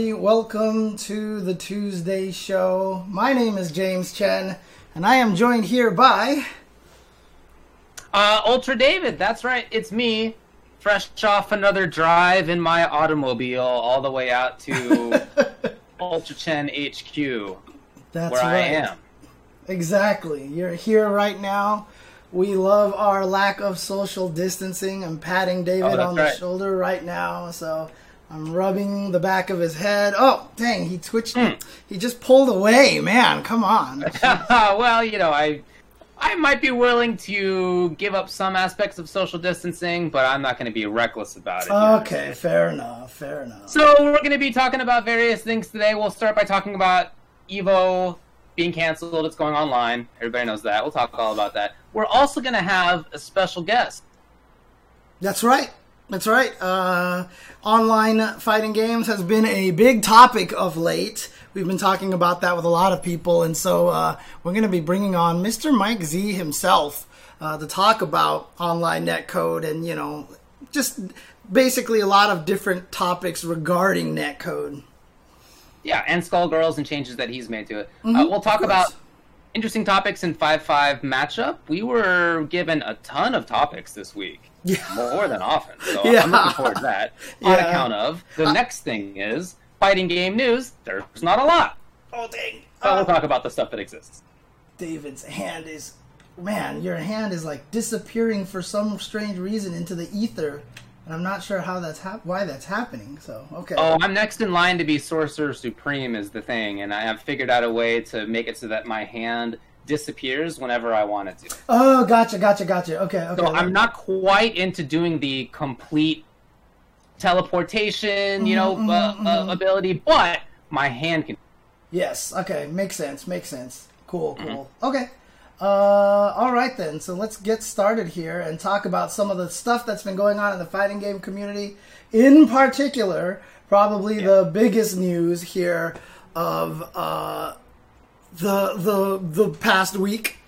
Everybody. Welcome to the Tuesday show. My name is James Chen, and I am joined here by. Uh, Ultra David, that's right. It's me, fresh off another drive in my automobile, all the way out to Ultra Chen HQ, That's where right. I am. Exactly. You're here right now. We love our lack of social distancing. I'm patting David Oh, on the right. shoulder right now, so I'm rubbing the back of his head. Oh, dang, he twitched. Hmm. He just pulled away, man. Come on. well, you know, I I might be willing to give up some aspects of social distancing, but I'm not going to be reckless about it. okay, fair enough. Fair enough. So we're going to be talking about various things today. We'll start by talking about Evo being canceled. It's going online. Everybody knows that. We'll talk all about that. We're also going to have a special guest. That's right. That's right. Uh, online fighting games has been a big topic of late. We've been talking about that with a lot of people, and so uh, we're going to be bringing on Mr. Mike Z himself uh, to talk about online netcode and you know just basically a lot of different topics regarding netcode. Yeah, and Skullgirls and changes that he's made to it. Mhm, uh, we'll talk about interesting topics in 5-5 matchup. We were given a ton of topics this week. Yeah. More than often. So Yeah. I'm looking forward to that. On Yeah. account of the uh, next thing is fighting game news. There's not a lot. Oh dang! So we'll uh, talk about the stuff that exists. David's hand is, man, your hand is like disappearing for some strange reason into the ether, and I'm not sure how that's hap- why that's happening. So okay. Oh, I'm next in line to be Sorcerer Supreme is the thing, and I have figured out a way to make it so that my hand disappears whenever I want it to. Oh, gotcha, gotcha, gotcha. Okay, okay. So I'm not quite into doing the complete teleportation, you know, Mhm, uh, mhm, uh, mhm. ability, but my hand can. Yes. Okay. Makes sense. Makes sense. Cool. Mm-hmm. Cool. Okay. Uh, all right then. So let's get started here and talk about some of the stuff that's been going on in the fighting game community. In particular, probably the biggest news here of uh, the the the past week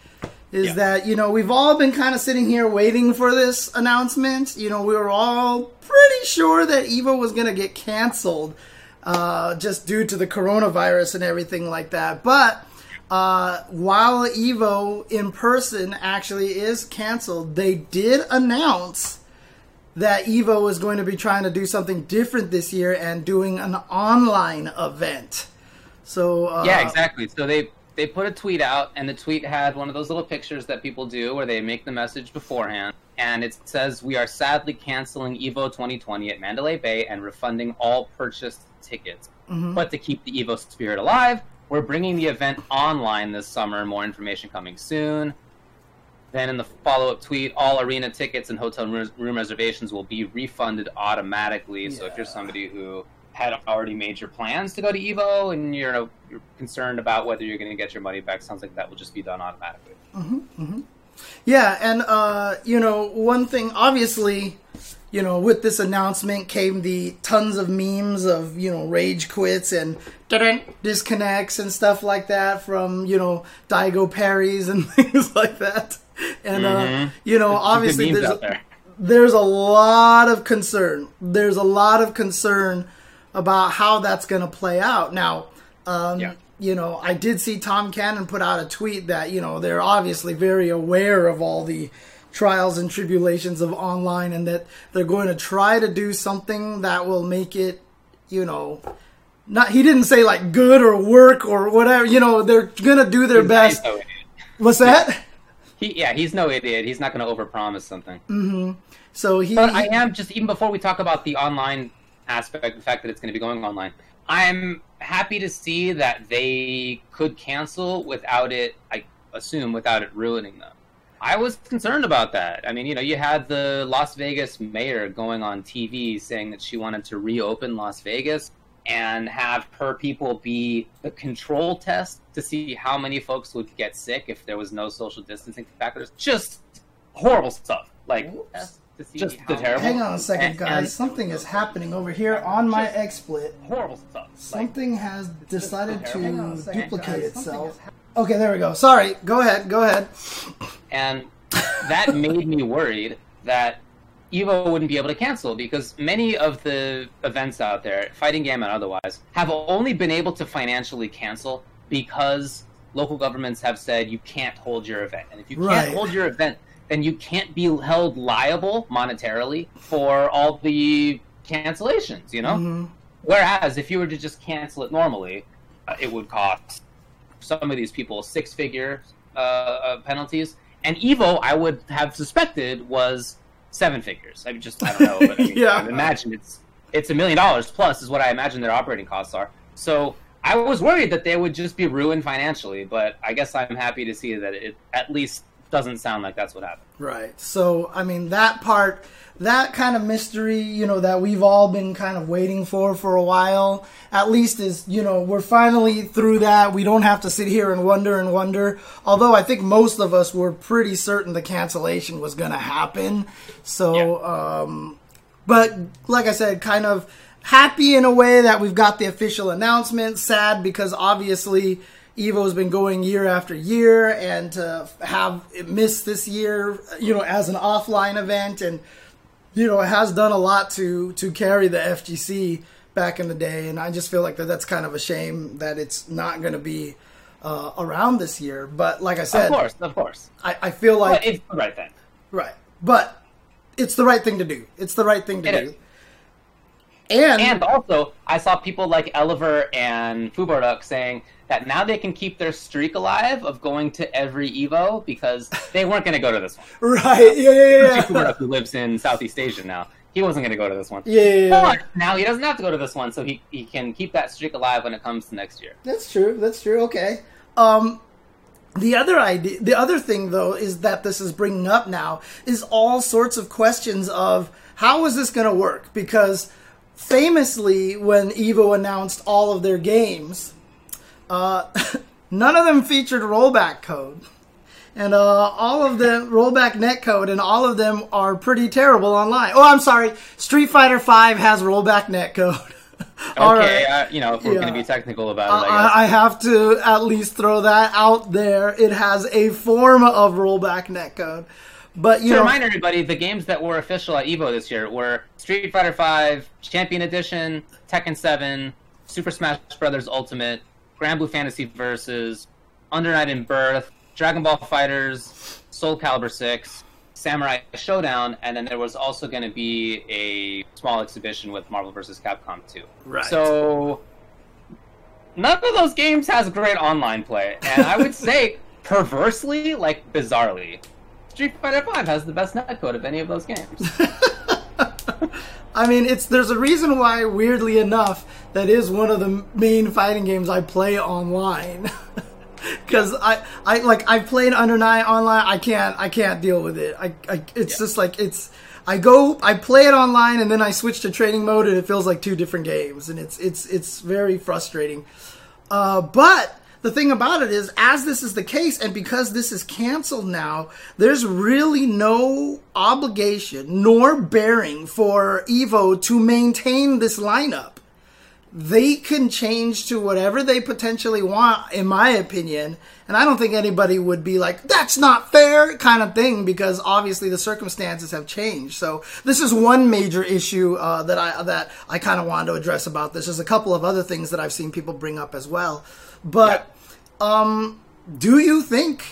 is Yeah. that you know we've all been kind of sitting here waiting for this announcement. You know, we were all pretty sure that Evo was going to get canceled uh, just due to the coronavirus and everything like that. But uh, while Evo in person actually is canceled, they did announce that Evo is going to be trying to do something different this year and doing an online event. So uh, Yeah, exactly. So they they put a tweet out, and the tweet had one of those little pictures that people do where they make the message beforehand, and it says, "We are sadly canceling Evo 2020 at Mandalay Bay and refunding all purchased tickets. Mhm. But to keep the Evo spirit alive, we're bringing the event online this summer. More information coming soon." Then in the follow-up tweet, all arena tickets and hotel room room reservations will be refunded automatically. So if you're somebody who had already made your plans to go to Evo and you're, you're concerned about whether you're going to get your money back, sounds like that will just be done automatically. Yeah, and uh, you know, one thing obviously, you know, with this announcement came the tons of memes of, you know, rage quits and disconnects and stuff like that from, you know, Daigo parries and things like that. And uh, Mhm. you know, There's some good obviously there's there. there's a lot of concern. There's a lot of concern about how that's going to play out. Now, um, Yeah. you know, I did see Tom Cannon put out a tweet that, you know, they're obviously very aware of all the trials and tribulations of online and that they're going to try to do something that will make it, you know, not he didn't say like good or work or whatever, you know, they're going to do their He's best. no idiot. What's that? He, yeah, he's no idiot. He's not going to overpromise something. So he But I am just even before we talk about the online aspect, the fact that it's going to be going online. I'm happy to see that they could cancel without it. I assume without it ruining them. I was concerned about that. I mean, you know, you had the Las Vegas mayor going on TV saying that she wanted to reopen Las Vegas and have her people be the control test to see how many folks would get sick if there was no social distancing factors. Just horrible stuff. Like Whoops. To see Just how the terrible- Hang on a second, guys. and- Something is happening over here on my XSplit. horrible stuff. Like, Something has decided terrible. Hang on a to second, duplicate guys. Itself. has Okay, there we go. Sorry. Go ahead. Go ahead. and that made me worried that Evo wouldn't be able to cancel because many of the events out there, fighting game and otherwise, have only been able to financially cancel because local governments have said you can't hold your event. And if you can't Right. hold your event, then you can't be held liable monetarily for all the cancellations, you know? Mhm. Whereas if you were to just cancel it normally, uh, it would cost some of these people six figure uh, uh, penalties. And Evo, I would have suspected, was seven figures. I mean, just, I don't know, but I mean, Yeah. I imagine it's it's a million dollars plus is what I imagine their operating costs are. So I was worried that they would just be ruined financially, but I guess I'm happy to see that it at least doesn't sound like that's what happened. Right. So, I mean, that part, that kind of mystery, you know, that we've all been kind of waiting for for a while, at least is, you know, we're finally through that. We don't have to sit here and wonder and wonder. Although I think most of us were pretty certain the cancellation was going to happen. So, um, but like I said, kind of happy in a way that we've got the official announcement. Sad because obviously Evo's been going year after year, and to have it missed this year, you know, as an offline event, and you know, it has done a lot to to carry the FGC back in the day, and I just feel like that that's kind of a shame that it's not going to be uh, around this year. But like I said, Of course, of course. I, I feel like it's the right thing. Right. But it's the right thing to do. It's the right thing to It do. is. And, And also, I saw people like Eliver and Fubarduk saying that now they can keep their streak alive of going to every Evo because they weren't going to go to this one. right, yeah, yeah, yeah. Fubarduk, who lives in Southeast Asia now, he wasn't going to go to this one. Yeah, yeah, yeah. But now he doesn't have to go to this one, so he, he can keep that streak alive when it comes to next year. That's true. That's true. Okay. Um, the other idea, the other thing though, is that this is bringing up now is all sorts of questions of how is this going to work? Because famously, when Evo announced all of their games, uh, none of them featured rollback code. And uh, all of the rollback netcode, and all of them are pretty terrible online. Oh, I'm sorry. Street Fighter V has rollback netcode. Okay, right. uh, you know, if we're Yeah. going to be technical about it, I guess. I, I have to at least throw that out there. It has a form of rollback netcode, but you to know, remind everybody, the games that were official at Evo this year were Street Fighter V, Champion Edition, Tekken 7, Super Smash Bros. Ultimate, Granblue Fantasy Versus, Under Night in Birth, Dragon Ball FighterZ, Soul Calibur 6, Samurai Shodown, and then there was also going to be a small exhibition with Marvel vs. Capcom 2. Right. So none of those games has great online play, and I would say perversely, like bizarrely, Street Fighter V has the best netcode of any of those games. I mean, it's there's a reason why, weirdly enough, that is one of the main fighting games I play online. Because I, I like I played Under Night online. I can't I can't deal with it. I, I it's just like it's. I go I play it online and then I switch to training mode and it feels like two different games and it's it's it's very frustrating. Uh, but the thing about it is, as this is the case, and because this is canceled now, there's really no obligation nor bearing for Evo to maintain this lineup. They can change to whatever they potentially want, in my opinion. And I don't think anybody would be like, that's not fair kind of thing, because obviously the circumstances have changed. So this is one major issue uh, that I that I kind of wanted to address about this. There's a couple of other things that I've seen people bring up as well. But um, do you think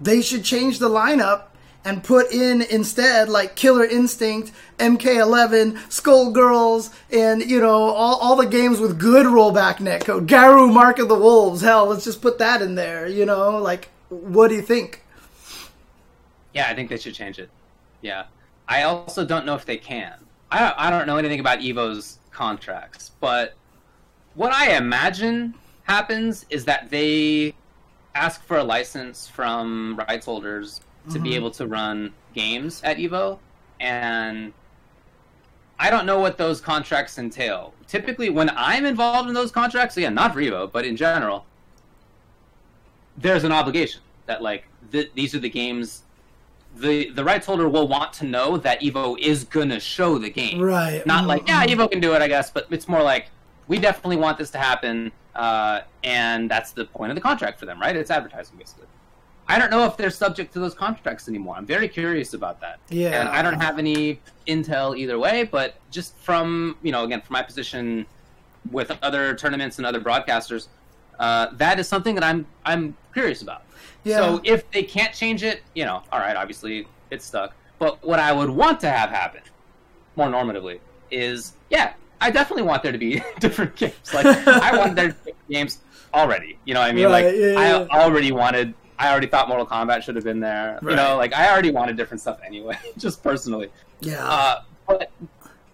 they should change the lineup and put in instead like Killer Instinct, MK11, Skullgirls, and you know all, all the games with good rollback netcode, Garou Mark of the Wolves. Hell, let's just put that in there. You know, like what do you think? Yeah, I think they should change it. Yeah. I also don't know if they can. I I don't know anything about Evo's contracts, but what I imagine happens is that they ask for a license from rights holders to be mm-hmm. able to run games at Evo, and I don't know what those contracts entail. Typically, when I'm involved in those contracts, again, not for Evo, but in general, there's an obligation that like th- these are the games the the rights holder will want to know that Evo is gonna show the game. Right. Not mm-hmm. like, yeah. Evo can do it, I guess, but it's more like we definitely want this to happen, uh, and that's the point of the contract for them, right? It's advertising basically. I don't know if they're subject to those contracts anymore. I'm very curious about that. Yeah. And I don't have any intel either way, but just from, you know, again, from my position with other tournaments and other broadcasters, uh, that is something that I'm I'm curious about. Yeah. So if they can't change it, you know, all right, obviously it's stuck. But what I would want to have happen, more normatively, is yeah, I definitely want there to be different games. Like I want there to be different games already. You know what I mean? Right, like yeah, I yeah. already wanted. I already thought Mortal Kombat should have been there. You know, like I already wanted different stuff anyway, just personally. yeah. Uh, but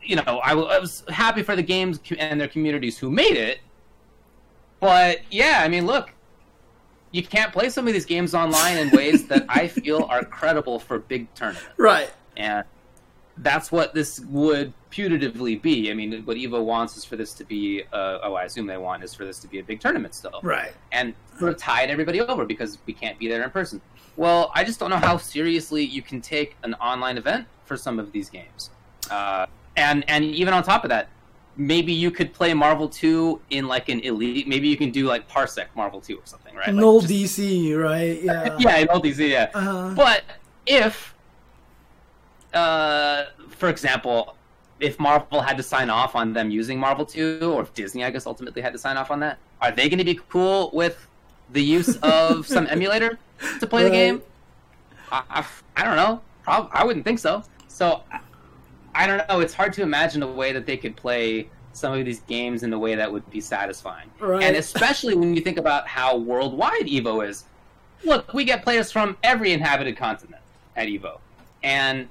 you know, I, w- I was happy for the games and their communities who made it. But yeah, I mean, look, you can't play some of these games online in ways that I feel are credible for big tournaments, right. and that's what this would putatively be. I mean, what Evo wants is for this to be. Uh, oh, I assume they want is for this to be a big tournament still Right. and sort of tide everybody over because we can't be there in person. Well, I just don't know how seriously you can take an online event for some of these games. Uh, and and even on top of that, maybe you could play Marvel 2 in like an elite. Maybe you can do like Parsec Marvel 2 or something, right? Like Null just- DC, right? Yeah. yeah, in LDC, yeah. Uh-huh. But if, uh, for example, if Marvel had to sign off on them using Marvel 2, or if Disney, I guess, ultimately had to sign off on that, are they going to be cool with the use of some emulator to play the game? I, I, I don't know. Prob- I wouldn't think so. So, I- I don't know. It's hard to imagine a way that they could play some of these games in a way that would be satisfying. Right. And especially when you think about how worldwide Evo is. Look, we get players from every inhabited continent at Evo. And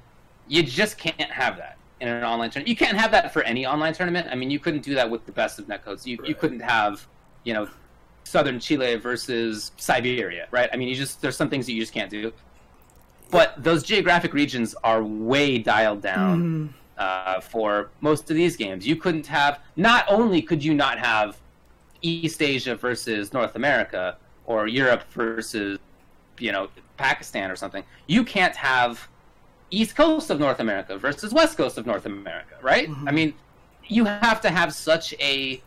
you just can't have that in an online tournament. You can't have that for any online tournament. I mean, you couldn't do that with the best of netcodes. You, you couldn't have, you know, southern Chile versus Siberia, right? I mean, you just there's some things that you just can't do. But those geographic regions are way dialed down Mhm. uh, for most of these games. You couldn't have. Not only could you not have East Asia versus North America or Europe versus you know Pakistan or something. You can't have East Coast of North America versus West Coast of North America, right? Mhm. I mean, you have to have such a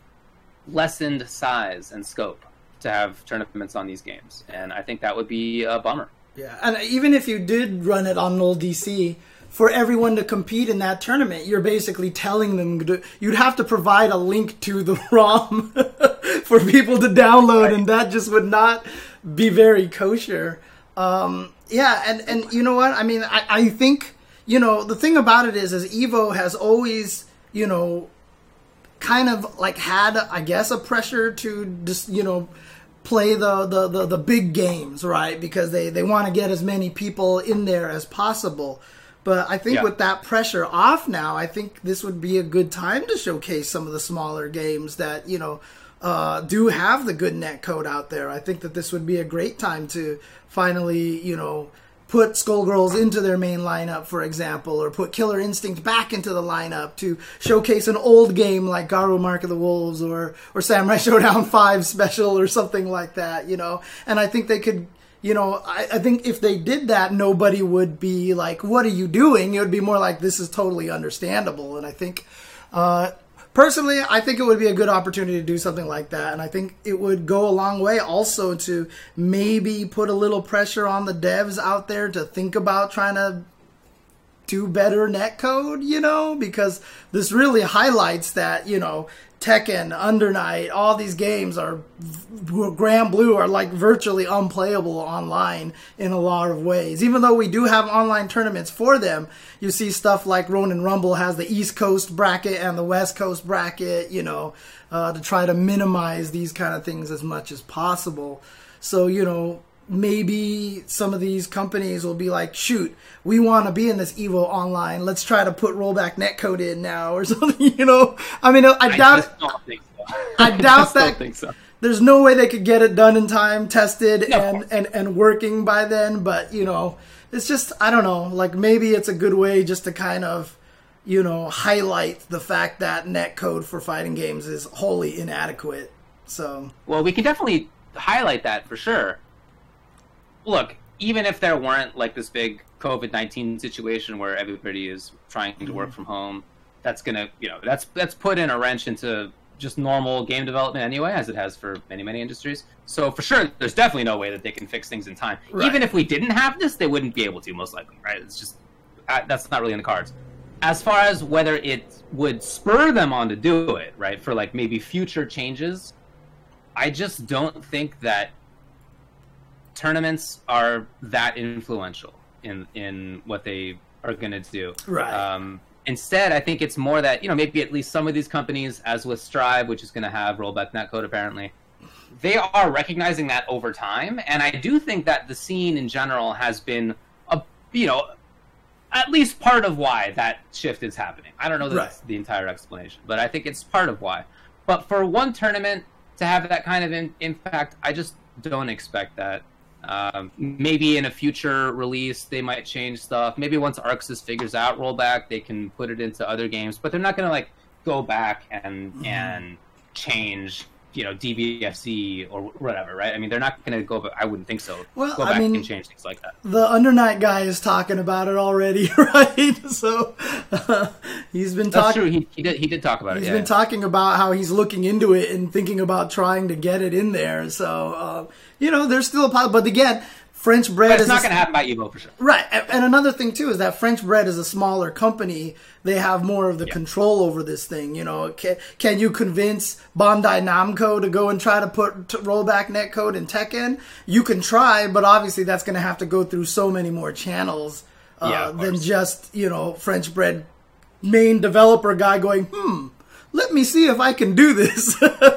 lessened size and scope to have tournaments on these games, and I think that would be a bummer. Yeah, and even if you did run it on Null DC, for everyone to compete in that tournament, you're basically telling them to, you'd have to provide a link to the ROM for people to download, and that just would not be very kosher. Um, yeah, and and you know what? I mean, I, I think you know the thing about it is, is Evo has always you know kind of like had I guess a pressure to just you know play the the the, the big games right because they they want to get as many people in there as possible but I think Yeah. with that pressure off now I think this would be a good time to showcase some of the smaller games that you know uh, do have the good net code out there I think that this would be a great time to finally you know put Skullgirls into their main lineup, for example, or put Killer Instinct back into the lineup to showcase an old game like Garou Mark of the Wolves or or Samurai Shodown Five Special or something like that, you know. And I think they could. You know, I, I think if they did that, nobody would be like, "What are you doing?" It would be more like, "This is totally understandable." And I think, uh, personally, I think it would be a good opportunity to do something like that, and I think it would go a long way also to maybe put a little pressure on the devs out there to think about trying to do better net code, you know, because this really highlights that, you know, Tekken, Undernight, all these games are Granblue are like virtually unplayable online in a lot of ways. Even though we do have online tournaments for them, you see stuff like Ronin Rumble has the East Coast bracket and the West Coast bracket, you know, uh, to try to minimize these kind of things as much as possible. So, you know, maybe some of these companies will be like, shoot, we want to be in this Evo online. Let's try to put rollback netcode in now or something, you know? I mean, I doubt just don't think so. I doubt don't that- think so. there's no way they could get it done in time, tested No. and, and, and working by then, but you know, it's just I don't know, like maybe it's a good way just to kind of, you know, highlight the fact that netcode for fighting games is wholly inadequate. So Well, we can definitely highlight that for sure. Look, even if there weren't like this big COVID nineteen situation where everybody is trying to work mm-hmm. from home, that's gonna you know that's that's put in a wrench into just normal game development anyway, as it has for many many industries. So for sure, there's definitely no way that they can fix things in time. Right. Even if we didn't have this, they wouldn't be able to most likely, right? It's just that's not really in the cards. As far as whether it would spur them on to do it, right, for like maybe future changes, I just don't think that tournaments are that influential in in what they are going to do. Right. Um, instead, I think it's more that you know maybe at least some of these companies, as with Strive, which is going to have rollback netcode apparently, they are recognizing that over time, and I do think that the scene in general has been a you know at least part of why that shift is happening. I don't know that Right. that's the entire explanation, but I think it's part of why. But for one tournament to have that kind of in, impact, I just don't expect that. Um, maybe in a future release they might change stuff. Maybe once ArcSys figures out rollback, they can put it into other games. But they're not going to like go back and Mm-hmm. and change, you know, DBFZ or whatever, right? I mean, they're not going to go. But I wouldn't think so. Well, go I mean- and change things like that. the Undernight guy is talking about it already, right? So he's been talking. He, he did. He did talk about it. He's Yeah. been talking about how he's looking into it and thinking about trying to get it in there. So uh, you know, there's still a possibility. But again, French bread but it's is not going to happen by Evo for sure. Right, and another thing too is that French Bread is a smaller company. They have more of the Yeah. control over this thing. You know, can, can you convince Bandai Namco to go and try to put to rollback netcode in Tekken? You can try, but obviously that's going to have to go through so many more channels uh, Yeah, than just you know French Bread main developer guy going, hmm. Let me see if I can do this.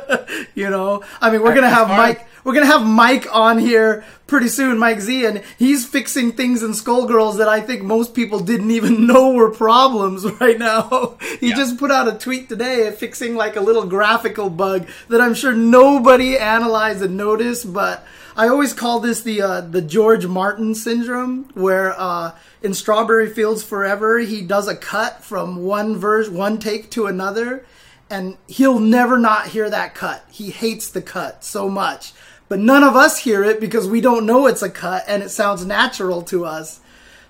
you know, I mean, we're gonna have Mike. We're gonna have Mike on here pretty soon, Mike Z, and he's fixing things in Skullgirls that I think most people didn't even know were problems right now. he Yeah. just put out a tweet today fixing like a little graphical bug that I'm sure nobody analyzed and noticed, but I always call this the uh, the George Martin syndrome, where uh, in Strawberry Fields Forever he does a cut from one verse, one take to another, and he'll never not hear that cut. He hates the cut so much. But none of us hear it because we don't know it's a cut and it sounds natural to us.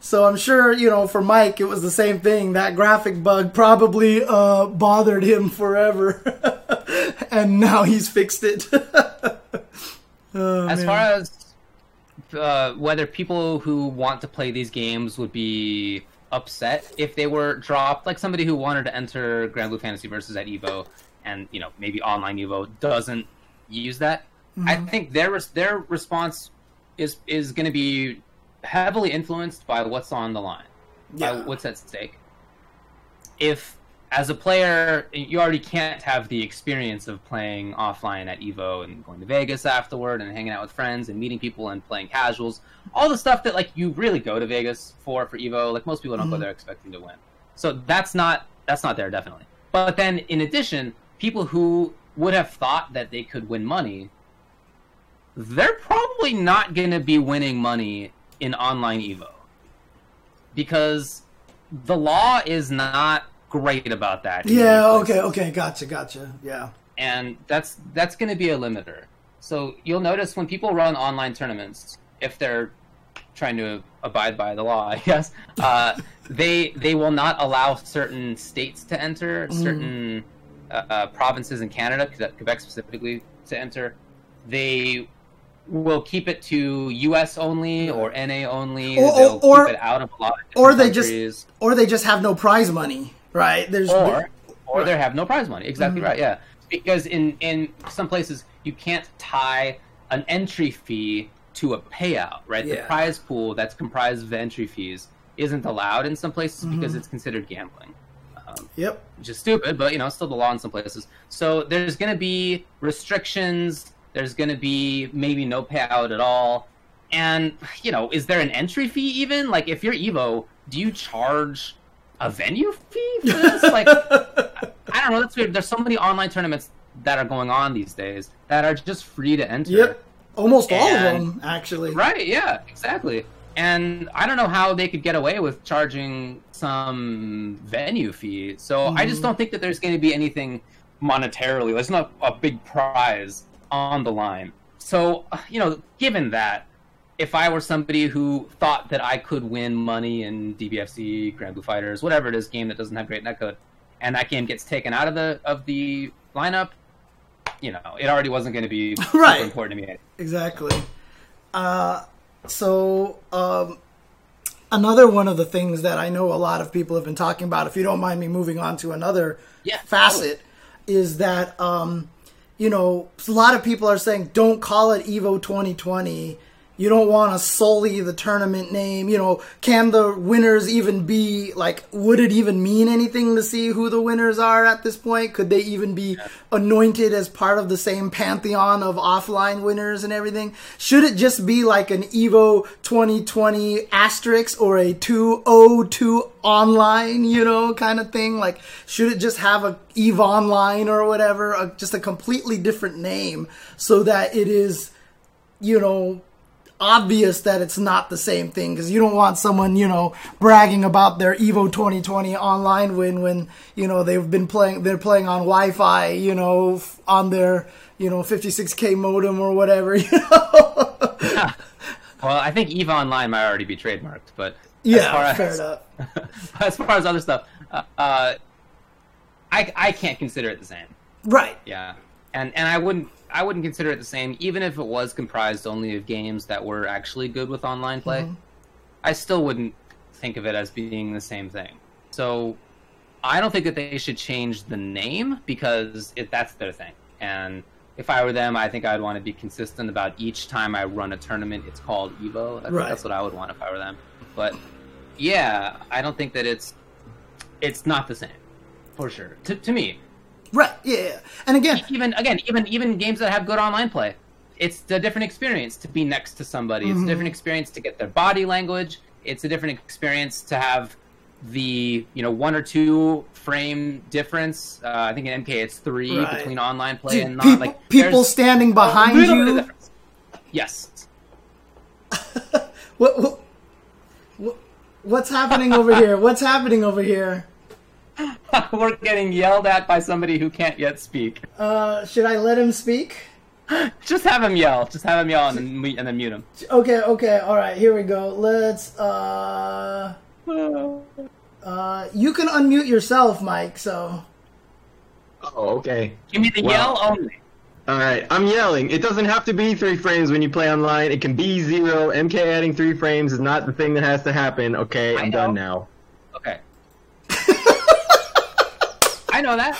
So I'm sure, you know, for Mike, it was the same thing. That graphic bug probably uh, bothered him forever. and now he's fixed it. Oh, as man. far as uh, whether people who want to play these games would be upset if they were dropped, like somebody who wanted to enter Granblue Fantasy Versus at Evo, and you know maybe online Evo doesn't use that. I Mm-hmm. think their their response is is going to be heavily influenced by what's on the line, Yeah. by what's at stake. If as a player, you already can't have the experience of playing offline at Evo and going to Vegas afterward and hanging out with friends and meeting people and playing casuals. All the stuff that like you really go to Vegas for for Evo. Like most people don't go Mhm. there expecting to win. So that's not that's not there definitely. But then in addition, people who would have thought that they could win money, they're probably not going to be winning money in online Evo. Because the law is not great about that. yeah, okay, okay, gotcha, gotcha. Yeah. and that's that's going to be a limiter. So you'll notice when people run online tournaments, if they're trying to abide by the law, I guess, uh, they they will not allow certain states to enter, certain uh, uh, provinces in Canada, Quebec specifically, to enter. They will keep it to U.S. only or NA only. Or- They'll or- keep it out of a lot of or different they just- countries Or they just have no prize money, right? There's or or Right. they have no prize money. Exactly Mhm. right. Yeah, because in in some places you can't tie an entry fee to a payout. Right, the prize pool that's comprised of entry fees isn't allowed in some places because Mhm. it's considered gambling. Um, Yep. which is stupid, but you know, it's still the law in some places. So there's going to be restrictions. There's going to be maybe no payout at all. And you know, is there an entry fee even? Like, if you're Evo, do you charge a venue fee for this? Like, I don't know. That's weird. There's so many online tournaments that are going on these days that are just free to enter. Yep. Almost all of them, actually. Right, yeah, exactly. And I don't know how they could get away with charging some venue fee. So I just Mhm. don't think that there's going to be anything monetarily. There's not a big prize on the line. So, you know, given that, if I were somebody who thought that I could win money in DBFZ, Grand Blue Fighters, whatever it is, game that doesn't have great netcode, and that game gets taken out of the of the lineup, you know, it already wasn't going to be Right. important to me. Exactly. Uh, so um, another one of the things that I know a lot of people have been talking about, if you don't mind me moving on to another Yeah, facet, is that um, you know a lot of people are saying don't call it Evo 2020. You don't want to sully the tournament name. You know, can the winners even be like? Would it even mean anything to see who the winners are at this point? Could they even be anointed as part of the same pantheon of offline winners and everything? Should it just be like an Evo 2020 asterisk or a 202 online, you know, kind of thing? Like, should it just have a Eve Online or whatever, a, just a completely different name so that it is, you know, obvious that it's not the same thing because you don't want someone you know bragging about their evo 2020 online win when you know they've been playing they're playing on wi-fi you know f- on their you know 56k modem or whatever you know? Well, I think Eve Online might already be trademarked, but as yeah far fair as, enough. as far as other stuff, uh, uh, I I can't consider it the same. right. Yeah, and and I wouldn't I wouldn't consider it the same, even if it was comprised only of games that were actually good with online play. Mm-hmm. I still wouldn't think of it as being the same thing. So I don't think that they should change the name because it, that's their thing. And if I were them, I think I'd want to be consistent about each time I run a tournament, it's called Evo. Think Right. that's what I would want if I were them. But yeah, I don't think that it's it's not the same for sure to, to me. Right yeah, and again Even again, even even games that have good online play, it's a different experience to be next to somebody. It's a different experience to get their body language. It's a different experience to have the you know one or two frame difference. Uh, I think in MK it's three Right. between online play dude, and not. people, like people standing behind you. Yes. what, what, what what's happening over here what's happening over here We're getting yelled at by somebody who can't yet speak. uh should i let him speak Just have him yell. Just have him yell and then, mu- and then mute him. Okay, okay, all right. Here we go. Let's. uh uh You can unmute yourself, Mike. So. Oh, okay. Give me the Wow. yell only. All right, I'm yelling. It doesn't have to be three frames when you play online. It can be zero. MK adding three frames is not the thing that has to happen. Okay, I I'm know. done now. Okay. I know that.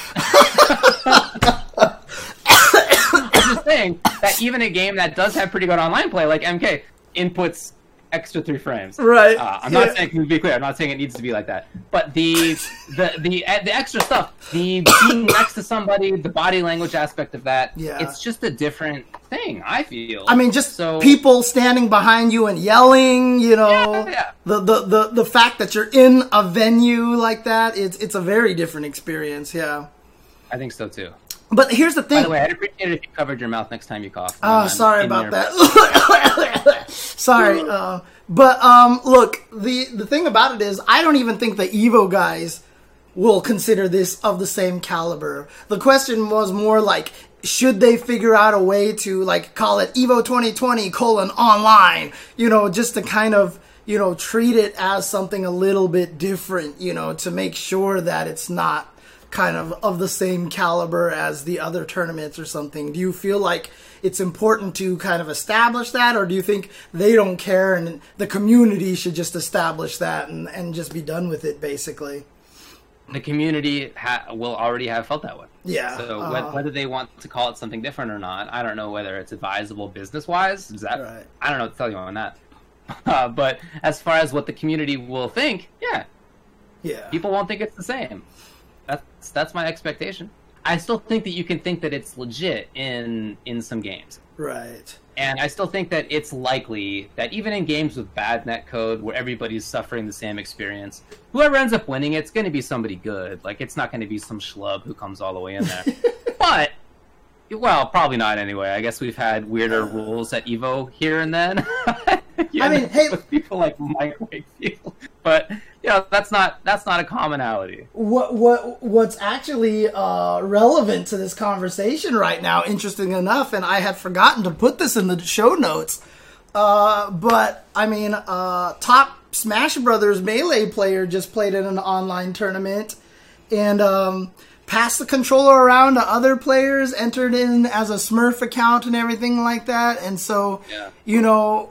I'm just saying that even a game that does have pretty good online play, like MK, inputs extra three frames. Right. Uh, I'm Yeah. not saying to be clear. I'm not saying it needs to be like that. But the the the the extra stuff, the being next to somebody, the body language aspect of that, Yeah. it's just a different thing. I feel. I mean, just so people standing behind you and yelling. You know, Yeah, yeah. the, the the the fact that you're in a venue like that, it's it's a very different experience. Yeah. I think so too. But here's the By thing. the way, I'd appreciate it if you covered your mouth next time you cough. Oh, sorry about that. sorry. Uh, but um, look, the the thing about it is, I don't even think the Evo guys will consider this of the same caliber. The question was more like, should they figure out a way to like call it Evo 2020 colon online? You know, just to kind of you know treat it as something a little bit different. You know, to make sure that it's not kind of of the same caliber as the other tournaments or something. Do you feel like it's important to kind of establish that, or do you think they don't care and the community should just establish that and, and just be done with it, basically? The community ha- will already have felt that way. Yeah, So uh, whe- whether they want to call it something different or not, I don't know whether it's advisable business wise. Is that Right. I don't know what to tell you on that. Uh, but as far as what the community will think, yeah, Yeah, people won't think it's the same. That's that's my expectation. I still think that you can think that it's legit in in some games. right. And I still think that it's likely that even in games with bad netcode where everybody's suffering the same experience, whoever ends up winning it's going to be somebody good. Like it's not going to be some schlub who comes all the way in there. but well, probably not anyway. I guess we've had weirder rules at Evo here and then. You I mean, hey- with people like Mike Wakefield, but you know that's not that's not a commonality. What what what's actually uh, relevant to this conversation right now? Interesting enough, and I had forgotten to put this in the show notes. Uh, but I mean, uh, top Smash Brothers Melee player just played in an online tournament, and um, pass the controller around to other players, entered in as a Smurf account and everything like that. And so, Yeah. you know,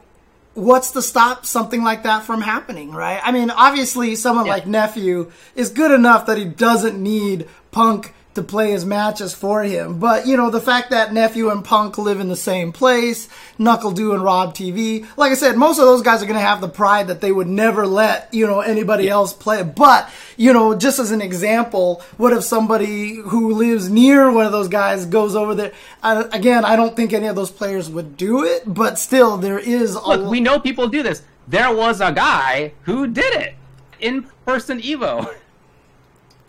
what's to stop something like that from happening, right? I mean, obviously, someone Yeah. like Nephew is good enough that he doesn't need Punk to play his matches for him. But, you know, the fact that Nephew and Punk live in the same place, NuckleDu and Rob TV, like I said, most of those guys are going to have the pride that they would never let, you know, anybody else play. But, you know, just as an example, what if somebody who lives near one of those guys goes over there? Uh, again, I don't think any of those players would do it, but still, there is a Look, we know people do this. There was a guy who did it in person Evo.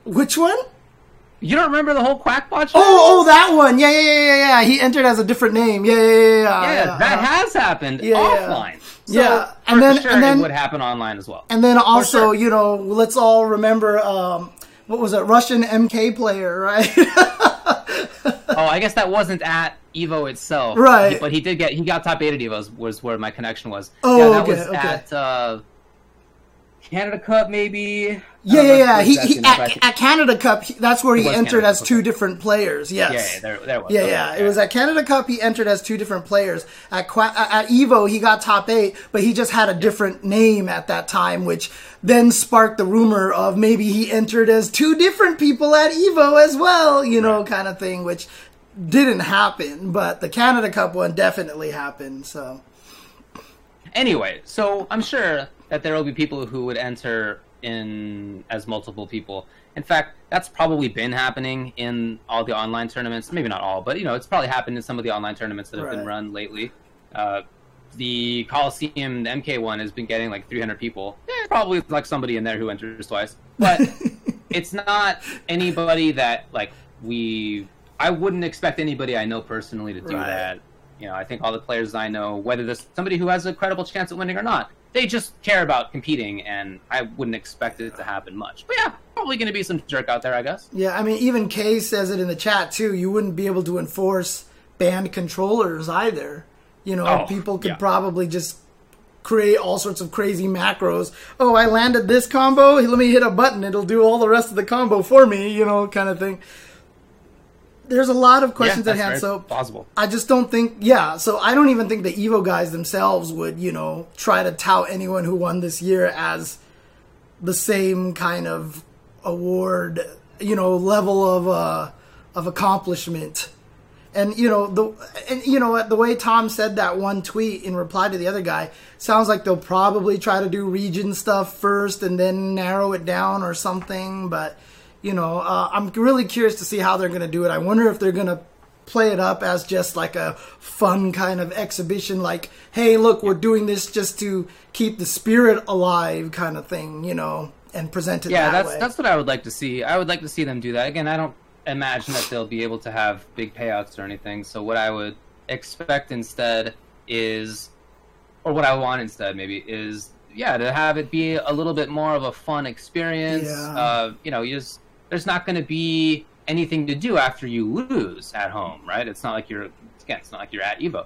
Which one? You don't remember the whole Quackbot? Oh, oh, that one. Yeah, yeah, yeah, yeah, yeah. He entered as a different name. Yeah, yeah, yeah, yeah. yeah, yeah, that uh-huh. has happened Yeah, offline. So, Yeah, and then- sure and then- it would happen online as well. And then also, sure. you know, let's all remember, um, what was it, Russian MK player, right? oh, I guess that wasn't at Evo itself, Right. But he did get he got top eight at Evos was where my connection was. Oh, yeah, that okay, was okay. at uh, Canada Cup maybe. Yeah, yeah, yeah. He, he at, at Canada Cup, he, that's where he entered Canada as Cup, two different players. Yes. yeah, yeah, there, there was. Yeah, Okay, yeah. It was at Canada Cup. He entered as two different players. At Qua- at Evo, he got top eight, but he just had a different name at that time, which then sparked the rumor of maybe he entered as two different people at Evo as well. You know, kind of thing, which didn't happen. But the Canada Cup one definitely happened. So Anyway, so I'm sure that there will be people who would enter in as multiple people. In fact, that's probably been happening in all the online tournaments. Maybe not all, but you know, it's probably happened in some of the online tournaments that have been run lately. Uh, the Coliseum, the MK one, has been getting like 300 people. Eh, probably like somebody in there who enters twice, but it's not anybody that like we. I wouldn't expect anybody I know personally to do Right. that. You know, I think all the players I know, whether there's somebody who has a credible chance at winning or not, they just care about competing, and I wouldn't expect it to happen much. But yeah, probably going to be some jerk out there, I guess. yeah, I mean, even Kay says it in the chat too. You wouldn't be able to enforce banned controllers either. You know, Oh, people could yeah. probably just create all sorts of crazy macros. Oh, I landed this combo. Let me hit a button. It'll do all the rest of the combo for me. You know, kind of thing. There's a lot of questions yeah, at hand. So possible. I just don't think, yeah. So I don't even think the Evo guys themselves would, you know, try to tout anyone who won this year as the same kind of award, you know, level of uh, of accomplishment. And you know the and you know the way Tom said that one tweet in reply to the other guy sounds like they'll probably try to do region stuff first and then narrow it down or something. But you know, uh, I'm really curious to see how they're going to do it. I wonder if they're going to play it up as just like a fun kind of exhibition, like, hey, look, we're doing this just to keep the spirit alive, kind of thing, you know, and present it Yeah, that that's way. that's what I would like to see. I would like to see them do that. Again, I don't imagine that they'll be able to have big payouts or anything. So what I would expect instead is, or what I want instead maybe is, yeah, to have it be a little bit more of a fun experience. Yeah. Uh, you know, you just there's not going to be anything to do after you lose at home, right? It's not like you're again, it's not like you're at Evo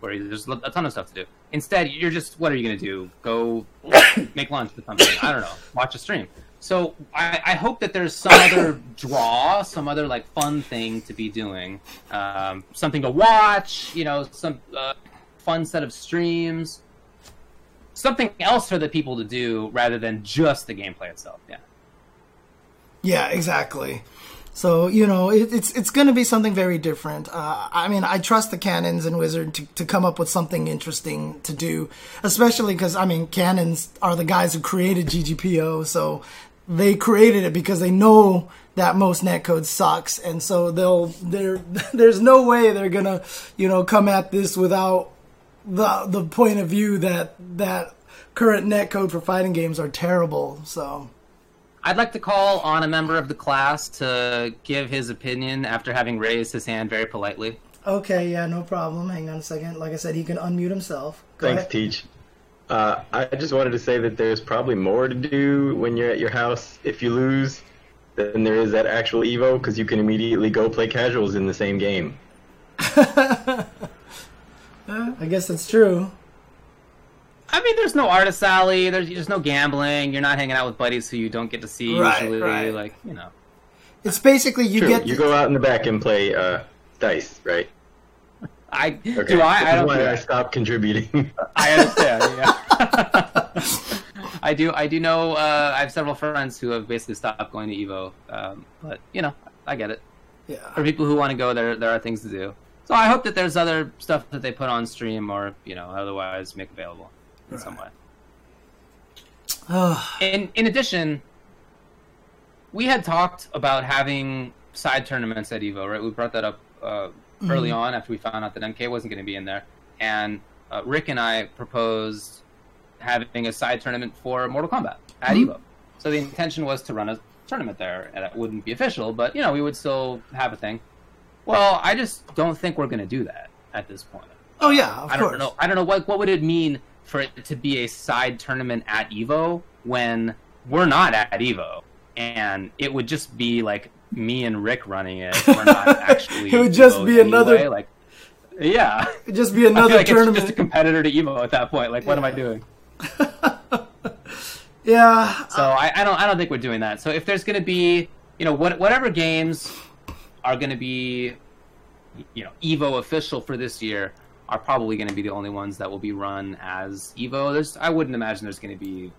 where there's a ton of stuff to do. Instead, you're just what are you going to do? Go make lunch with something? I don't know. Watch a stream. So I, I hope that there's some other draw, some other like fun thing to be doing, um, something to watch. You know, some uh, fun set of streams, something else for the people to do rather than just the gameplay itself. Yeah. Yeah, exactly. So you know, it, it's it's going to be something very different. Uh, I mean, I trust the Cannons and Wizard to, to come up with something interesting to do, especially because I mean, Cannons are the guys who created GGPO, so they created it because they know that most netcode sucks, and so they'll there there's no way they're gonna you know come at this without the the point of view that that current netcode for fighting games are terrible. So. I'd like to call on a member of the class to give his opinion after having raised his hand very politely. Okay, yeah, no problem. Hang on a second. Like I said, he can unmute himself. Go Thanks, ahead. Teach. Uh, I just wanted to say that there's probably more to do when you're at your house if you lose than there is at actual Evo because you can immediately go play casuals in the same game. I guess that's true. I mean, there's no artist alley. There's just no gambling. You're not hanging out with buddies who you don't get to see Right, usually. right. Like you know, It's basically you True. get you go out in the back and play uh, dice, right? I Okay. do. I. I don't. why do I that. stopped contributing. I understand. Yeah. I do. I do know. Uh, I have several friends who have basically stopped going to Evo. Um, but you know, I get it. yeah. For people who want to go, there there are things to do. So I hope that there's other stuff that they put on stream or you know otherwise make available in some way. In in addition, we had talked about having side tournaments at Evo, right? We brought that up uh, early on after we found out that MK wasn't going to be in there, and uh, Rick and I proposed having a side tournament for Mortal Kombat at Mhm. Evo. So the intention was to run a tournament there, and it wouldn't be official, but you know we would still have a thing. Well, I just don't think we're going to do that at this point. oh yeah, of I course. don't know. I don't know what what would it mean for it to be a side tournament at Evo when we're not at Evo, and it would just be like me and Rick running it. We're not actually. It would just Evo be another- anyway. like. Yeah, It'd just be another like tournament. it's just a competitor to Evo at that point. Like, what am I doing? yeah. So uh, I, I don't I don't think we're doing that. So if there's going to be you know what whatever games are going to be you know Evo official for this year are probably going to be the only ones that will be run as Evo. There's I wouldn't imagine there's going to be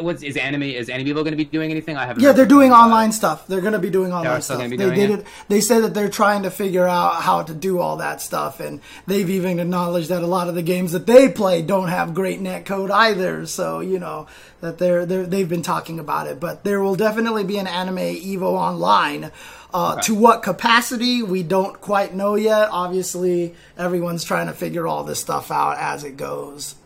what's is anime is anime Evo going to be doing anything? I haven't. Yeah, they're doing online stuff. They're going to be doing online stuff. They did it? it. They said that they're trying to figure out how to do all that stuff, and they've even acknowledged that a lot of the games that they play don't have great net code either. So you know that they're, they're they've been talking about it, but there will definitely be an anime Evo online. Uh, To what capacity we don't quite know yet. Obviously, everyone's trying to figure all this stuff out as it goes.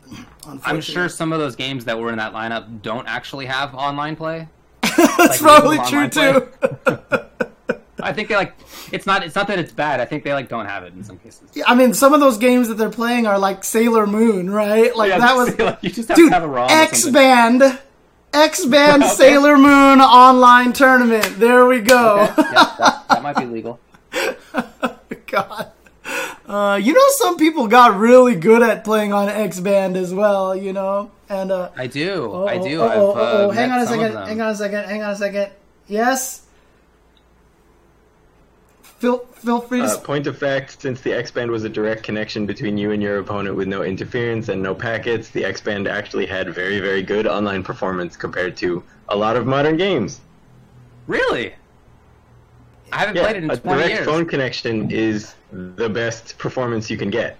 I'm sure some of those games that were in that lineup don't actually have online play. that's like, probably true too. I think they like it's not it's not that it's bad. I think they like don't have it in some cases. I mean, some of those games that they're playing are like Sailor Moon, right? Like Yeah, that was, like, you just have dude. to have a ROM X Band. X Band Okay. Sailor Moon online tournament. There we go. Okay, yeah, that, that might be legal. God. Uh, you know, some people got really good at playing on X Band as well. You know, and uh, I do. oh, I do. oh, I've, oh, uh, oh, oh, hang on a second. Hang on a second. Hang on a second. Yes. Feel feel free to. Uh, sp- point of fact, since the X-Band was a direct connection between you and your opponent with no interference and no packets, the X-Band actually had very, very good online performance compared to a lot of modern games. Really? I haven't Yeah, played it in a 20 direct years. phone connection is the best performance you can get.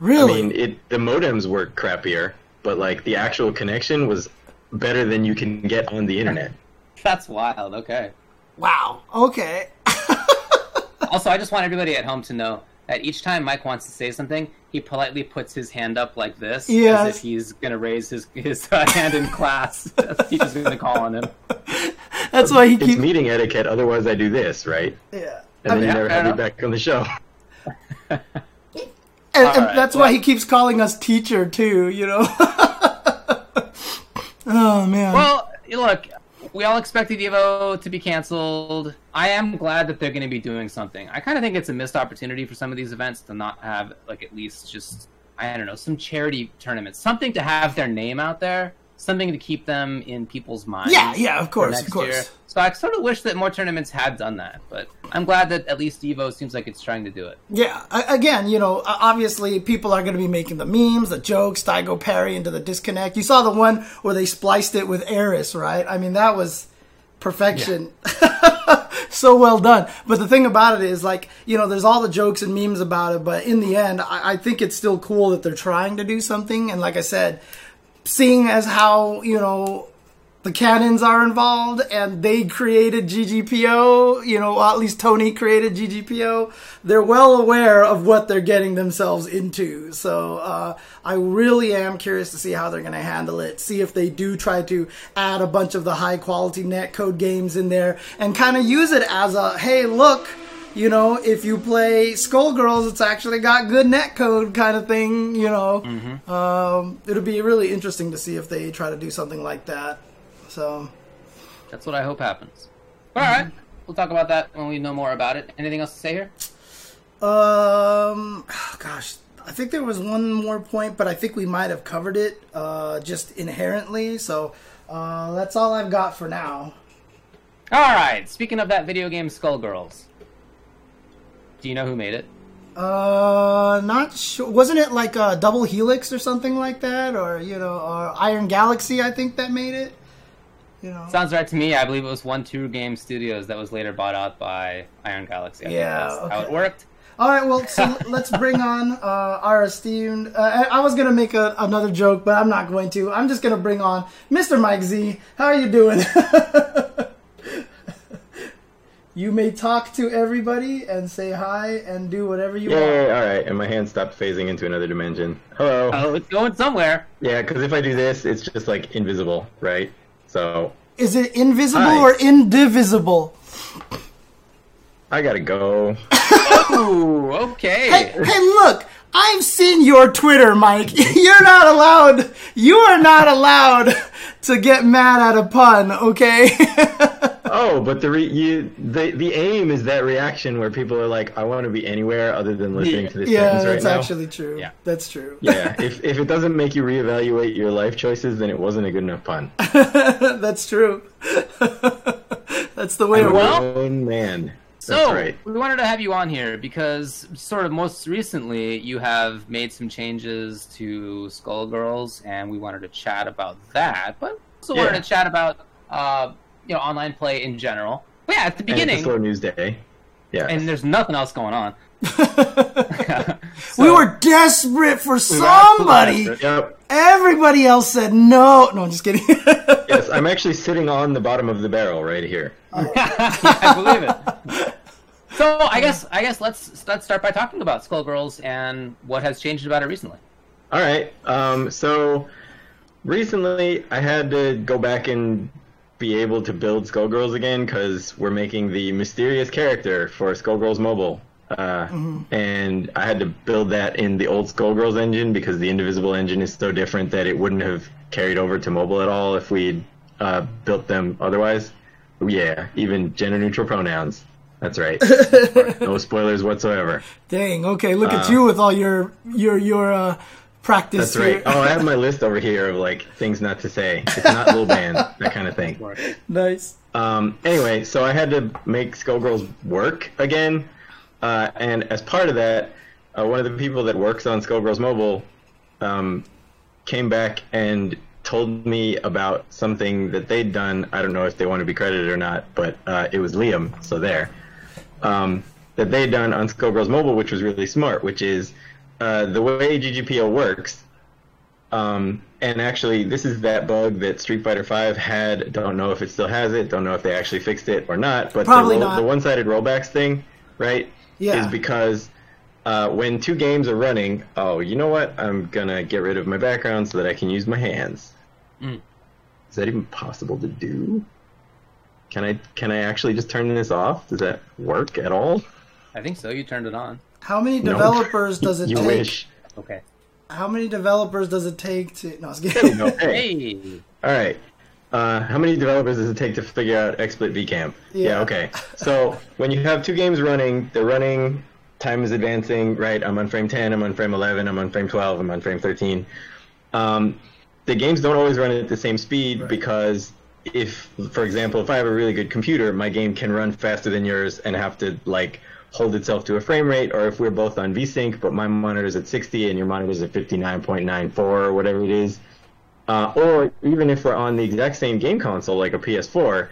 really? I mean, it the modems were crappier, but like the actual connection was better than you can get on the internet. That's wild. Okay. wow. Okay. Also, I just want everybody at home to know that each time Mike wants to say something, he politely puts his hand up like this, Yes. as if he's going to raise his his uh, hand in class. The teacher's going to call on him. That's why he It's keeps. meeting etiquette, otherwise I do this, right? Yeah. And then yeah, you never fair have me back on the show. And, and Alright, that's well- why he keeps calling us teacher too, you know. oh man. Well, look, we all expected Evo to be canceled. I am glad that they're going to be doing something. I kind of think it's a missed opportunity for some of these events to not have, like, at least just, I don't know, some charity tournaments. Something to have their name out there. Something to keep them in people's minds. yeah, yeah, of course, of course. year. So I sort of wish that more tournaments had done that, but I'm glad that at least Evo seems like it's trying to do it. Yeah, again, you know, obviously people are going to be making the memes, the jokes, Daigo Parry into the disconnect. You saw the one where they spliced it with Eris, right? I mean, that was perfection. so well done. But the thing about it is, like, you know, there's all the jokes and memes about it, but in the end, I, I think it's still cool that they're trying to do something. And like I said, seeing as how, you know, the Cannons are involved and they created GGPO, you know, at least Tony created GGPO. They're well aware of what they're getting themselves into. So, uh, I really am curious to see how they're going to handle it. See if they do try to add a bunch of the high quality netcode games in there and kind of use it as a, hey, look, you know, if you play Skullgirls, it's actually got good netcode kind of thing, you know. Um, it'll be really interesting to see if they try to do something like that. So, That's what I hope happens. All right, we'll talk about that when we know more about it. Anything else to say here? um, gosh, I think there was one more point, but I think we might have covered it uh, just inherently. So, uh, that's all I've got for now. All right. Speaking of that video game, Skullgirls. Do you know who made it? Uh, not sure. Wasn't it like a Double Helix or something like that, or you know, or Iron Galaxy? I think that made it. You know. Sounds right to me. I believe it was One Two Game Studios that was later bought out by Iron Galaxy. I Yeah, that's how it worked. All right, well, so let's bring on uh, our esteemed. Uh, I I was gonna make a, another joke, but I'm not going to. I'm just gonna bring on Mr. Mike Z. How are you doing? you may talk to everybody and say hi and do whatever you want. Yay! All right, and my hand stopped phasing into another dimension. Hello. Oh, it's going somewhere. Yeah, because if I do this, it's just like invisible, right? So Is it invisible Hi. or indivisible? I gotta go. Ooh, okay. Hey, hey, look! I've seen your Twitter, Mike. You're not allowed. You are not allowed to get mad at a pun, okay? Oh, but the re- you the the aim is that reaction where people are like, I want to be anywhere other than listening to this yeah, sentence right now." Yeah, that's actually true. Yeah. That's true. Yeah, if if it doesn't make you reevaluate your life choices, then it wasn't a good enough pun. that's true. that's the way it I'm works. Well- man. So right. we wanted to have you on here because, sort of, most recently you have made some changes to Skullgirls, and we wanted to chat about that. But also Yeah. wanted to chat about, uh, you know, online play in general. But yeah, at the beginning, a slow news day. Yeah. and there's nothing else going on. we were desperate for somebody. desperate. Yep. Everybody else said no. No, I'm just kidding. Yes, I'm actually sitting on the bottom of the barrel right here. I believe it. So I guess I guess let's let's start by talking about Skullgirls and what has changed about it recently. All right. Um, so recently, I had to go back and be able to build Skullgirls again because we're making the mysterious character for Skullgirls Mobile. Uh, And I had to build that in the old Skullgirls engine because the Indivisible engine is so different that it wouldn't have carried over to mobile at all if we'd uh, built them otherwise. Yeah, even gender neutral pronouns. That's right. no spoilers whatsoever. Dang. Okay, look at Uh, you with all your your your uh, practice. That's right. Oh, I have my list over here of like things not to say. It's not little band, that kind of thing. nice. Um, anyway, so I had to make Skullgirls work again, uh, and as part of that, uh, one of the people that works on Skullgirls Mobile um, came back and told me about something that they'd done. I don't know if they want to be credited or not, but uh, it was Liam, so there. Um, that they'd done on Skullgirls Mobile, which was really smart, which is uh, the way GGPO works. Um, and actually, this is that bug that Street Fighter V had. Don't know if it still has it. Don't know if they actually fixed it or not. But Probably the, roll- not. the one-sided rollbacks thing, right? Yeah. Is because uh, when two games are running, oh, you know what? I'm gonna get rid of my background so that I can use my hands. Mm. Is that even possible to do? Can I can I actually just turn this off? Does that work at all? I think so. You turned it on. How many No. developers does it you take? wish. Okay. How many developers does it take to? No, I was kidding. No, hey. Hey. All right. Uh, how many developers does it take to figure out XSplit VCam? Yeah. Yeah. Okay. So when you have two games running, they're running. Time is advancing. Right. I'm on frame 10. I'm on frame 11. I'm on frame 12. I'm on frame 13. Um, the games don't always run at the same speed Right. because if, for example, if I have a really good computer, my game can run faster than yours and have to like hold itself to a frame rate. Or if we're both on VSync, but my monitor's at 60 and your monitor's at 59.94 or whatever it is, uh, or even if we're on the exact same game console like a PS4,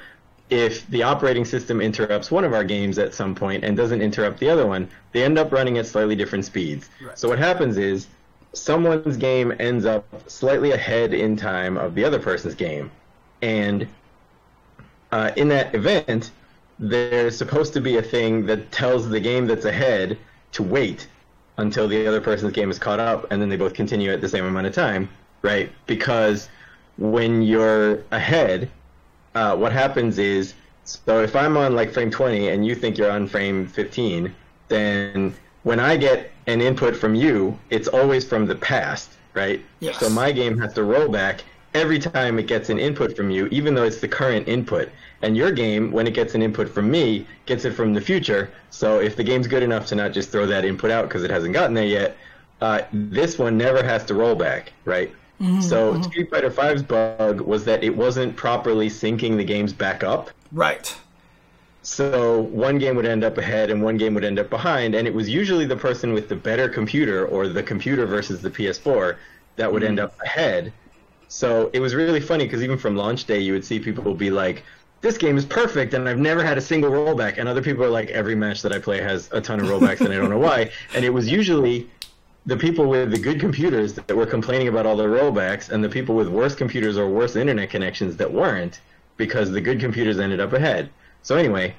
if the operating system interrupts one of our games at some point and doesn't interrupt the other one, they end up running at slightly different speeds. Right. So what happens is someone's game ends up slightly ahead in time of the other person's game, and uh, in that event, there's supposed to be a thing that tells the game that's ahead to wait until the other person's game is caught up, and then they both continue at the same amount of time, right? Because when you're ahead, uh, what happens is, so if I'm on like frame 20 and you think you're on frame 15, then when I get an input from you, it's always from the past, right? Yes. So my game has to roll back every time it gets an input from you, even though it's the current input. And your game, when it gets an input from me, gets it from the future. So if the game's good enough to not just throw that input out because it hasn't gotten there yet, uh, this one never has to roll back, right? So Mm-hmm. Street Fighter V's bug was that it wasn't properly syncing the games back up. Right. So one game would end up ahead and one game would end up behind, and it was usually the person with the better computer or the computer versus the PS4 that would end up ahead. So it was really funny because even from launch day, you would see people be like, "This game is perfect," and I've never had a single rollback. And other people are like, "Every match that I play has a ton of rollbacks, and I don't know why." And it was usually the people with the good computers that were complaining about all the rollbacks, and the people with worse computers or worse internet connections that weren't, because the good computers ended up ahead. So anyway,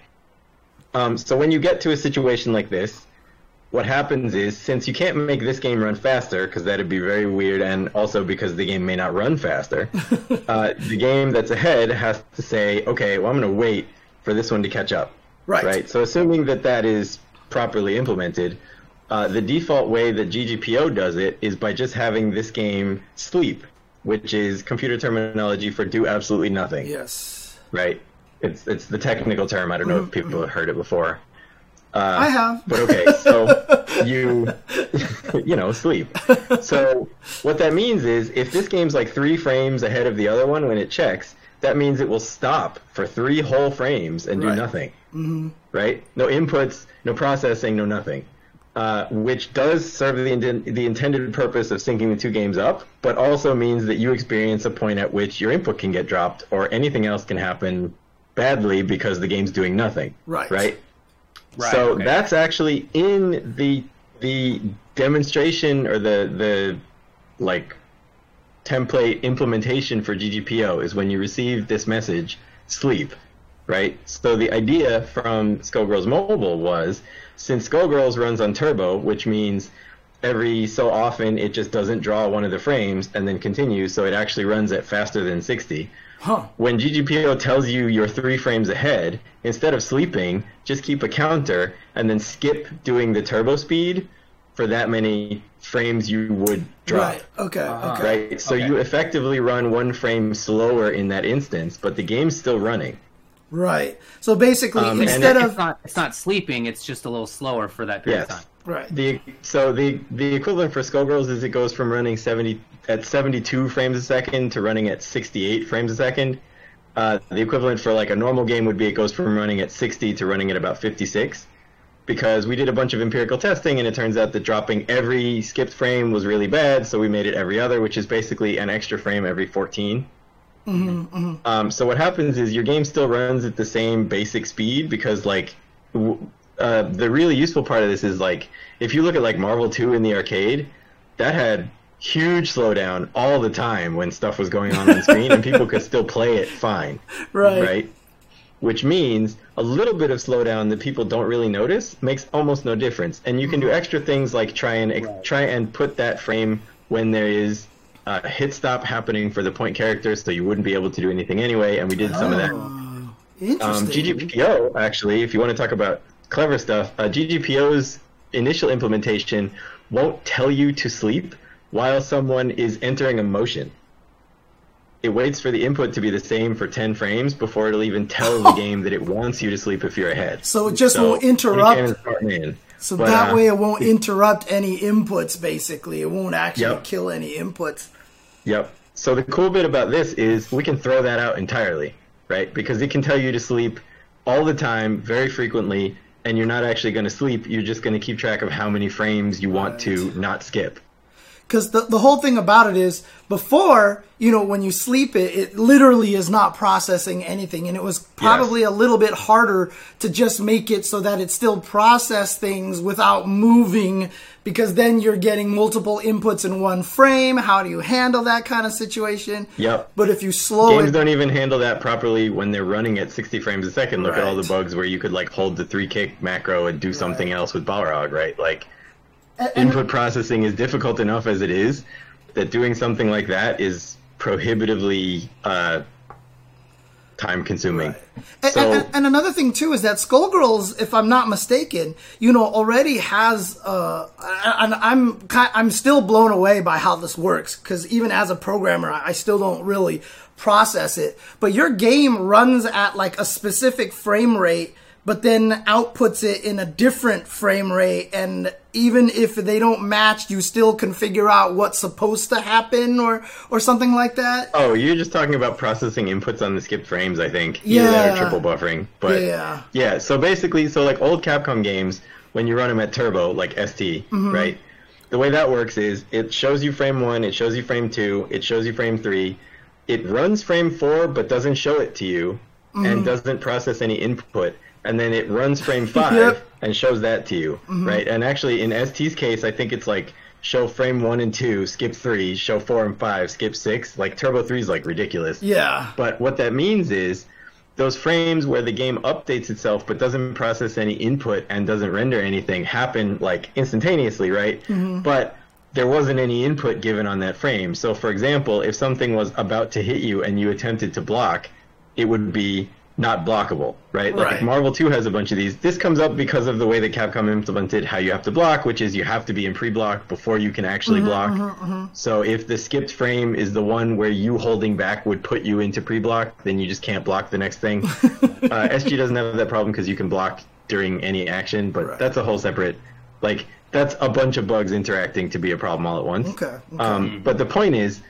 um, so when you get to a situation like this, what happens is since you can't make this game run faster because that'd be very weird, and also because the game may not run faster, uh, the game that's ahead has to say, okay, well I'm going to wait for this one to catch up. Right. Right. So assuming that that is properly implemented, uh, the default way that GGPO does it is by just having this game sleep, which is computer terminology for do absolutely nothing. Yes. Right. It's it's the technical term. I don't know if people have heard it before. Uh, I have. But okay, so you you know sleep. So what that means is if this game's like three frames ahead of the other one when it checks, that means it will stop for three whole frames and do Right. nothing. Mm-hmm. Right? No inputs, no processing, no nothing. Uh, which does serve the, the intended purpose of syncing the two games up, but also means that you experience a point at which your input can get dropped or anything else can happen badly because the game's doing nothing. Right. Right? Right, so okay. that's actually in the the demonstration or the the like template implementation for GGPO is when you receive this message, sleep, right? So the idea from Skullgirls Mobile was since Skullgirls runs on turbo, which means every so often it just doesn't draw one of the frames and then continues, so it actually runs at faster than 60 Huh. when GGPO tells you you're three frames ahead, instead of sleeping, just keep a counter and then skip doing the turbo speed for that many frames you would drop. Right. Okay. Uh-huh. Okay. Right? So Okay. you effectively run one frame slower in that instance, but the game's still running. Right. So basically, Um, instead it- of It's not. It's not sleeping. It's just a little slower for that period of time. right. The so the the equivalent for Skullgirls is it goes from running 70 at 72 frames a second to running at 68 frames a second. Uh, the equivalent for like a normal game would be it goes from running at 60 to running at about 56 because we did a bunch of empirical testing and it turns out that dropping every skipped frame was really bad so we made it every other which is basically an extra frame every 14 um, so what happens is your game still runs at the same basic speed because like w- uh, the really useful part of this is like if you look at like Marvel 2 in the arcade, that had huge slowdown all the time when stuff was going on on screen and people could still play it fine, Right. right? Which means a little bit of slowdown that people don't really notice makes almost no difference. And you can do extra things like try and ex- try and put that frame when there is a hit stop happening for the point character, so you wouldn't be able to do anything anyway. And we did some of that. Um, Interesting. GGPO, actually, if you want to talk about clever stuff, uh, GGPO's initial implementation won't tell you to sleep while someone is entering a motion. It waits for the input to be the same for 10 frames before it'll even tell the game that it wants you to sleep if you're ahead. So it just won't interrupt- can't start in. so But, that uh, way, it won't interrupt any inputs. Basically, it won't actually Yep. kill any inputs. Yep. So the cool bit about this is we can throw that out entirely, right? Because it can tell you to sleep all the time, very frequently, and you're not actually going to sleep. You're just going to keep track of how many frames you want to not skip. Because the, the whole thing about it is before, you know, when you sleep it, it literally is not processing anything. And it was probably a little bit harder to just make it so that it still process things without moving because then you're getting multiple inputs in one frame. How do you handle that kind of situation? Yep. But if you slow Games it, don't even handle that properly when they're running at 60 frames a second. Look at all the bugs where you could like hold the three kick macro and do something else with Balrog, right? Like input processing is difficult enough as it is that doing something like that is prohibitively uh, time consuming. And, So- and, and another thing too is that Skullgirls, if I'm not mistaken, you know, already has. Uh, and I'm I'm still blown away by how this works because even as a programmer, I still don't really process it. But your game runs at like a specific frame rate, but then outputs it in a different frame rate, and even if they don't match, you still can figure out what's supposed to happen or or something like that. Oh, you're just talking about processing inputs on the skipped frames, I think. Yeah. or triple buffering. But Yeah. yeah, so basically, so like old Capcom games, when you run them at turbo, like ST, Mm-hmm. right? The way that works is it shows you frame one, it shows you frame two, it shows you frame three, it runs frame four but doesn't show it to you Mm-hmm. and doesn't process any input, and then it runs frame five Yep. Mm-hmm. and shows that to you, right? And actually, in ST's case, I think it's like show frame one and two, skip three, show four and five, skip six. Like Turbo Three is like ridiculous. Yeah. But what that means is those frames where the game updates itself but doesn't process any input and doesn't render anything happen like instantaneously, right? But there wasn't any input given on that frame. So for example, if something was about to hit you and you attempted to block, it would be not blockable, right? Like Right. Marvel 2 has a bunch of these, this comes up because of the way that Capcom implemented how you have to block, which is you have to be in pre-block before you can actually block. So if the skipped frame is the one where you holding back would put you into pre-block, then you just can't block the next thing. uh, SG doesn't have that problem because you can block during any action, but Right. that's a whole separate, like that's a bunch of bugs interacting to be a problem all at once. Okay. okay. Um, but the point is,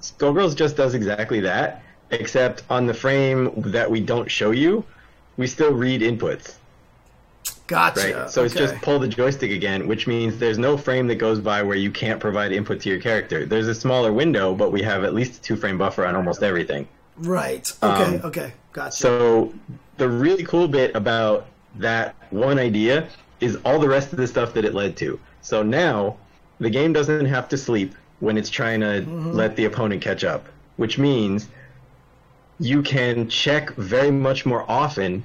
Skullgirls just does exactly that, except on the frame that we don't show you, we still read inputs, gotcha. right? so it's just pull the joystick again, which means there's no frame that goes by where you can't provide input to your character. There's a smaller window, but we have at least a two frame buffer on almost everything. right. Okay. um, okay. Gotcha. So the really cool bit about that one idea is all the rest of the stuff that it led to. So now the game doesn't have to sleep when it's trying to let the opponent catch up, which means you can check very much more often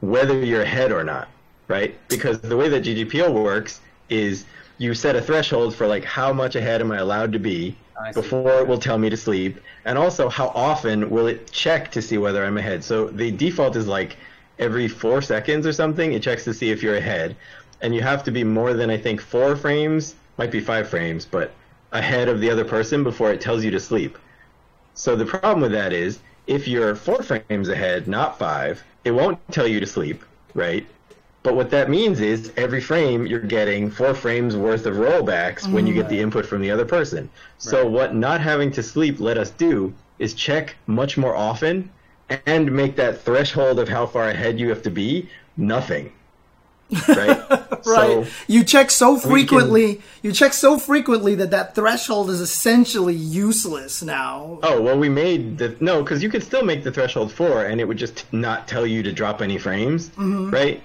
whether you're ahead or not, right? Because the way that GGPO works is you set a threshold for like how much ahead am I allowed to be before it will tell me to sleep, and also how often will it check to see whether I'm ahead. So the default is like every four seconds or something, it checks to see if you're ahead, and you have to be more than I think four frames, might be five frames, but ahead of the other person before it tells you to sleep. So the problem with that is if you're four frames ahead, not five, it won't tell you to sleep, right? But what that means is every frame you're getting four frames worth of rollbacks when you get the mm. input from the other person. So what not having to sleep let us do is check much more often and make that threshold of how far ahead you have to be nothing. Right? right. So you check so can- frequently. You check so frequently that that threshold is essentially useless now. Oh well, we made the no because you could still make the threshold four, and it would just not tell you to drop any frames, mm-hmm. right?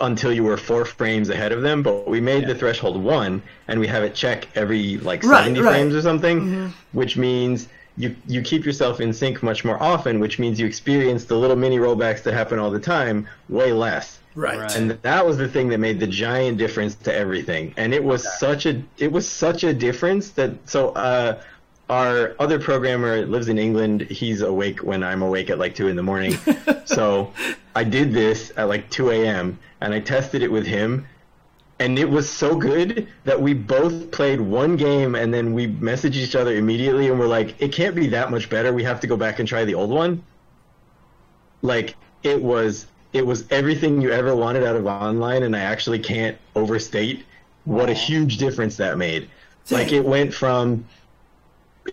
Until you were four frames ahead of them. But we made the threshold one, and we have it check every like Right, seventy right. frames or something, mm-hmm. which means you you keep yourself in sync much more often, which means you experience the little mini rollbacks that happen all the time way less. Right. Right. And that was the thing that made the giant difference to everything. And it was such a it was such a difference that so uh our other programmer lives in England. He's awake when I'm awake at like two in the morning. so I did this at like two AM and I tested it with him and it was so good that we both played one game and then we messaged each other immediately and we're like, it can't be that much better. We have to go back and try the old one. Like it was it was everything you ever wanted out of online and I actually can't overstate what a huge difference that made. Like it went from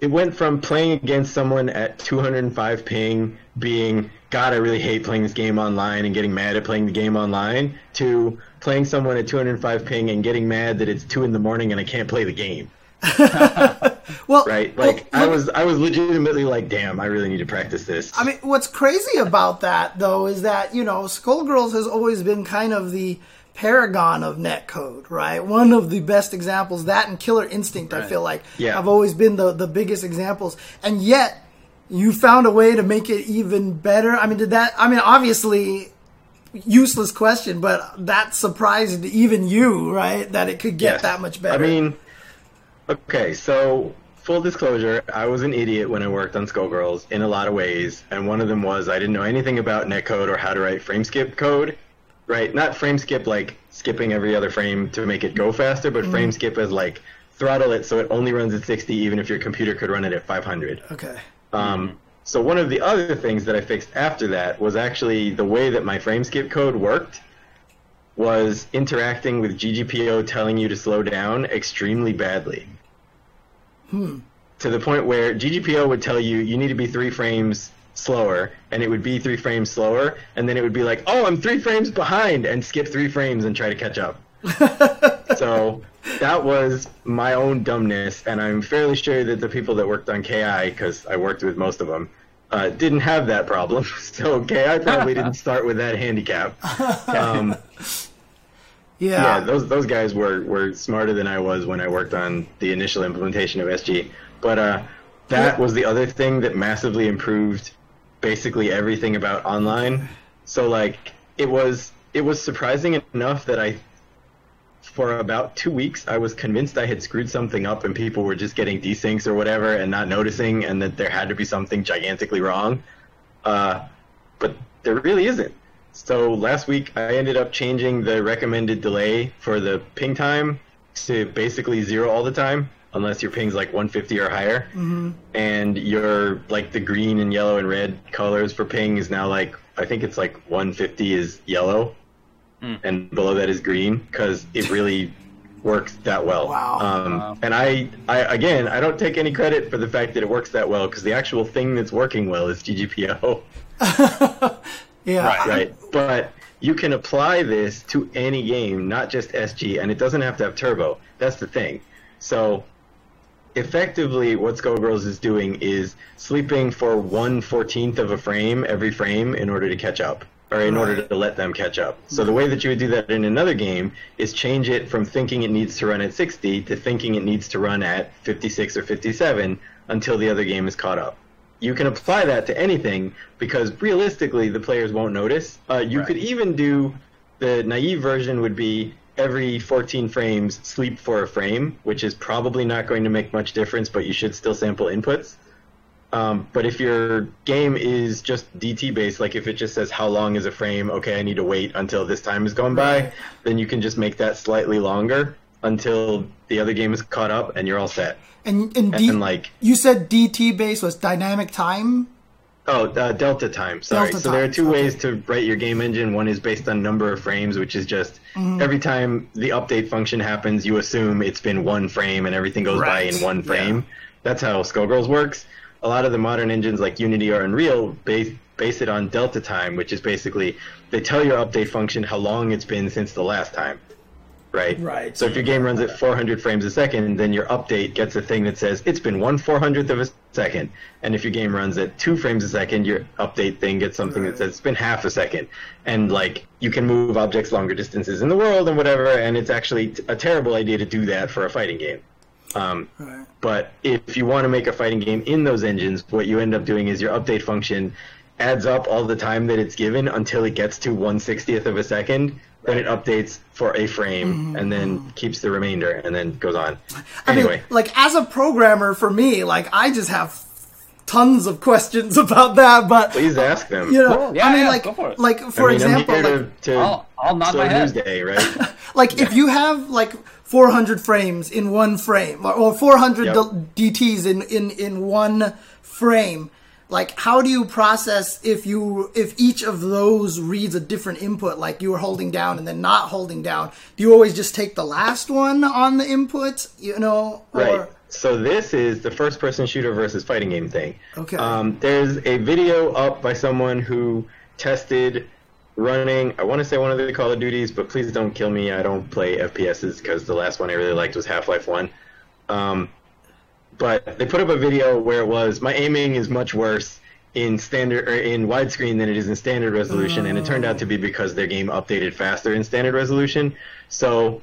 it went from playing against someone at 205 ping being god i really hate playing this game online and getting mad at playing the game online to playing someone at 205 ping and getting mad that it's 2 in the morning and i can't play the game Well, right well, like i was i was legitimately like damn i really need to practice this I mean, what's crazy about that though is that you know, Skullgirls has always been kind of the paragon of netcode, right? One of the best examples. That and Killer Instinct, I feel like, Yeah. have always been the the biggest examples, and yet you found a way to make it even better. I mean, did that? I mean, obviously. Useless question, but that surprised even you, right? That it could get Yes. that much better. I mean, okay, so full disclosure, I was an idiot when I worked on Skullgirls in a lot of ways, and one of them was I didn't know anything about netcode or how to write frame skip code. Right? Not frame skip like skipping every other frame to make it go faster, but frame skip as like throttle it so it only runs at 60 even if your computer could run it at 500. okay, Um, so one of the other things that I fixed after that was actually the way that my frame skip code worked was interacting with GGPO telling you to slow down extremely badly. Hmm. To the point where GGPO would tell you you need to be three frames slower, and it would be three frames slower, and then it would be like, oh, I'm three frames behind, and skip three frames and try to catch up. so that was my own dumbness, and I'm fairly sure that the people that worked on KI, because I worked with most of them, uh, didn't have that problem. So okay. I probably didn't start with that handicap. Um, Yeah. yeah, those those guys were, were smarter than I was when I worked on the initial implementation of SG. But uh, that Yeah. was the other thing that massively improved basically everything about online. So like it was it was surprising enough that I for about two weeks I was convinced I had screwed something up and people were just getting desyncs or whatever and not noticing and that there had to be something gigantically wrong. Uh, but there really isn't. So last week I ended up changing the recommended delay for the ping time to basically zero all the time, unless your ping's like 150 or higher. hmm And your like the green and yellow and red colors for ping is now like I think it's like 150 is yellow, Hmm. and below that is green because it really works that well. Wow. Um, Wow. And I, I again I don't take any credit for the fact that it works that well because the actual thing that's working well is GGPO. yeah. Right. right? But you can apply this to any game, not just SG, and it doesn't have to have turbo. That's the thing. So effectively what Skullgirls is doing is sleeping for one fourteenth of a frame every frame in order to catch up. Or in order to let them catch up. So the way that you would do that in another game is change it from thinking it needs to run at 60 to thinking it needs to run at 56 or 57 until the other game is caught up you can apply that to anything because realistically the players won't notice. Uh, you Right. could even do the naive version would be every 14 frames sleep for a frame, which is probably not going to make much difference, but you should still sample inputs. Um, but if your game is just DT based, like if it just says how long is a frame, okay, I need to wait until this time is gone by, then you can just make that slightly longer until the other game is caught up and you're all set. And and D, And like you said DT based was dynamic time. Oh, uh, delta time. Sorry. Delta so there are two okay. ways to write your game engine. One is based on number of frames, which is just Mm-hmm. every time the update function happens, you assume it's been one frame and everything goes Right. by in one frame. That's how Skullgirls works. A lot of the modern engines like Unity or Unreal base base it on delta time, which is basically they tell your update function how long it's been since the last time. Right. Right. So if your game runs at 400 frames a second, then your update gets a thing that says it's been one 400th of a second. And if your game runs at two frames a second, your update thing gets something Right. that says it's been half a second. And like you can move objects longer distances in the world and whatever. And it's actually a terrible idea to do that for a fighting game. Um, Right. but if you want to make a fighting game in those engines, what you end up doing is your update function adds up all the time that it's given until it gets to 160th of a second. Then it updates for a frame and then keeps the remainder and then goes on. I Anyway, mean, like as a programmer, for me, like I just have tons of questions about that. But please ask them. you know, Cool. Yeah, I mean, yeah, like, for like for I mean, example, I'm here like, to, to I'll- I'll nod my head. news day, right? like if you have like 400 frames in one frame or- or 400 Yep. DTs in, in, in one frame, like how do you process if you if each of those reads a different input, like you were holding down and then not holding down? Do you always just take the last one on the input? You know, or Right. So this is the first person shooter versus fighting game thing. Okay. Um, there's a video up by someone who tested running, I want to say one of the Call of Duties, but please don't kill me. I don't play FPSs because the last one I really liked was Half-Life 1. Um, but they put up a video where it was, my aiming is much worse in standard or in widescreen than it is in standard resolution, and it turned out to be because their game updated faster in standard resolution. So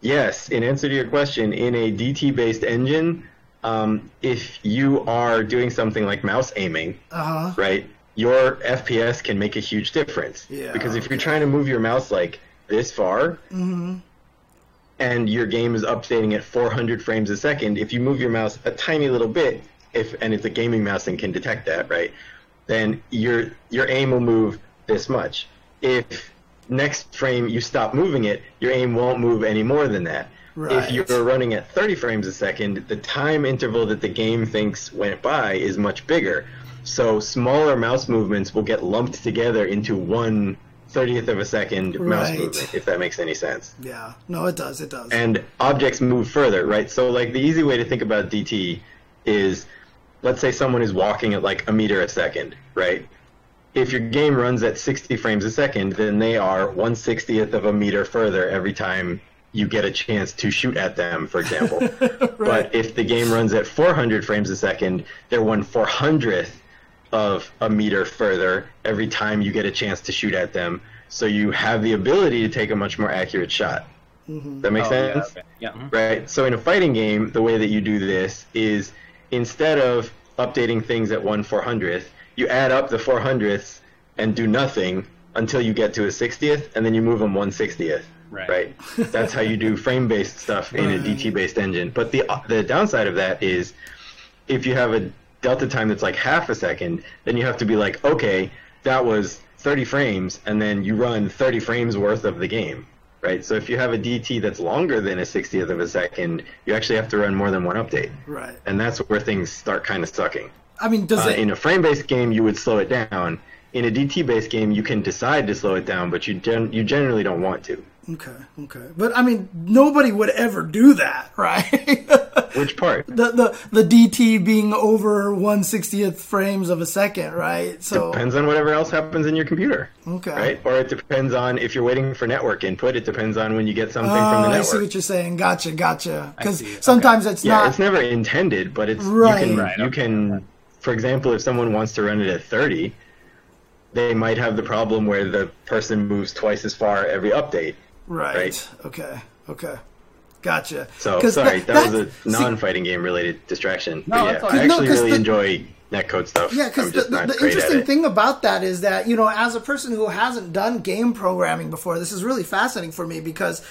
Yes, in answer to your question, in a DT based engine, um, if you are doing something like mouse aiming, uh-huh. right, your FPS can make a huge difference. Yeah, because if you're trying to move your mouse like this far, Mm-hmm. and your game is updating at 400 frames a second, if you move your mouse a tiny little bit, if and it's a gaming mouse and can detect that, right, then your your aim will move this much. If next frame you stop moving it, your aim won't move any more than that. Right. If you're running at 30 frames a second, the time interval that the game thinks went by is much bigger. So smaller mouse movements will get lumped together into one thirtieth of a second mouse Right. movement, if that makes any sense. Yeah. No, it does. It does. and objects move further, right? So like the easy way to think about DT is let's say someone is walking at like a meter a second, right? If your game runs at 60 frames a second, then they are 160th of a meter further every time you get a chance to shoot at them, for example. right. But if the game runs at 400 frames a second, they're 1 400th of a meter further every time you get a chance to shoot at them. So you have the ability to take a much more accurate shot. That makes Oh, yeah, sense? okay. Yeah. mhm. right? So in a fighting game, the way that you do this is instead of updating things at one four hundredth, you add up the four hundredths and do nothing until you get to a sixtieth, and then you move them one sixtieth. Right. Right? That's how you do frame-based stuff in a DT-based engine. But the the downside of that is if you have a delta time that's like half a second, then you have to be like, okay, that was 30 frames, and then you run 30 frames worth of the game, right? So if you have a DT that's longer than a 60th of a second, you actually have to run more than one update, right. and that's where things start kind of sucking. I mean, does Uh, it? in a frame-based game, you would slow it down. In a DT-based game, you can decide to slow it down, but you gen- you generally don't want to. Okay. Okay. But I mean, nobody would ever do that, right? Which part? the the the DT being over one sixtieth frames of a second, right? So it Depends on whatever else happens in your computer. okay. right? Or it depends on if you're waiting for network input. It depends on when you get something from the network. I see what you're saying. Gotcha, gotcha. Because see. Okay. sometimes it's Yeah, not. it's never intended, but it's Right. you can Right, you can, for example, if someone wants to run it at 30, they might have the problem where the person moves twice as far every update. Right. right. Okay. Okay. Gotcha. So sorry, that, was a non-fighting game related distraction. No, but yeah, I right. No, really the- enjoy netcode stuff. Yeah, because the, the, the interesting thing about that is that, you know, as a person who hasn't done game programming before, this is really fascinating for me because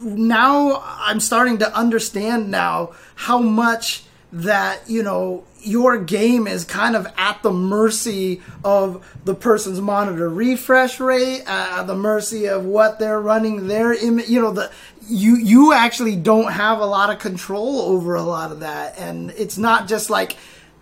now I'm starting to understand now how much that, you know, your game is kind of at the mercy of the person's monitor refresh rate, uh, the mercy of what they're running their image, you know, the you you actually don't have a lot of control over a lot of that. And it's not just like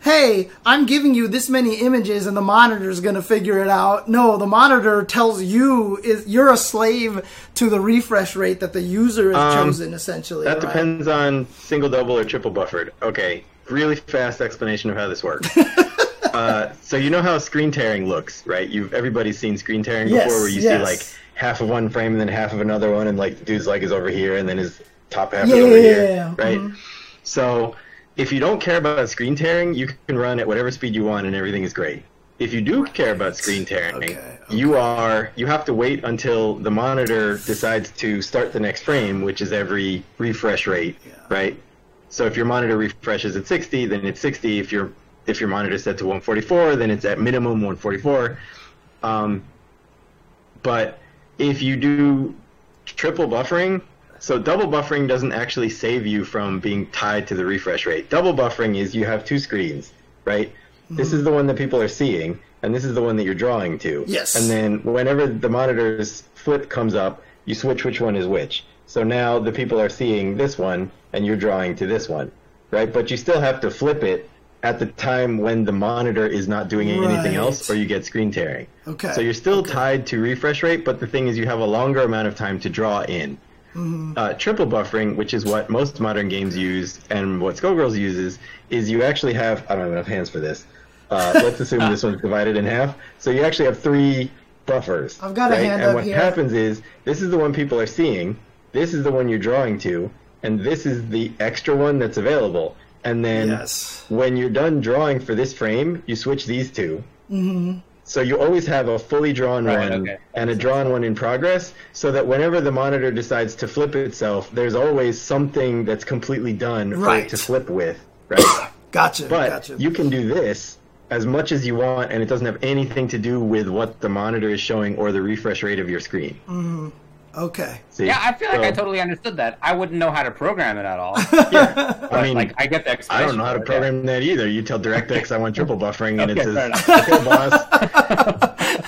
hey, I'm giving you this many images and the monitor's going to figure it out. No, the monitor tells you is you're a slave to the refresh rate that the user has chosen essentially. Um, That right? depends on single, double, or triple buffered. Okay, really fast explanation of how this works. uh, so you know how screen tearing looks, right? You've everybody's seen screen tearing Yes, before, where you yes. see like half of one frame and then half of another one, and like the dude's leg is over here, and then his top half Yeah, is over yeah, here, yeah, yeah. right? Mhm. So if you don't care about screen tearing, you can run at whatever speed you want, and everything is great. If you do care about screen tearing, Okay, okay. you are you have to wait until the monitor decides to start the next frame, which is every refresh rate, right? So if your monitor refreshes at 60, then it's 60. If your if your monitor is set to 144, then it's at minimum 144. Um, but if you do triple buffering, so double buffering doesn't actually save you from being tied to the refresh rate. Double buffering is you have two screens, right? This is the one that people are seeing, and this is the one that you're drawing to. Yes. And then whenever the monitor's flip comes up, you switch which one is which. So now the people are seeing this one, and you're drawing to this one, right? But you still have to flip it at the time when the monitor is not doing anything else, or you get screen tearing. Okay. So you're still tied to refresh rate, but the thing is, you have a longer amount of time to draw in. Uh, triple buffering, which is what most modern games use, and what Skullgirls uses, is you actually have I don't have enough hands for this. Uh, let's assume this one's divided in half. So you actually have three buffers. I've got a right? hand And what here. happens is this is the one people are seeing, this is the one you're drawing to, and this is the extra one that's available. And then Yes. when you're done drawing for this frame, you switch these 2 Mm-hmm. So you always have a fully drawn Right, one okay. and a drawn one in progress, so that whenever the monitor decides to flip itself, there's always something that's completely done for Right. it to flip with, right? Gotcha. but gotcha. you can do this as much as you want, and it doesn't have anything to do with what the monitor is showing or the refresh rate of your screen. Mm-hmm. Okay. See? Yeah, I feel like I totally understood that. I wouldn't know how to program it at all. Yeah, I mean, like I get the I don't know how to for it, program that either. You tell DirectX I want triple buffering, and it Okay, fair says, "Okay, boss."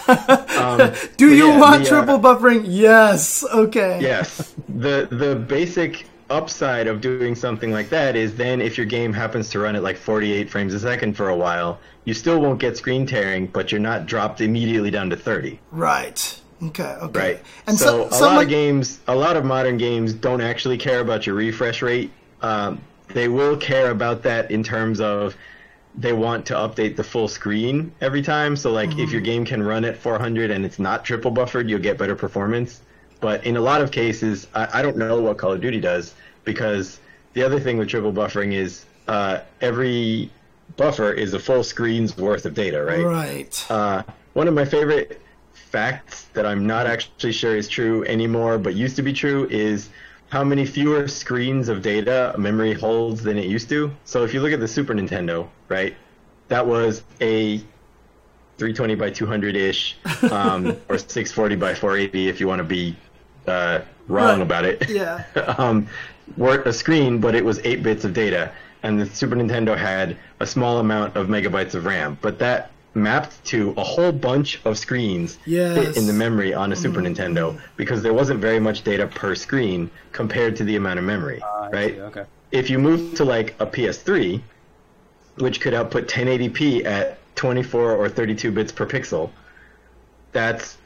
um, Do you yeah, want the, uh, triple buffering? Yes. Okay. Yes. The the basic upside of doing something like that is then if your game happens to run at like 48 frames a second for a while, you still won't get screen tearing, but you're not dropped immediately down to 30. Right. Okay, okay. right? And so, so, a lot of games, a lot of modern games don't actually care about your refresh rate. Um, they will care about that in terms of they want to update the full screen every time. So, like, if your game can run at 400 and it's not triple buffered, you'll get better performance. But in a lot of cases, I, I don't know what Call of Duty does because the other thing with triple buffering is uh, every buffer is a full screen's worth of data, right? right? Uh, one of my favorite facts that I'm not actually sure is true anymore, but used to be true, is how many fewer screens of data memory holds than it used to. So if you look at the Super Nintendo, right, that was a 320 by 200 ish, um, or 640 by 480 if you want to be uh, wrong Right. about it. Yeah. um, were a screen, but it was eight bits of data, and the Super Nintendo had a small amount of megabytes of RAM. But that mapped to a whole bunch of screens Yes. in the memory on a mm. Super Nintendo because there wasn't very much data per screen compared to the amount of memory, ah, I right? see, Okay. If you move to like a PS3, which could output 1080p at 24 or 32 bits per pixel, that's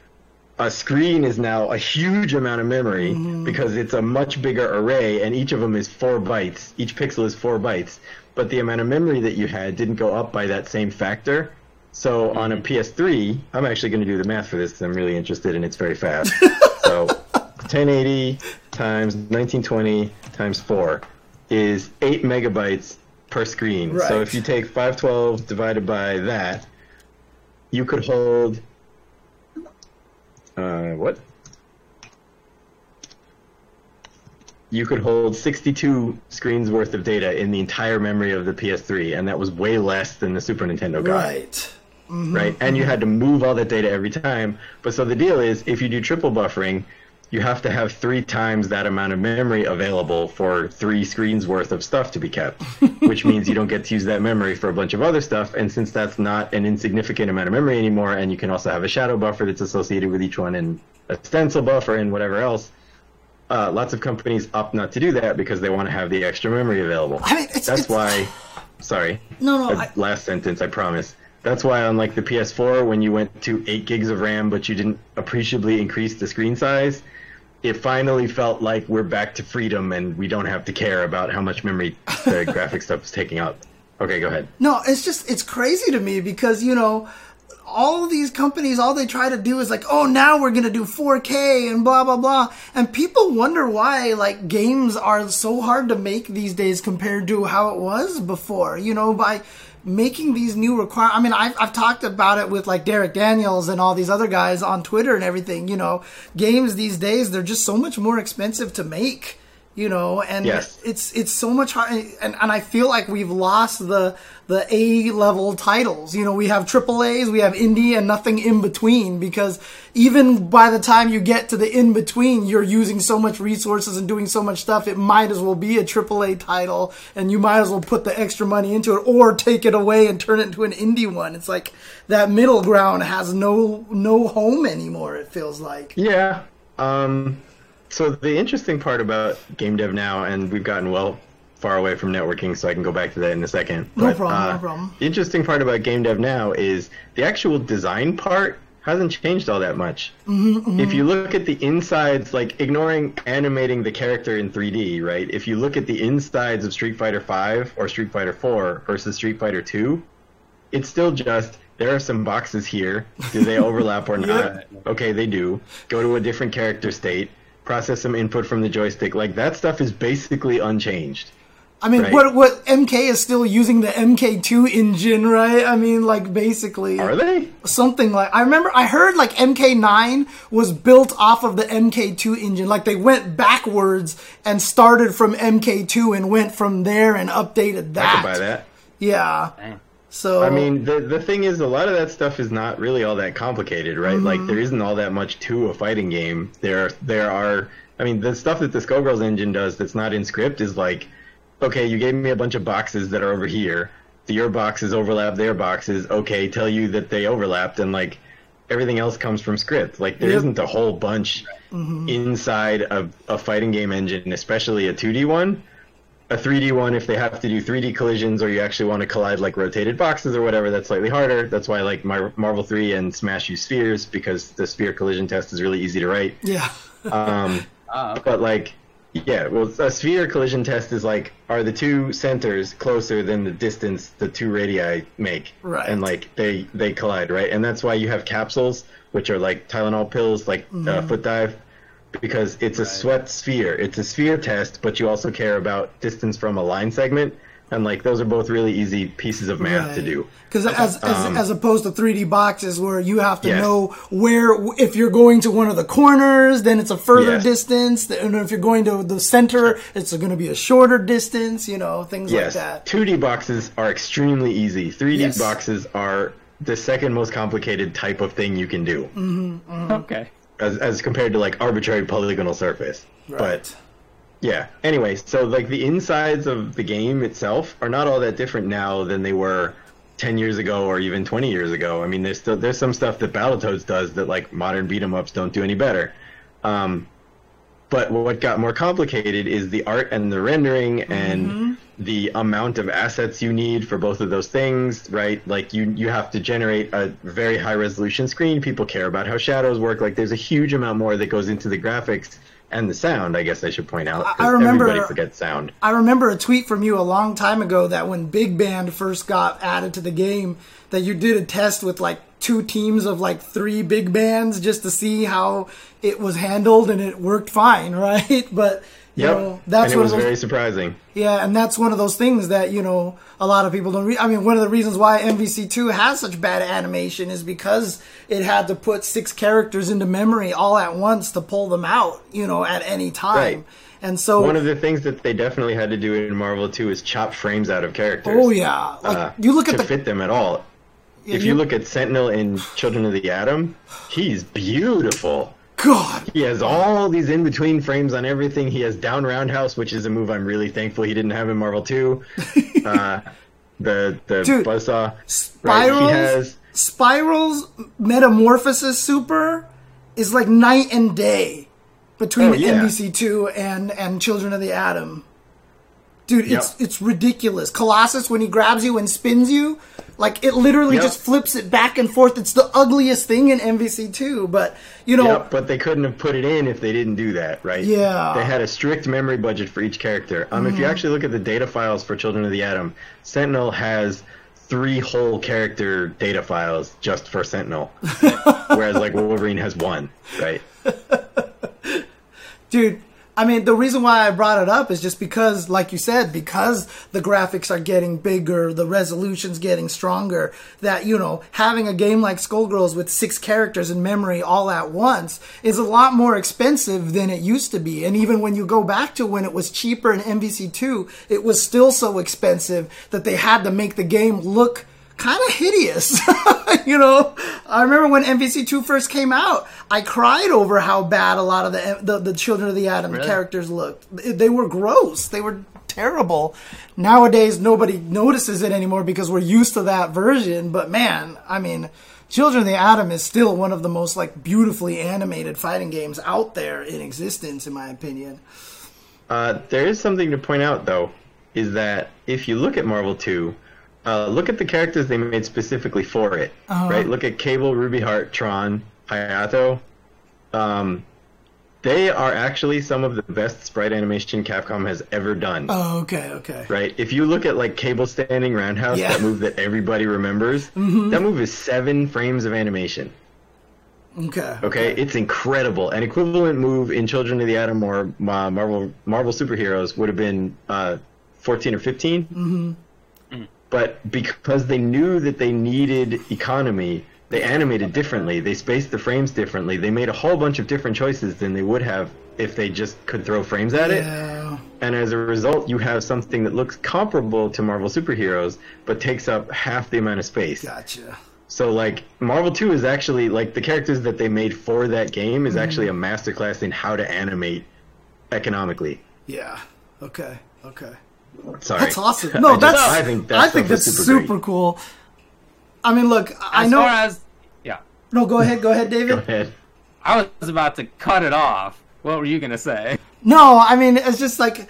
a screen is now a huge amount of memory mm-hmm. because it's a much bigger array and each of them is 4 bytes. Each pixel is 4 bytes. But the amount of memory that you had didn't go up by that same factor. So on a PS3, I'm actually going to do the math for this I'm really interested and it's very fast. so 1080 times 1920 times 4 is 8 megabytes per screen. So if you take 512 divided by that, you could hold uh, what? You could hold 62 screens worth of data in the entire memory of the PS3, and that was way less than the Super Nintendo got Right. Right? And you had to move all that data every time. But so the deal is, if you do triple buffering, you have to have three times that amount of memory available for three screens worth of stuff to be kept, which means you don't get to use that memory for a bunch of other stuff. And since that's not an insignificant amount of memory anymore, and you can also have a shadow buffer that's associated with each one and a stencil buffer and whatever else. Uh, lots of companies opt not to do that because they want to have the extra memory available. I mean, it's- That's it's- why. Sorry. No, no. Uh, I, last sentence, I promise. That's why on like the PS4, when you went to eight gigs of RAM, but you didn't appreciably increase the screen size, it finally felt like we're back to freedom and we don't have to care about how much memory the graphic stuff is taking up. Okay, go ahead. No, it's just it's crazy to me because you know all these companies all they try to do is like oh now we're going to do 4K and blah blah blah and people wonder why like games are so hard to make these days compared to how it was before you know by making these new require I mean I've, I've talked about it with like Derek Daniels and all these other guys on Twitter and everything you know. Games these days they're just so much more expensive to make you know and Yes. it's it's so much hard and, and i feel like we've lost the the a level titles you know we have triple a's we have indie and nothing in between because even by the time you get to the in between you're using so much resources and doing so much stuff it might as well be a triple a title and you might as well put the extra money into it or take it away and turn it into an indie one it's like that middle ground has no no home anymore it feels like Yeah. Um, so the interesting part about game dev now, and we've gotten well far away from networking, so I can go back to that in a second. No But, problem, no uh, problem. The interesting part about game dev now is the actual design part hasn't changed all that much. Mm-hmm, If you look at the insides, like ignoring animating the character in 3D, right? If you look at the insides of Street Fighter 5 or Street Fighter 4 versus Street Fighter 2, it's still just there are some boxes here. Do they overlap or not? Okay, they do. Go to a different character state, process some input from the joystick. Like that stuff is basically unchanged. I mean, Right. what what MK is still using the MK2 engine, right? I mean, like basically Are they? something like I remember I heard like MK9 was built off of the MK2 engine. Like they went backwards and started from MK2 and went from there and updated that. I could buy that. Yeah. Dang. So I mean, the the thing is, a lot of that stuff is not really all that complicated, right? Mm-hmm. Like, there isn't all that much to a fighting game. There, there are. I mean, the stuff that the Skullgirls engine does that's not in script is like, okay, you gave me a bunch of boxes that are over here. Your boxes overlap their boxes. Okay, tell you that they overlapped, and like everything else comes from script. Like, there Yep. not a whole bunch Mm-hmm. inside of a fighting game engine, especially a 2D one. A 3D one if they have to do 3D collisions or you actually want to collide like rotated boxes or whatever. That's slightly harder. That's why I like Mar- Marvel 3 and Smash use spheres because the sphere collision test is really easy to write. Yeah. Um, Uh, but like, yeah, well, a sphere collision test is like, are the two centers closer than the distance the two radii make? Right. And like they they collide, right? And that's why you have capsules, which are like Tylenol pills, like uh, foot dive, because it's a swept sphere. It's a sphere test, but you also care about distance from a line segment, and like those are both really easy pieces of math to do. Because as, as, Um, as opposed to 3D boxes where you have to Yes. know where, if you're going to one of the corners, then it's a further Yes. distance. And if you're going to the center, it's going to be a shorter distance, you know, things Yes, like that. 2D boxes are extremely easy. 3D Yes. boxes are the second most complicated type of thing you can do. okay. As, as compared to like arbitrary polygonal surface. But yeah. Anyway, so like the insides of the game itself are not all that different now than they were 10 years ago or even 20 years ago. I mean, there's still there's some stuff that Battletoads does that like modern beat 'em ups don't do any better. Um, but what got more complicated is the art and the rendering and mm-hmm. the amount of assets you need for both of those things, right? Like you you have to generate a very high resolution screen. People care about how shadows work. Like there's a huge amount more that goes into the graphics and the sound. I guess I should point out. I remember- everybody forgets sound. I remember a tweet from you a long time ago that when Big Band first got added to the game, that you did a test with like two teams of like three big bands just to see how it was handled, and it worked fine, right? But you Yep, know, that's and it was those, very surprising. yeah, and that's one of those things that you know a lot of people don't. Re- I mean, one of the reasons why MVC two has such bad animation is because it had to put six characters into memory all at once to pull them out, you know, at any time. Right. And so, One of the things that they definitely had to do in Marvel 2 is chop frames out of characters. oh yeah, like uh, you look at to the fit them at all. If you- look at Sentinel in Children of the Atom, he's beautiful. God. He has all these in between frames on everything. He has down roundhouse, which is a move I'm really thankful he didn't have in Marvel 2. uh, the the Dude, buzzsaw. Spirals, Right, has Spirals Metamorphosis Super is like night and day between Oh, yeah. MVC2 and and Children of the Atom. Dude, it's Yep. it's ridiculous. Colossus when he grabs you and spins you, like it literally Yep. just flips it back and forth. It's the ugliest thing in MVC2, but you know, Yep, but they couldn't have put it in if they didn't do that, right? Yeah. Mm-hmm. They had a strict memory budget for each character. Um, if you actually look at the data files for Children of the Atom, Sentinel has three whole character data files just for Sentinel, whereas like Wolverine has one, right? dude i mean the reason why i brought it up is just because like you said because the graphics are getting bigger the resolution's getting stronger that you know having a game like skullgirls with six characters in memory all at once is a lot more expensive than it used to be. And even when you go back to when it was cheaper in mvc2 it was still so expensive that they had to make the game look kind of hideous. you know, I remember when MVC2 first came out, I cried over how bad a lot of the the, the Children of the Atom Really? characters looked. They they were gross. They were terrible. Nowadays, nobody notices it anymore because we're used to that version. But man, I mean. Children of the Atom is still one of the most like beautifully animated fighting games out there in existence, in my opinion. Uh, there is something to point out, though, is that if you look at Marvel 2, uh, look at the characters they made specifically for it, right? Look at Cable, Ruby Heart, Tron, Hayato. Um, they are actually some of the best sprite animation Capcom has ever done. Oh, okay, okay. Right? If you look at like Cable standing roundhouse, Yeah. that move that everybody remembers, that move is seven frames of animation. Okay. Okay, it's incredible. An equivalent move in Children of the Atom or uh, Marvel Marvel superheroes would have been uh, 14 or 15. Mm-hmm. But because they knew that they needed economy, they animated differently. They spaced the frames differently. They made a whole bunch of different choices than they would have if they just could throw frames at it. Yeah. And as a result, you have something that looks comparable to Marvel superheroes, but takes up half the amount of space. Gotcha. So like Marvel 2 is actually like the characters that they made for that game is actually a mm-hmm. masterclass in how to animate economically. Yeah. Okay. Okay. Sorry. That's awesome. No, I just- that's I think that I think that's super, super, cool. I mean, look, I As know. far as yeah, no, go ahead. Go ahead, David. Go David. ahead. I was about to cut it off What were you gonna say? No, I mean it's just like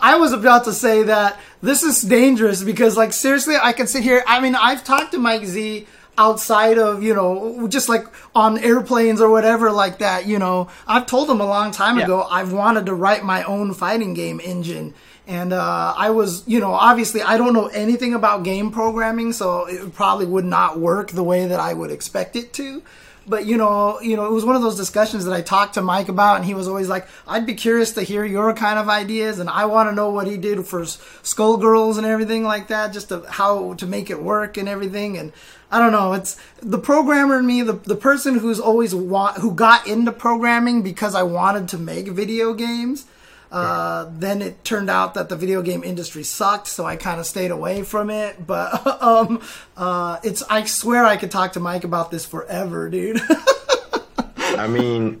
I was about to say that this is dangerous because like seriously, I can sit here. I mean, I've talked to Mike Z outside of you know just like on airplanes or whatever like that. You know, I've told him a long time Yeah. ago I've wanted to write my own fighting game engine. And uh, I was, you know, obviously I don't know anything about game programming, so it probably would not work the way that I would expect it to but you know, you know, it was one of those discussions that I talked to Mike about, and he was always like, "I'd be curious to hear your kind of ideas, and I want to know what he did for Skullgirls and everything like that, just to, how to make it work and everything." And I don't know, it's the programmer in me, the the person who's always want who got into programming because I wanted to make video games. Uh, then it turned out that the video game industry sucked, so I kind of stayed away from it. But um, uh, it's I swear I could talk to Mike about this forever, dude. I mean,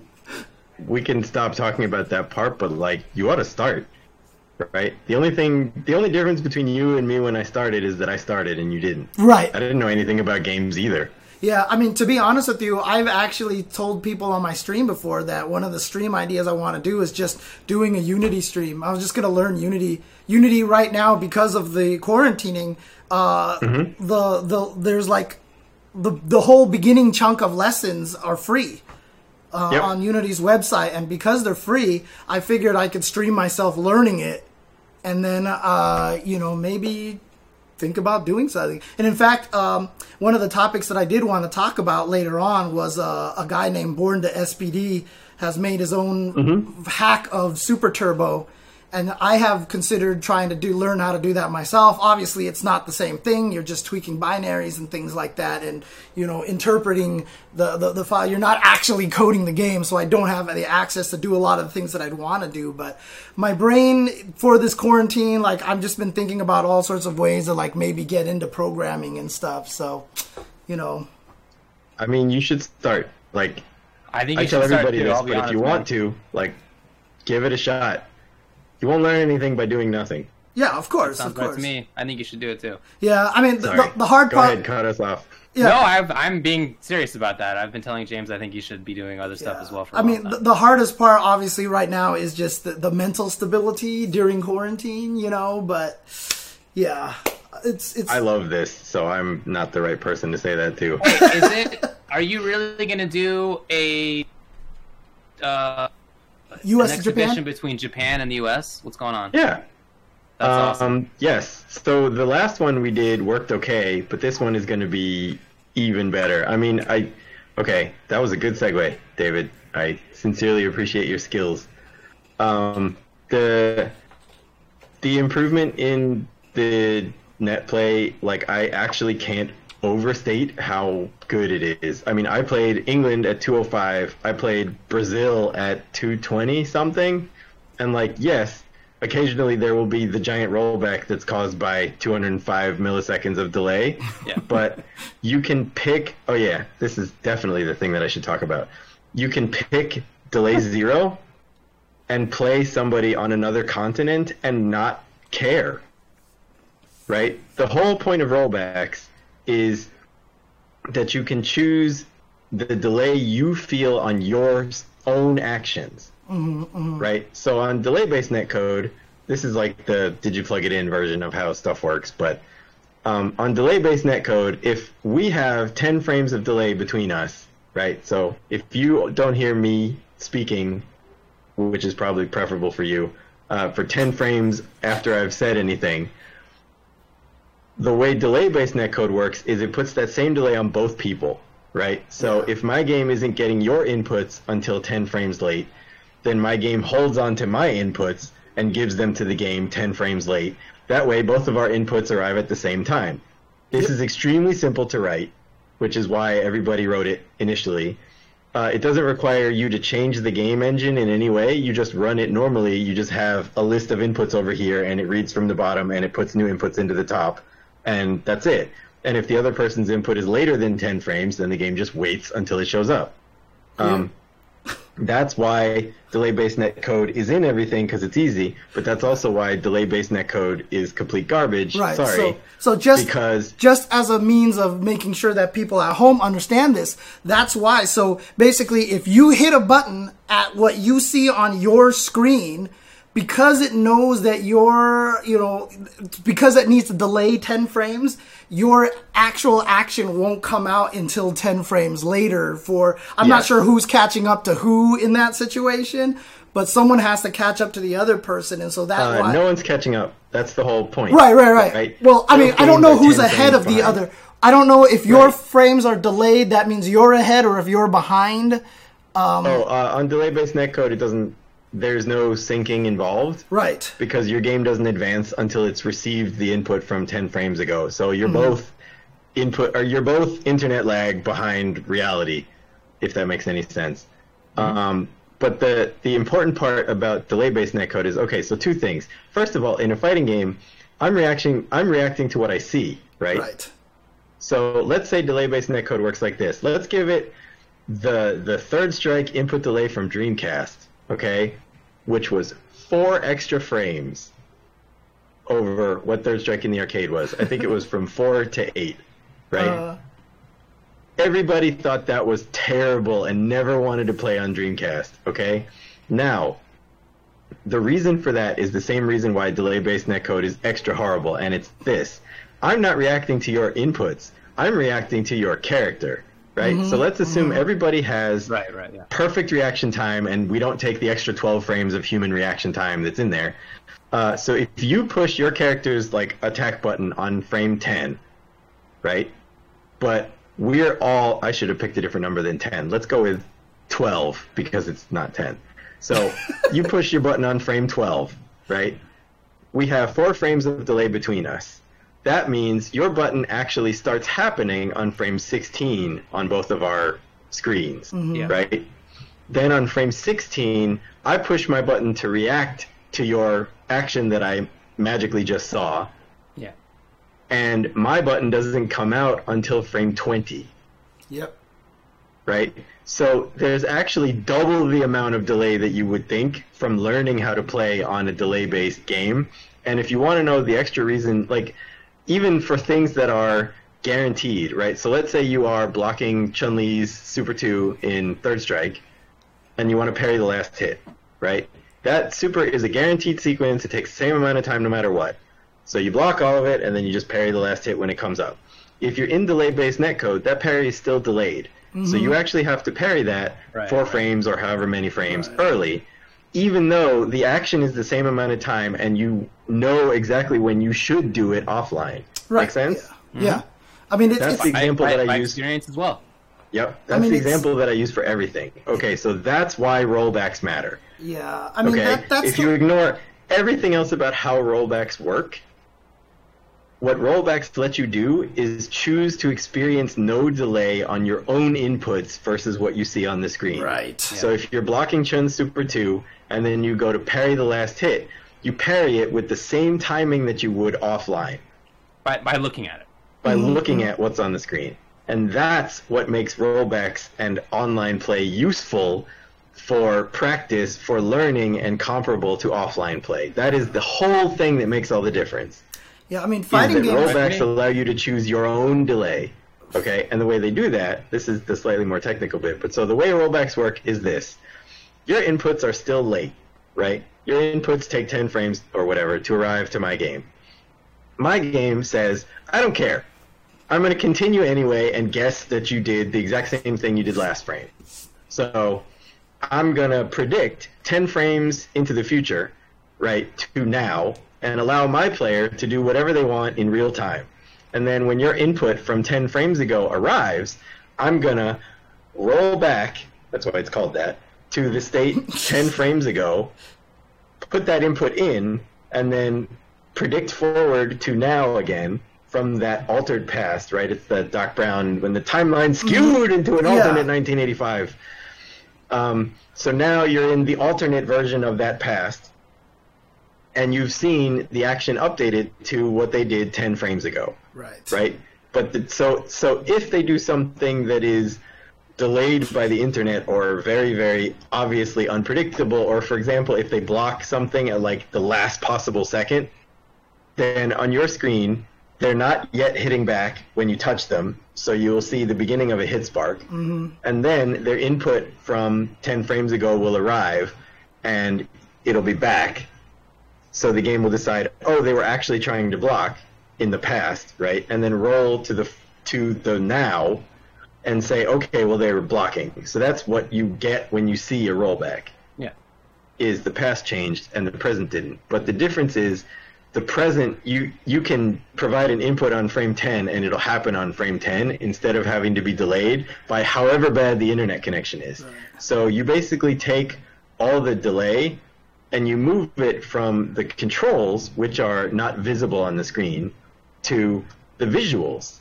we can stop talking about that part, but like, you ought to start, right? The only thing, the only difference between you and me when I started is that I started and you didn't. right. I didn't know anything about games either. Yeah, I mean, to be honest with you, I've actually told people on my stream before that one of the stream ideas I want to do is just doing a Unity stream. I was just going to learn Unity. Unity right now because of the quarantining. Uh, The the there's like the the whole beginning chunk of lessons are free. Uh, Yep. on Unity's website, and because they're free, I figured I could stream myself learning it, and then uh, you know maybe think about doing something. And in fact, um, one of the topics that I did want to talk about later on was uh, a guy named Born to SPD has made his own hack of Super Turbo. And I have considered trying to do learn how to do that myself. Obviously, it's not the same thing. You're just tweaking binaries and things like that, and you know, interpreting the, the the file. You're not actually coding the game, so I don't have the access to do a lot of the things that I'd want to do. But my brain for this quarantine, like I've just been thinking about all sorts of ways to like maybe get into programming and stuff. So, you know, I mean, you should start. Like, I think you I tell should everybody too, this, but if you honest, want to, like, give it a shot. You won't learn anything by doing nothing. yeah, of course, Sounds of right course. to me. I think you should do it too. Yeah, I mean, the, Sorry. the, the hard Go part. ahead, cut us off. Yeah. No, I've, I'm being serious about that. I've been telling James I think you should be doing other stuff as well. For a I mean, the, the hardest part, obviously, right now is just the, the mental stability during quarantine. You know, but yeah, it's it's. I love this, so I'm not the right person to say that to. is it? Are you really going to do a uh, U.S. an and Japan. exhibition between Japan and the U.S.? What's going on? Yeah. That's awesome. Um, yes. So the last one we did worked okay, but this one is going to be even better. I mean, I okay, that was a good segue, David. I sincerely appreciate your skills. Um, the the improvement in the net play, like I actually can't overstate how good it is. I mean, I played England at 205. I played Brazil at 220 something. And like, yes, occasionally there will be the giant rollback that's caused by 205 milliseconds of delay. Yeah. But you can pick. Oh yeah, this is definitely the thing that I should talk about. You can pick delay zero and play somebody on another continent and not care. Right? The whole point of rollbacks is that you can choose the delay you feel on your own actions. Right? So on delay based netcode, this is like the did you plug it in version of how stuff works, but um, on delay based netcode, if we have 10 frames of delay between us, right? So if you don't hear me speaking, which is probably preferable for you, uh, for 10 frames after I've said anything, the way delay based netcode works is it puts that same delay on both people, right? So if my game isn't getting your inputs until 10 frames late, then my game holds on to my inputs and gives them to the game 10 frames late. That way, both of our inputs arrive at the same time. This is extremely simple to write, which is why everybody wrote it initially. Uh, it doesn't require you to change the game engine in any way. You just run it normally. You just have a list of inputs over here, and it reads from the bottom, and it puts new inputs into the top, and that's it. And if the other person's input is later than 10 frames, then the game just waits until it shows up. Um, That's why delay-based netcode is in everything because it's easy, but that's also why delay-based netcode is complete garbage. Right. Sorry. So, so just because just as a means of making sure that people at home understand this, that's why. So basically, if you hit a button at what you see on your screen, because it knows that your, you know, because it needs to delay 10 frames, your actual action won't come out until 10 frames later for, I'm not sure who's catching up to who in that situation, but someone has to catch up to the other person. And so that uh, why. no one's catching up. That's the whole point. Right, right, right. right? Well, I mean, I don't know who's ahead of the other. I don't know if your Right. frames are delayed. That means you're ahead, or if you're behind. Oh, uh, on delay-based netcode, it doesn't. There's no syncing involved. Right. because your game doesn't advance until it's received the input from 10 frames ago. So you're Mm-hmm. both input or you're both internet lag behind reality, if that makes any sense. Mm-hmm. Um, but the the important part about delay-based netcode is okay. So two things. First of all, in a fighting game, I'm reacting I'm reacting to what I see, right? Right. So let's say delay-based netcode works like this. Let's give it the the third strike input delay from Dreamcast, okay, which was four extra frames over what third strike in the arcade was. I think it was from four to eight, right? Uh, Everybody thought that was terrible and never wanted to play on Dreamcast, okay? Now, the reason for that is the same reason why delay-based netcode is extra horrible, and it's this. I'm not reacting to your inputs. I'm reacting to your character, right? So let's assume everybody has Right, right, yeah. perfect reaction time, and we don't take the extra 12 frames of human reaction time that's in there. Uh, so if you push your character's like attack button on frame 10, right? But we're all I should have picked a different number than 10. Let's go with 12 because it's not 10. So you push your button on frame 12, right? We have four frames of delay between us. That means your button actually starts happening on frame 16 on both of our screens, mm-hmm. Yeah. right? Then on frame 16, I push my button to react to your action that I magically just saw, Yeah. and my button doesn't come out until frame 20, yep. right? So there's actually double the amount of delay that you would think from learning how to play on a delay based game. And if you want to know the extra reason, like even for things that are guaranteed, right? So let's say you are blocking Chun Li's Super 2 in Third Strike, and you want to parry the last hit, right? That super is a guaranteed sequence. It takes the same amount of time no matter what. So you block all of it, and then you just parry the last hit when it comes up. If you're in delay-based netcode, that parry is still delayed. So mm-hmm. you actually have to parry that Right, four right. frames or however many frames early, even though the action is the same amount of time, and you know exactly when you should do it offline. Right. Make sense? Yeah. I mean, it's, That's it's the example by, that I by use. experience as well. Yep, that's mean, the it's- example that I use for everything. Okay, so that's why rollbacks matter. yeah. I mean, Okay, that, that's if the- you ignore everything else about how rollbacks work, what rollbacks let you do is choose to experience no delay on your own inputs versus what you see on the screen. right. So if you're blocking Chun Super 2 and then you go to parry the last hit, you parry it with the same timing that you would offline By, by looking at it. by Mm-hmm. looking at what's on the screen. And that's what makes rollbacks and online play useful for practice, for learning, and comparable to offline play. That is the whole thing that makes all the difference. Yeah. I mean, fighting games. rollbacks allow you to choose your own delay. Okay, and the way they do that, this is the slightly more technical bit, but so the way rollbacks work is this. Your inputs are still late, right? Your inputs take 10 frames or whatever to arrive to my game. My game says, I don't care. I'm going to continue anyway and guess that you did the exact same thing you did last frame. So I'm going to predict 10 frames into the future, right, to now, and allow my player to do whatever they want in real time. And then when your input from 10 frames ago arrives, I'm going to roll back, that's why it's called that, to the state 10 frames ago, put that input in, and then predict forward to now again from that altered past, right? It's the Doc Brown when the timeline skewed into an Yeah. alternate 1985. Um, so now you're in the alternate version of that past, and you've seen the action updated to what they did 10 frames ago Right. right? But the, so so if they do something that is delayed by the internet or very, very obviously unpredictable, or for example, if they block something at like the last possible second, then on your screen, they're not yet hitting back when you touch them. So you will see the beginning of a hit spark. Mm-hmm. And then their input from 10 frames ago will arrive and it'll be back. So the game will decide, oh, they were actually trying to block in the past, right? And then roll to the to the now and say, okay, well they were blocking. So that's what you get when you see a rollback. Yeah. Is the past changed and the present didn't. But the difference is the present you you can provide an input on frame 10 and it'll happen on frame 10 instead of having to be delayed by however bad the internet connection is. Right. So you basically take all the delay and you move it from the controls which are not visible on the screen to the visuals.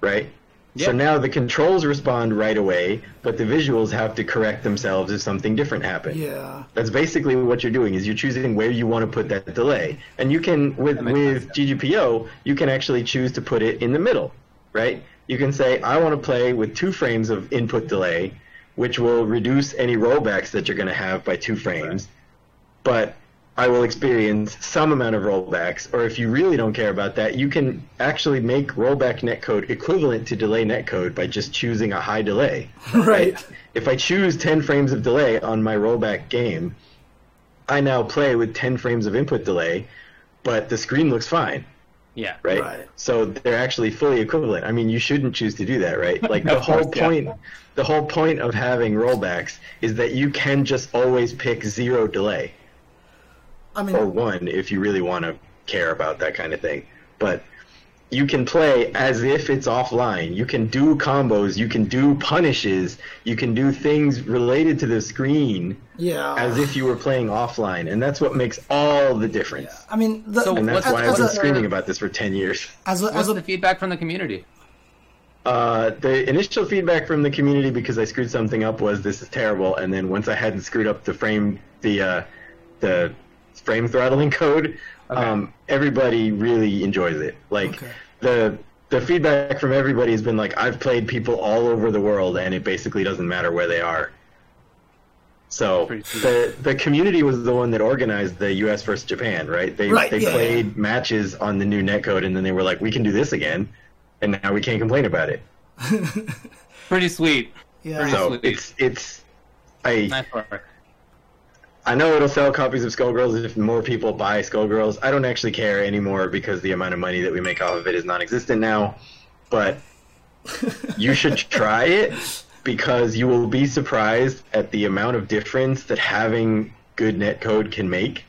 Right? Yep. So now the controls respond right away, but the visuals have to correct themselves if something different happens. Yeah. That's basically what you're doing is you're choosing where you want to put that delay. And you can with with GGPO, you can actually choose to put it in the middle, right? You can say I want to play with 2 frames of input delay, which will reduce any rollbacks that you're going to have by 2 frames. But I will experience some amount of rollbacks, or if you really don't care about that, you can actually make rollback netcode equivalent to delay netcode by just choosing a high delay. Right. If I choose 10 frames of delay on my rollback game, I now play with 10 frames of input delay, but the screen looks fine. Yeah. Right? Right. So they're actually fully equivalent. I mean, you shouldn't choose to do that, right? Like the Of course, whole yeah. point the whole point of having rollbacks is that you can just always pick zero delay I mean, or one if you really want to care about that kind of thing. But you can play as if it's offline. You can do combos, you can do punishes, you can do things related to the screen yeah. as if you were playing offline, and that's what makes all the difference. I mean, the, So And that's why I've been a, screaming about this for 10 years. as a, What's as the feedback from the community? Uh, the initial feedback from the community because I screwed something up was this is terrible, and then once I hadn't screwed up the frame, the uh, the frame throttling code, Okay. um, everybody really enjoys it. Like Okay. the the feedback from everybody has been like I've played people all over the world, and it basically doesn't matter where they are. So the the community was the one that organized the U.S. versus Japan, right? They Right, they yeah, played matches on the new netcode, and then they were like, "We can do this again," and now we can't complain about it. Pretty sweet. yeah. Pretty So sweet. it's it's I Nice work. I know it'll sell copies of Skullgirls if more people buy Skullgirls. I don't actually care anymore because the amount of money that we make off of it is non-existent now. But you should try it because you will be surprised at the amount of difference that having good netcode can make.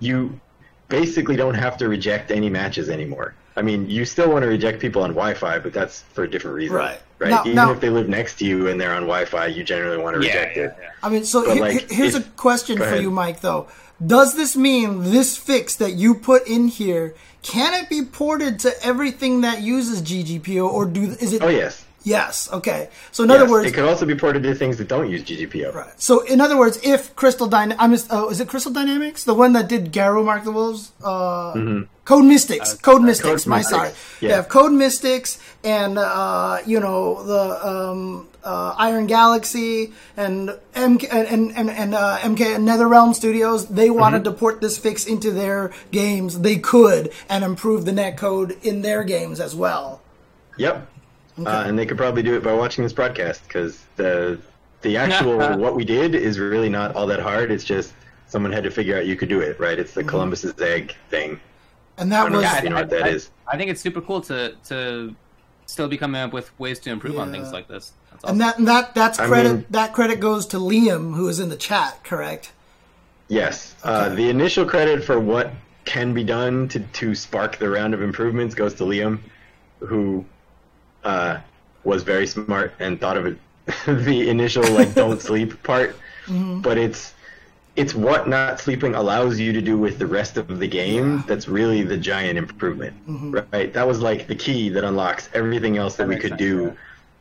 You basically don't have to reject any matches anymore. I mean, you still want to reject people on Wi-Fi, but that's for a different reason. Right. Right. Now- Even now- if they live next to you and they're on Wi-Fi, you generally want to Yeah, reject yeah, it. yeah. I mean, so But, he- like, he- here's a question for ahead. you, Mike. Though, does this mean this fix that you put in here can it be ported to everything that uses GGPO, or do is it? Oh yes. Yes. Okay. So in other words, it could also be ported to things that don't use GGPO. Right. So, in other words, if Crystal Dyna- I'm just, oh, is it Crystal Dynamics, the one that did Garou Mark the Wolves? Uh, Code Mystics. Code Mystics. Code my Mystics, sorry. yeah. Yeah. Code Mystics and uh, you know the um, uh, Iron Galaxy and MK and and and uh, MK NetherRealm Studios. They wanted to port this fix into their games. They could and improve the netcode in their games as well. Yep. Uh, and they could probably do it by watching this broadcast because the the actual what we did is really not all that hard. It's just someone had to figure out you could do it, right? It's the Columbus's egg thing. And that was Yeah, you know I, what that I, is. I think it's super cool to to still be coming up with ways to improve on things like this. That's awesome. and that and that that's I credit mean- that credit goes to Liam who is in the chat. Correct. Yes. Uh, the initial credit for what can be done to, to spark the round of improvements goes to Liam, who uh, was very smart and thought of it the initial like don't sleep part. But it's it's what not sleeping allows you to do with the rest of the game that's really the giant improvement. Right? That was like the key that unlocks everything else that, we could sense, do yeah.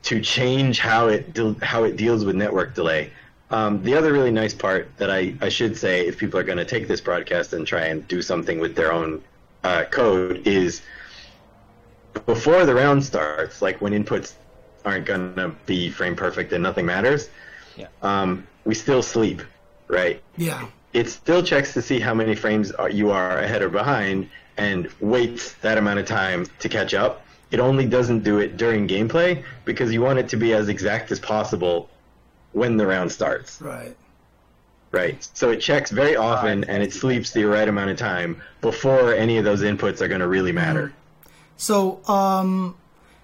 to change how it de- how it deals with network delay. Um, the other really nice part that I, I should say, if people are going to take this broadcast and try and do something with their own uh, code, is before the round starts, like when inputs aren't gonna be frame perfect and nothing matters. Yeah. Um, we still sleep, right? Yeah. It still checks to see how many frames are- you are ahead or behind, and waits that amount of time to catch up. It only doesn't do it during gameplay because you want it to be as exact as possible when the round starts. Right. Right. So it checks very often and it sleeps the right amount of time before any of those inputs are going to really matter. So, um,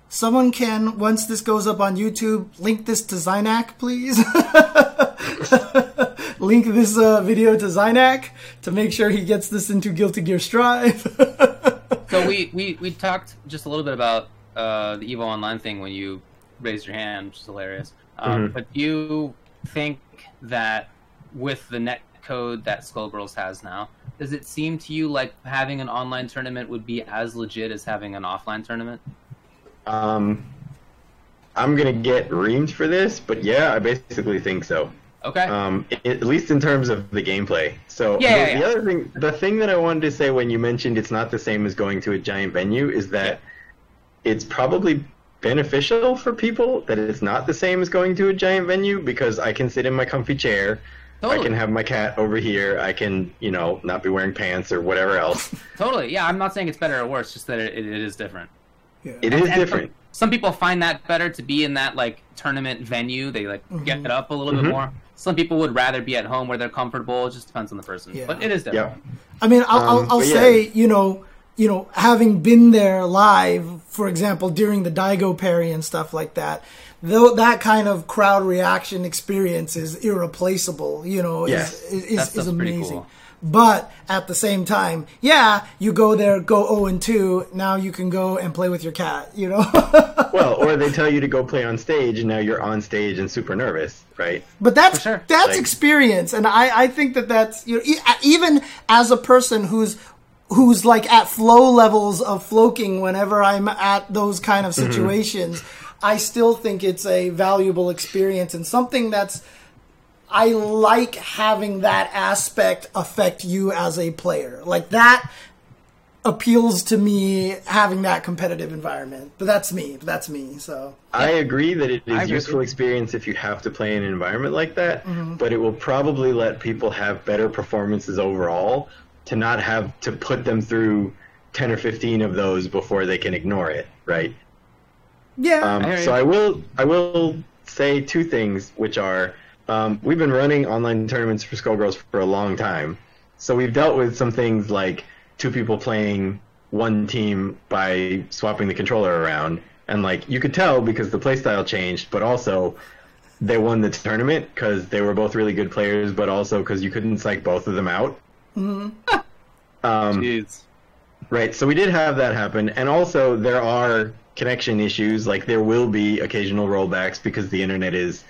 someone can once this goes up on YouTube, link this to Zynac, please. link this uh, video to Zynac to make sure he gets this into Guilty Gear Strive. So we, we, we talked just a little bit about uh, the Evo Online thing when you raised your hand, which is hilarious. Um, Mhm. But do you think that with the net code that Skullgirls has now, does it seem to you like having an online tournament would be as legit as having an offline tournament? Um, I'm going to get reamed for this, but yeah, I basically think so. Okay. um, i- at least in terms of the gameplay. So Yeah, the, yeah, the other thing, the thing that I wanted to say when you mentioned it's not the same as going to a giant venue is that it's probably beneficial for people that it's not the same as going to a giant venue because I can sit in my comfy chair. I can have my cat over here. I can, you know, not be wearing pants or whatever else. Totally. Yeah, I'm not saying it's better or worse, just that it, it is different. yeah. It is And different. Some, some people find that better to be in that like tournament venue. They like get it up a little bit Mhm. more. Some people would rather be at home where they're comfortable. It just depends on the person. Yeah. But it is different. Yeah. I mean, I'll, Um, I'll, I'll but yeah. say, you know, you know, having been there live, for example, during the Daigo Parry and stuff like that, though that kind of crowd reaction experience is irreplaceable. You know, Yes. is, is, That is, is amazing. cool. But at the same time, yeah, you go there, go 0 and 2. Now you can go and play with your cat, you know? Well, or they tell you to go play on stage, and now you're on stage and super nervous, right? But that's sure. that's Like- experience, and I, I think that that's you know e- even as a person who's who's like at flow levels of floating whenever I'm at those kind of mm-hmm. situations, I still think it's a valuable experience and something that's I like having that aspect affect you as a player. Like that appeals to me having that competitive environment. But that's me. That's me. So I agree that it is I is agree. useful experience if you have to play in an environment like that, mm-hmm. but it will probably let people have better performances overall to not have to put them through 10 or 15 of those before they can ignore it, right? Yeah. Um, I so you. I will I will say two things, which are um, we've been running online tournaments for Skullgirls for a long time, so we've dealt with some things like two people playing one team by swapping the controller around, and like you could tell because the playstyle changed, but also they won the tournament because they were both really good players, but also because you couldn't psych both of them out. Mm-hmm. Um, Jeez. Right. So we did have that happen, and also there are connection issues. Like there will be occasional rollbacks because the internet is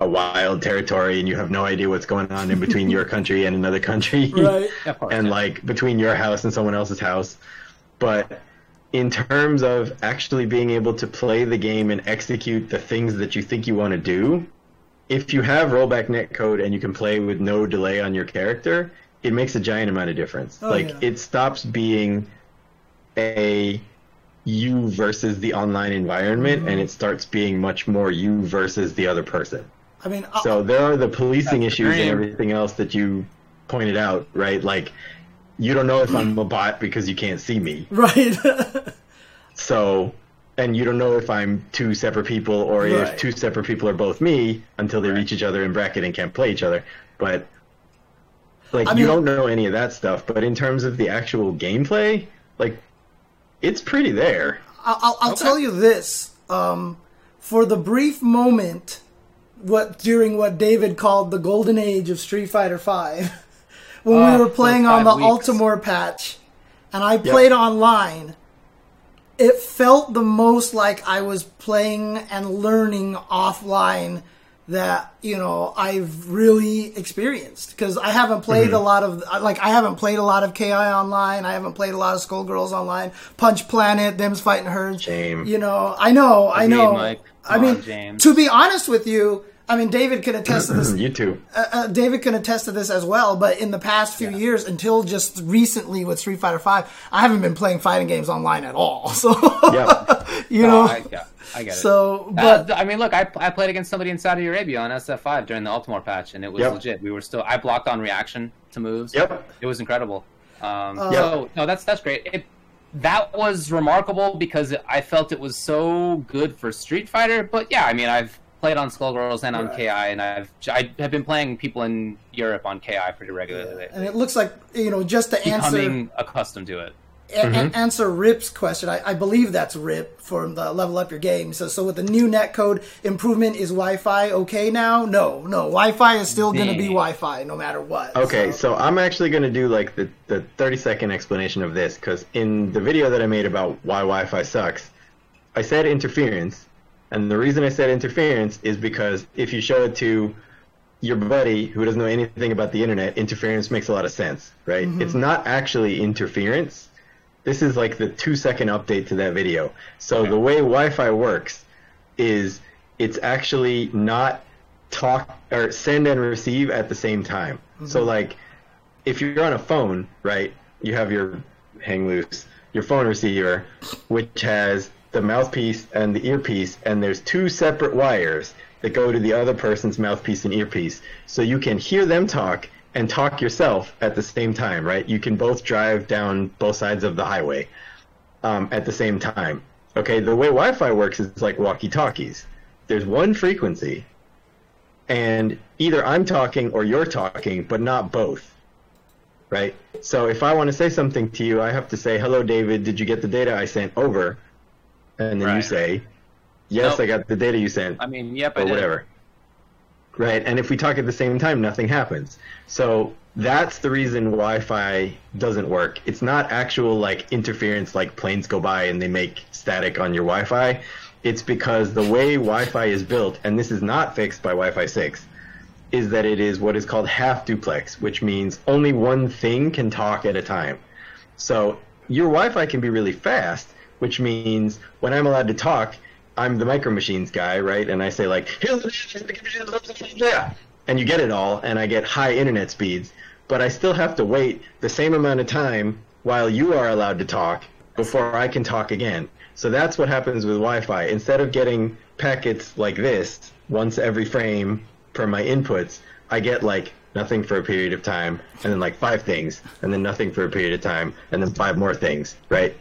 a wild territory, and you have no idea what's going on in between your country and another country, right. And like between your house and someone else's house. But in terms of actually being able to play the game and execute the things that you think you want to do, if you have rollback netcode and you can play with no delay on your character, it makes a giant amount of difference. Oh, like yeah. it stops being a you versus the online environment and it starts being much more you versus the other person. I mean, I- So there are the policing issues and everything else that you pointed out, right? Like you don't know if I'm a bot because you can't see me. right. So and you don't know if I'm two separate people or Right. if two separate people are both me until they reach each other in bracket and can't play each other. But like I you don't know any of that stuff. But in terms of the actual gameplay, like it's pretty there. I'll, I'll, I'll tell you this: um, for the brief moment, what during what David called the golden age of Street Fighter Five, when Oh, we were playing on the weeks. Ultimore patch, and I played online, it felt the most like I was playing and learning offline that you know I've really experienced because I haven't played Mm-hmm. a lot of like I haven't played a lot of KI online. I haven't played a lot of Skullgirls online. Punch Planet, them's fighting herds. Shame. You know, I know, I Agreed, know. Mike. I Come mean, on, James. to be honest with you, I mean, David can attest to this. you too. Uh, uh, David can attest to this as well. But in the past few years, until just recently with Street Fighter Five, I haven't been playing fighting games online at all. So Yeah. you No, know, I, yeah, I get it. so Uh, but I mean, look, I, I played against somebody in Saudi Arabia on SF5 during the Ultimore patch, and it was Yep. legit. We were still I blocked on reaction to moves. Yep. it was incredible. Um, Uh, So no, that's that's great. It, that was remarkable because I felt it was so good for Street Fighter. But yeah, I mean, I've played on Skullgirls and on Right. KI, and I've I have been playing people in Europe on KI pretty regularly. and it looks like you know just to answer Becoming accustomed to it. a- a- mm-hmm. answer Rip's question. I, I believe that's Rip from the Level Up Your Game. So, so with the new netcode improvement, is Wi-Fi okay now? No, no. Wi-Fi is still going to be Wi-Fi no matter what. Okay, So- so I'm actually going to do like the, the 30 second explanation of this because in the video that I made about why Wi-Fi sucks, I said interference, and the reason I said interference is because if you show it to your buddy who doesn't know anything about the internet, interference makes a lot of sense, right? Mm-hmm. It's not actually interference. This is like the two second update to that video. So the way Wi-Fi works is it's actually not talk or send and receive at the same time. Mm-hmm. So like if you're on a phone, right, you have your hang loose, your phone receiver, which has the mouthpiece and the earpiece, and there's two separate wires that go to the other person's mouthpiece and earpiece. So you can hear them talk and talk yourself at the same time, right? You can both drive down both sides of the highway um, at the same time. Okay, the way Wi Fi works is like walkie talkies. There's one frequency, and either I'm talking or you're talking, but not both. Right? So if I want to say something to you, I have to say, Hello, David, did you get the data I sent over? And then you say, Yes, Nope. I got the data you sent I mean, yep, I or whatever. Right, and if we talk at the same time, nothing happens. So that's the reason Wi-Fi doesn't work. It's not actual like interference, like planes go by and they make static on your Wi-Fi. It's because the way Wi-Fi is built, and this is not fixed by Wi-Fi six, is that it is what is called half duplex, which means only one thing can talk at a time. So your Wi-Fi can be really fast, which means when I'm allowed to talk, I'm the micro machines guy, right? And I say like, and you get it all, and I get high internet speeds, but I still have to wait the same amount of time while you are allowed to talk before I can talk again. So that's what happens with Wi-Fi. Instead of getting packets like this once every frame per my inputs, I get like nothing for a period of time, and then like five things, and then nothing for a period of time, and then five more things, right?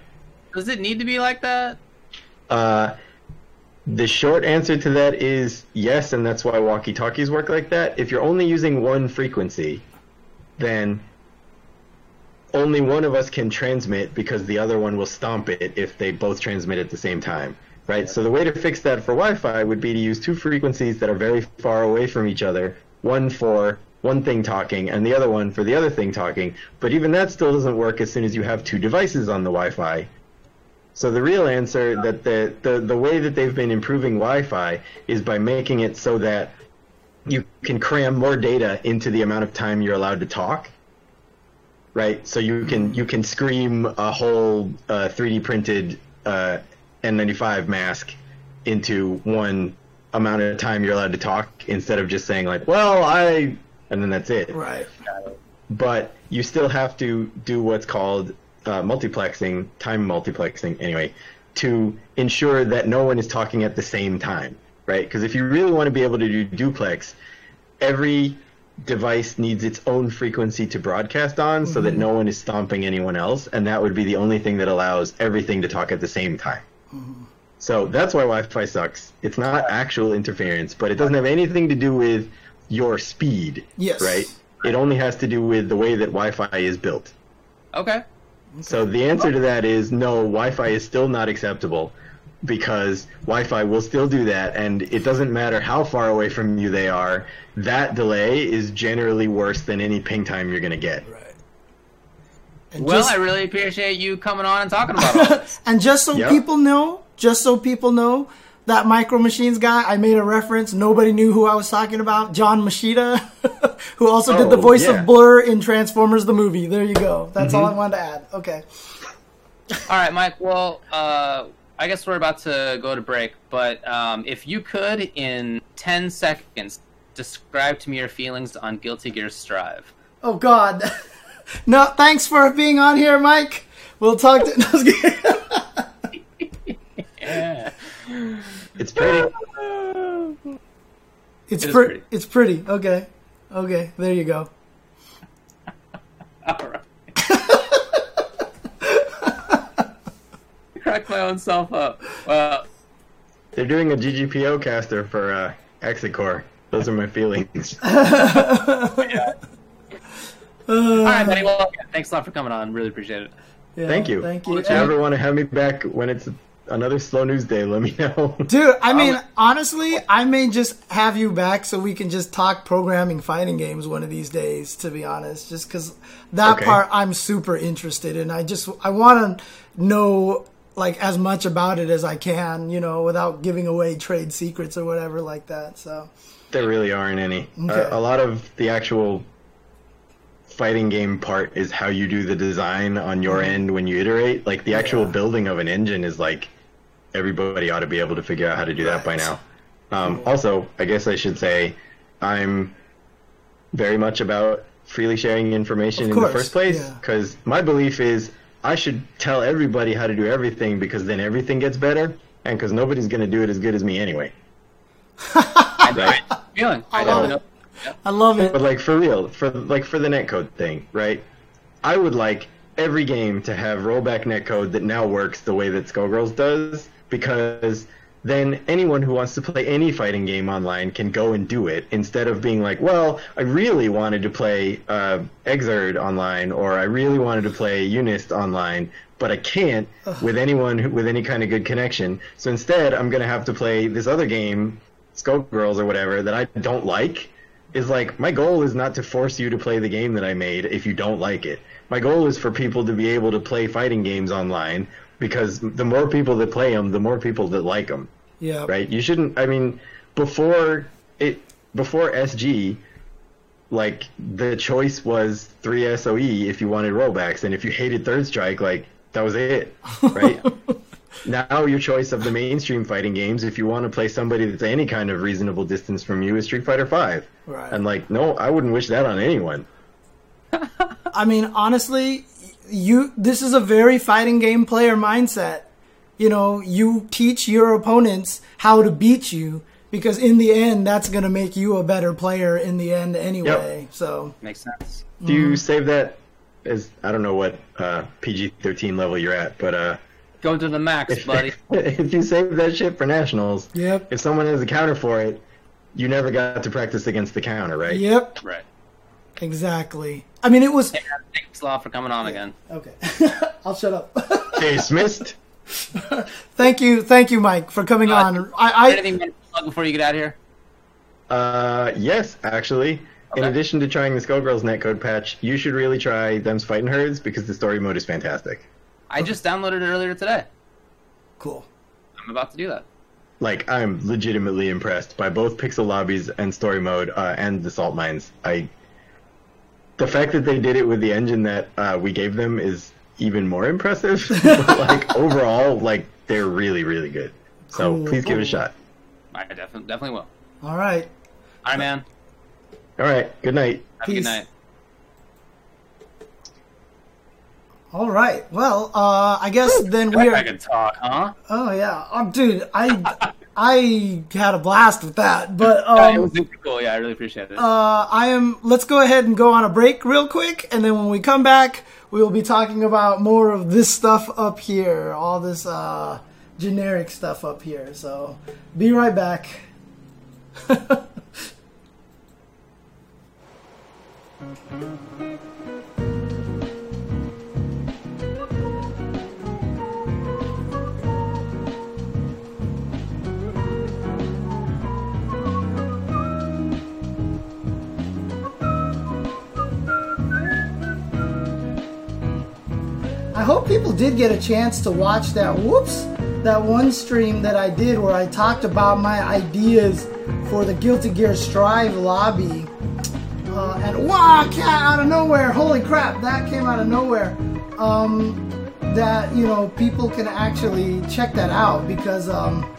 Does it need to be like that? Uh, the short answer to that is yes, and that's why walkie talkies work like that. If you're only using one frequency, then only one of us can transmit because the other one will stomp it if they both transmit at the same time. Right? So the way to fix that for Wi Fi would be to use two frequencies that are very far away from each other, one for one thing talking and the other one for the other thing talking. But even that still doesn't work as soon as you have two devices on the Wi Fi. So the real answer that the, the the way that they've been improving Wi-Fi is by making it so that you can cram more data into the amount of time you're allowed to talk. Right? So you can you can scream a whole uh, 3D printed uh, N95 mask into one amount of time you're allowed to talk instead of just saying like, "Well, I," and then that's it right. but you still have to do what's called uh, multiplexing, time multiplexing, anyway, to ensure that no one is talking at the same time, right? Because if you really want to be able to do duplex, every device needs its own frequency to broadcast on so that no one is stomping anyone else, and that would be the only thing that allows everything to talk at the same time. So that's why Wi-Fi sucks. It's not actual interference, but it doesn't have anything to do with your speed. Yes. Right? It only has to do with the way that Wi-Fi is built. Okay. So the answer to that is no, Wi-Fi is still not acceptable because Wi-Fi will still do that and it doesn't matter how far away from you they are. That delay is generally worse than any ping time you're going to get. Right. And Well, just- I really appreciate you coming on and talking about all this. And just so Yep. people know, just so people know, that Micro Machines guy, I made a reference. Nobody knew who I was talking about. John Moschitta, who also did the Oh, voice yeah. of Blurr in Transformers the movie. There you go. That's all Mm-hmm. I wanted to add. Okay. All right, Mike. Well, uh, I guess we're about to go to break, but um, if you could, in 10 seconds, describe to me your feelings on Guilty Gear Strive. Oh God. no, thanks for being on here, Mike. We'll talk to. No, I was kidding. Yeah. It's pretty. it's It is pre- pretty. It's pretty. Okay. Okay. There you go. All right. Crack my own self up. Well, They're doing a GGPO caster for uh, Accent Core. Those are my feelings. all right, buddy. Well, yeah, thanks a lot for coming on. Really appreciate it. Yeah, Thank you. Thank you. If you ever want to have me back when it's another slow news day, let me know. Dude, I mean, Um, honestly, I may just have you back so we can just talk programming fighting games one of these days. To be honest, just because that Okay. part I'm super interested in. I just I want to know like as much about it as I can, you know, without giving away trade secrets or whatever like that. So There really aren't any. Okay. Uh, a lot of the actual fighting game part is how you do the design on your end when you iterate. Like the actual Yeah. building of an engine is like everybody ought to be able to figure out how to do that by now. Um, also, I guess I should say I'm very much about freely sharing information Of in the first place yeah. because my belief is I should tell everybody how to do everything because then everything gets better and because nobody's going to do it as good as me anyway. I know Right. that feeling. I love know. it. I love it. But like for real, for like for the netcode thing, right? I would like every game to have rollback netcode that now works the way that Skullgirls does, because then anyone who wants to play any fighting game online can go and do it instead of being like, well, I really wanted to play uh, Xrd online or I really wanted to play Unist online, but I can't with anyone who, with any kind of good connection. So instead, I'm gonna have to play this other game, Skullgirls or whatever, that I don't like. Is like my goal is not to force you to play the game that I made if you don't like it. My goal is for people to be able to play fighting games online because the more people that play them, the more people that like them Yeah. right? You shouldn't. I mean, before it, before SG, like the choice was three SOE if you wanted rollbacks, and if you hated Third Strike, like that was it, right? now your choice of the mainstream fighting games, if you want to play somebody that's any kind of reasonable distance from you, is Street Fighter Five. Right. And like, no, I wouldn't wish that on anyone. I mean, honestly, you this is a very fighting game player mindset. You know, you teach your opponents how to beat you because in the end that's going to make you a better player in the end anyway. So, Makes sense. Do you save that as I don't know what uh, PG thirteen level you're at, but uh, Go to the max, buddy. if you save that shit for nationals, yep. if someone has a counter for it, you never got to practice against the counter, right? Yep, right. Exactly. I mean, it was Hey, man, thanks a lot for coming on again. okay. I'll shut up. Case missed. thank you, thank you, Mike, for coming Uh, on. I, I Anything you want to plug before you get out of here? Uh, yes, actually. In addition to trying the Skullgirls netcode patch, you should really try Them's Fighting Herds because the story mode is fantastic. I just downloaded it earlier today. cool. I'm about to do that. Like, I'm legitimately impressed by both Pixel Lobbies and story mode uh, and the Salt Mines. I, the fact that they did it with the engine that uh, we gave them is even more impressive. but, like overall, like they're really, really good. So Cool. please give it a shot. I definitely definitely will. All right. All right, man. All right. Good night. Have a good night. All right. Well, uh, I guess then we are. I can talk, huh? Oh yeah, um, dude, I I had a blast with that. But Yeah, it um, was super cool. Yeah, I really appreciate it. uh, I am. Let's go ahead and go on a break real quick, and then when we come back, we will be talking about more of this stuff up here, all this uh, generic stuff up here. So, be right back. I hope people did get a chance to watch that. Whoops, that one stream that I did where I talked about my ideas for the Guilty Gear Strive lobby. Uh, and wow, cat out of nowhere! Holy crap, that came out of nowhere. Um, that you know people can actually check that out because um,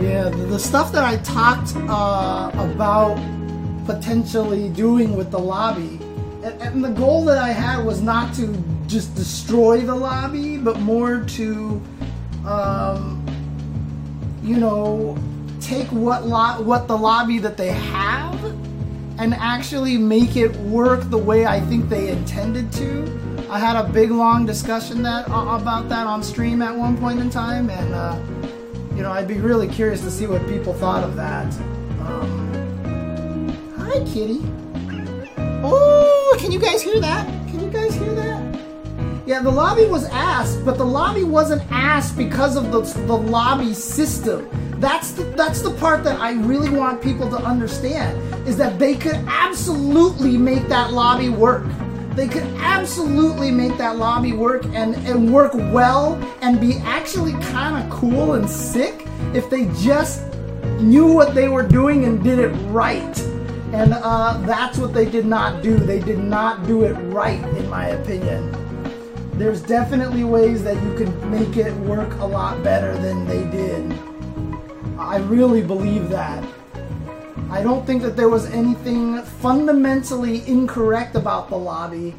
yeah, the, stuff that I talked uh, about potentially doing with the lobby, and, and the goal that I had was not to just destroy the lobby, but more to, um, you know, take what lo- what the lobby that they have and actually make it work the way I think they intended to. I had a big long discussion that uh, about that on stream at one point in time, and uh, you know I'd be really curious to see what people thought of that. Um, hi, kitty. Oh, can you guys hear that? Can you guys hear that? Yeah, the lobby was asked, but the lobby wasn't asked because of the, the lobby system. That's the, that's the part that I really want people to understand is that they could absolutely make that lobby work. They could absolutely make that lobby work and, and work well and be actually kind of cool and sick if they just knew what they were doing and did it right. And uh, that's what they did not do. They did not do it right, in my opinion. There's definitely ways that you can make it work a lot better than they did. I really believe that. I don't think that there was anything fundamentally incorrect about the lobby.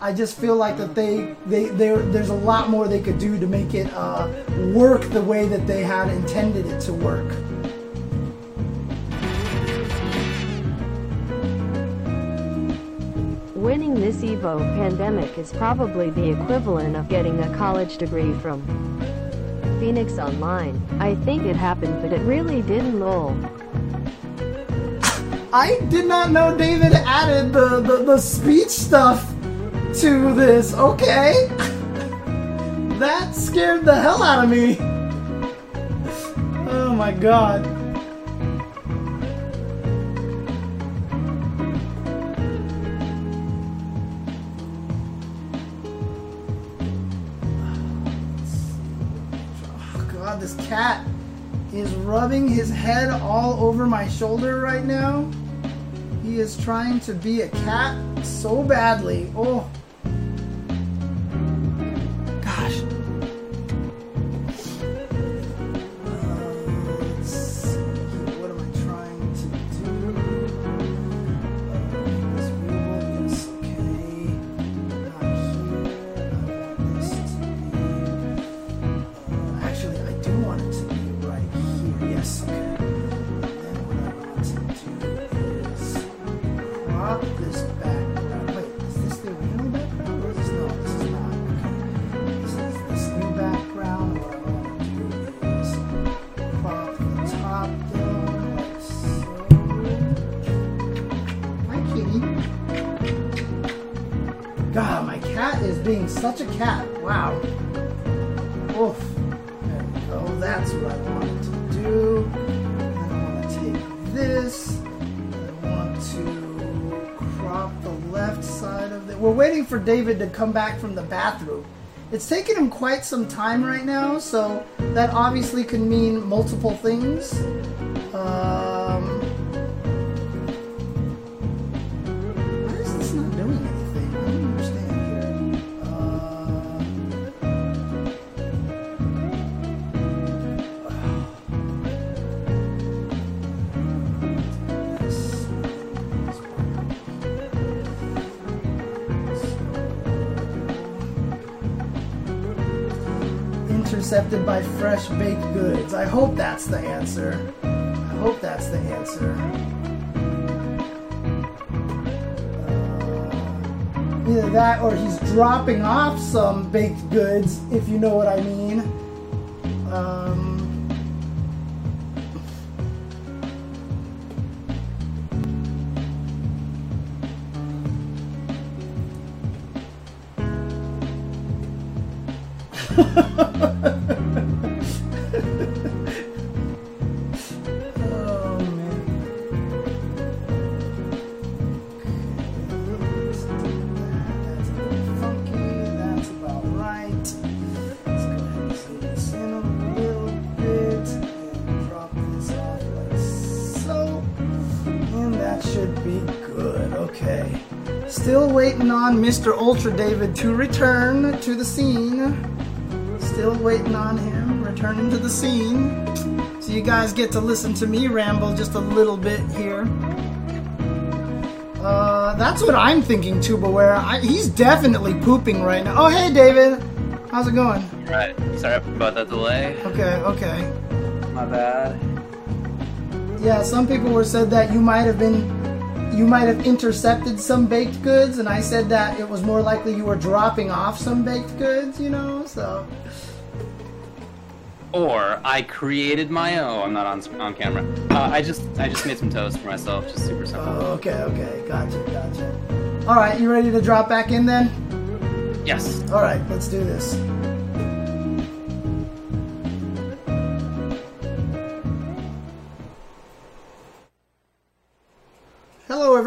I just feel like that they, they there there's a lot more they could do to make it uh, work the way that they had intended it to work. This Evo pandemic is probably the equivalent of getting a college degree from Phoenix Online. I think it happened, but it really didn't lol. I did not know David added the, the, the speech stuff to this. Okay. that scared the hell out of me. Oh my god. Rubbing his head all over my shoulder right now. He is trying to be a cat so badly. Oh. Come back from the bathroom. It's taken him quite some time right now, so that obviously can mean multiple things. Intercepted by fresh baked goods. I hope that's the answer. I hope that's the answer. Uh, either that or he's dropping off some baked goods, if you know what I mean. Mr. Ultra David to return to the scene. Still waiting on him returning to the scene. So you guys get to listen to me ramble just a little bit here. Uh, that's what I'm thinking, Tubaware. I, he's definitely pooping right now. Oh, hey, David. How's it going? Right. Sorry about that delay. Okay, okay. My bad. Yeah, some people were said that you might have been, you might have intercepted some baked goods, and I said that it was more likely you were dropping off some baked goods. You know, so Or I created my own. I'm not on on camera. Uh, I just I just made some toast for myself. Just super simple. oh, okay, okay, gotcha, gotcha. All right, you ready to drop back in then? yes. All right, let's do this.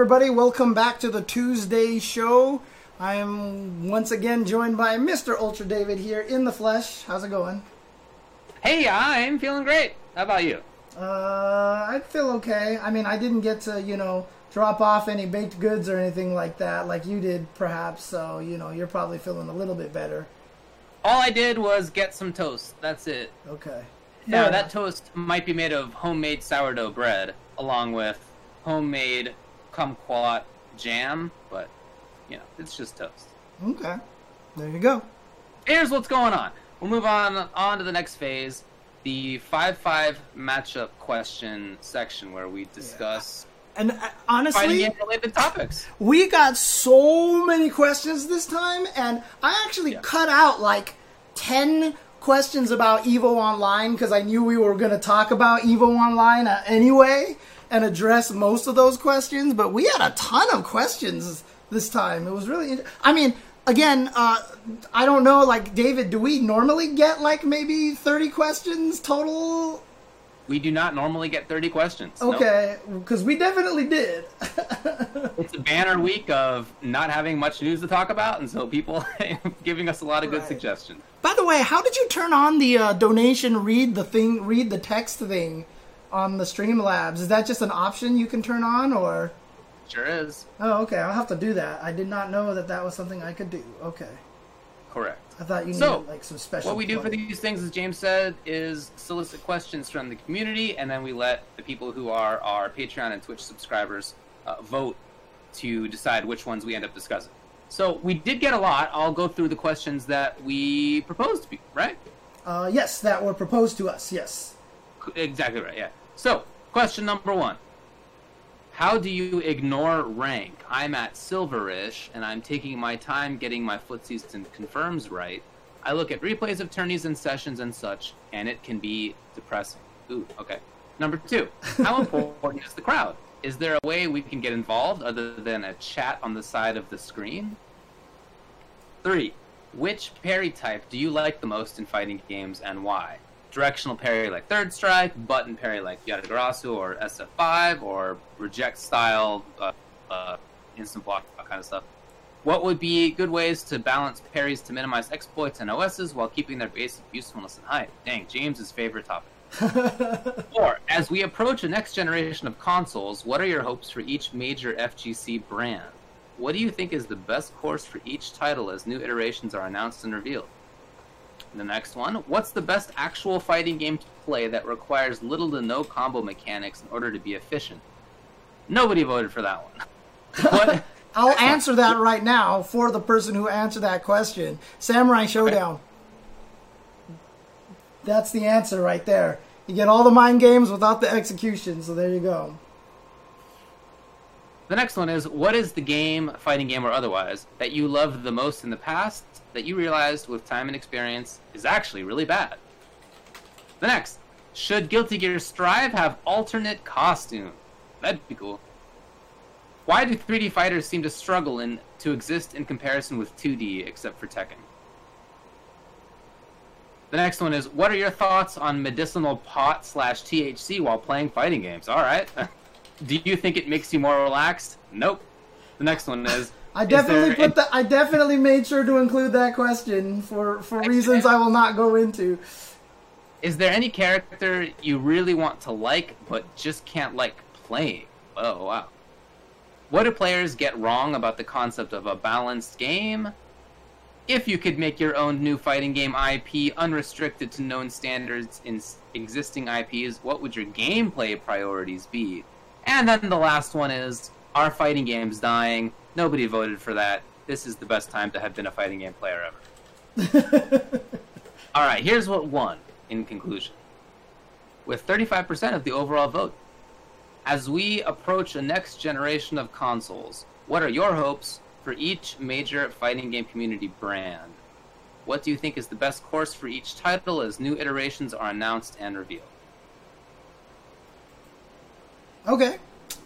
Everybody. Welcome back to the Tuesday show. I am once again joined by Mr. Ultra David here in the flesh. How's it going? Hey, I'm feeling great. How about you? Uh, I feel okay. I mean, I didn't get to, you know, drop off any baked goods or anything like that, like you did, perhaps. So, you know, you're probably feeling a little bit better. All I did was get some toast. That's it. Okay. Now Yeah. that toast might be made of homemade sourdough bread, along with homemade kumquat jam, but you know, it's just toast. Okay. There you go. Here's what's going on. We'll move on on to the next phase, the five-five matchup question section, where we discuss And uh, honestly, game-related topics. we got so many questions this time, and I actually Yeah. cut out like 10 questions about EVO Online because I knew we were going to talk about EVO Online uh, anyway and address most of those questions, but we had a ton of questions this time. It was really, int- I mean, again, uh, I don't know, like, David, do we normally get like maybe 30 questions total? We do not normally get 30 questions. Okay, because we definitely did. It's a banner week of not having much news to talk about, and so people giving us a lot of good suggestions. By the way, how did you turn on the uh, donation read the thing, read the text thing on the Streamlabs? Is that just an option you can turn on, or? Sure is. Oh, okay. I'll have to do that. I did not know that that was something I could do. Okay, Correct. I thought you needed So, like some special. What we do for these things, as James said, is solicit questions from the community, and then we let the people who are our Patreon and Twitch subscribers uh, vote to decide which ones we end up discussing. So we did get a lot. I'll go through the questions that we proposed to be right. Uh, yes, that were proposed to us. Yes. Exactly right. Yeah. So question number one: How do you ignore rank? I'm at silverish, and I'm taking my time getting my footsies and confirms right. I look at replays of tourneys and sessions and such, and it can be depressing. Ooh, okay. Number two: How important is the crowd? Is there a way we can get involved other than a chat on the side of the screen? Three, which parry type do you like the most in fighting games and why? Directional parry like Third Strike, button parry like Yatagarasu or SF5, or reject style, uh, uh, instant block, that kind of stuff. What would be good ways to balance parries to minimize exploits and OSs while keeping their basic usefulness and height? Dang, James's favorite topic. or, as we approach a next generation of consoles, what are your hopes for each major FGC brand? What do you think is the best course for each title as new iterations are announced and revealed? The next one, what's the best actual fighting game to play that requires little to no combo mechanics in order to be efficient? Nobody voted for that one. What? I'll answer that right now for the person who answered that question. Samurai Shodown. That's the answer right there. You get all the mind games without the execution, so there you go. The next one is what is the game, fighting game or otherwise, that you loved the most in the past that you realized with time and experience is actually really bad? The next, should Guilty Gear Strive have alternate costume? That'd be cool. Why do 3D fighters seem to struggle in to exist in comparison with 2D except for Tekken? The next one is what are your thoughts on medicinal pot slash THC while playing fighting games? All right. Do you think it makes you more relaxed? Nope. The next one is. I definitely put that. I definitely made sure to include that question for for reasons I will not go into. Is there any character you really want to like but just can't like playing? Oh wow. What do players get wrong about the concept of a balanced game? If you could make your own new fighting game IP unrestricted to known standards in existing IPs, what would your gameplay priorities be? And then the last one is Are fighting games dying? Nobody voted for that. This is the best time to have been a fighting game player ever. All right, here's what won in conclusion. With 35% of the overall vote. As we approach the next generation of consoles, what are your hopes for each major fighting game community brand? What do you think is the best course for each title as new iterations are announced and revealed? Okay.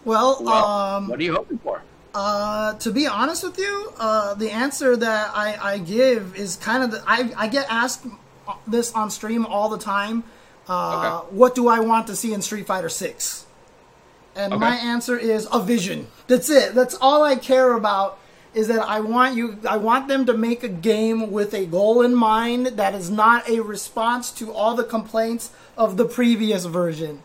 Well, Well, um, what are you hoping for? Uh, to be honest with you, uh, the answer that I, I give is kind of the, I, I get asked this on stream all the time. Uh, Okay. What do I want to see in Street Fighter Six? And Okay. my answer is a vision. That's it. That's all I care about. Is that I want you? I want them to make a game with a goal in mind that is not a response to all the complaints of the previous version.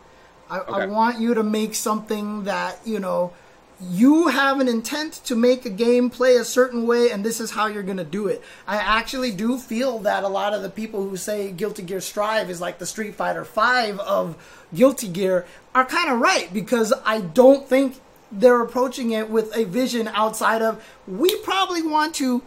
I, I want you to make something that you know you have an intent to make a game play a certain way and this is how you're going to do it i actually do feel that a lot of the people who say guilty gear strive is like the street fighter 5 of guilty gear are kind of right because i don't think they're approaching it with a vision outside of we probably want to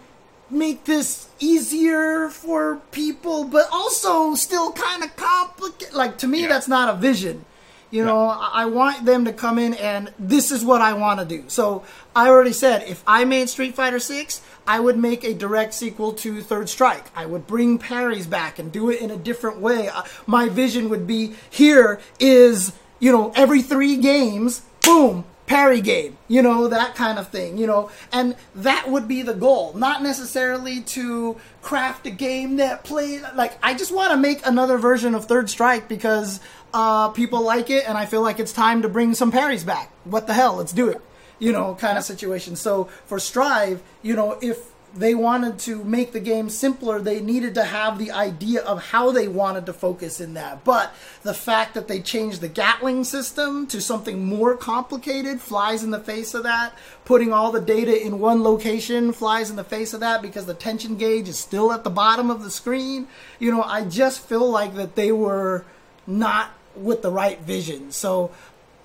make this easier for people but also still kind of complicated like to me Yeah. that's not a vision you know, I I want them to come in and this is what I want to do. So I already said if I made Street Fighter Six, I would make a direct sequel to Third Strike. I would bring parries back and do it in a different way. Uh, My vision would be here is you know every three games, boom, parry game, you know, that kind of thing, you know, and that would be the goal, not necessarily to craft a game that plays, like I just want to make another version of Third Strike because uh, people like it, and I feel like it's time to bring some parries back. What the hell? Let's do it, you know, kind of situation. So for Strive, you know, if they wanted to make the game simpler, they needed to have the idea of how they wanted to focus in that. But the fact that they changed the Gatling system to something more complicated flies in the face of that. Putting all the data in one location flies in the face of that because the tension gauge is still at the bottom of the screen. You know, I just feel like that they were not with the right vision. So,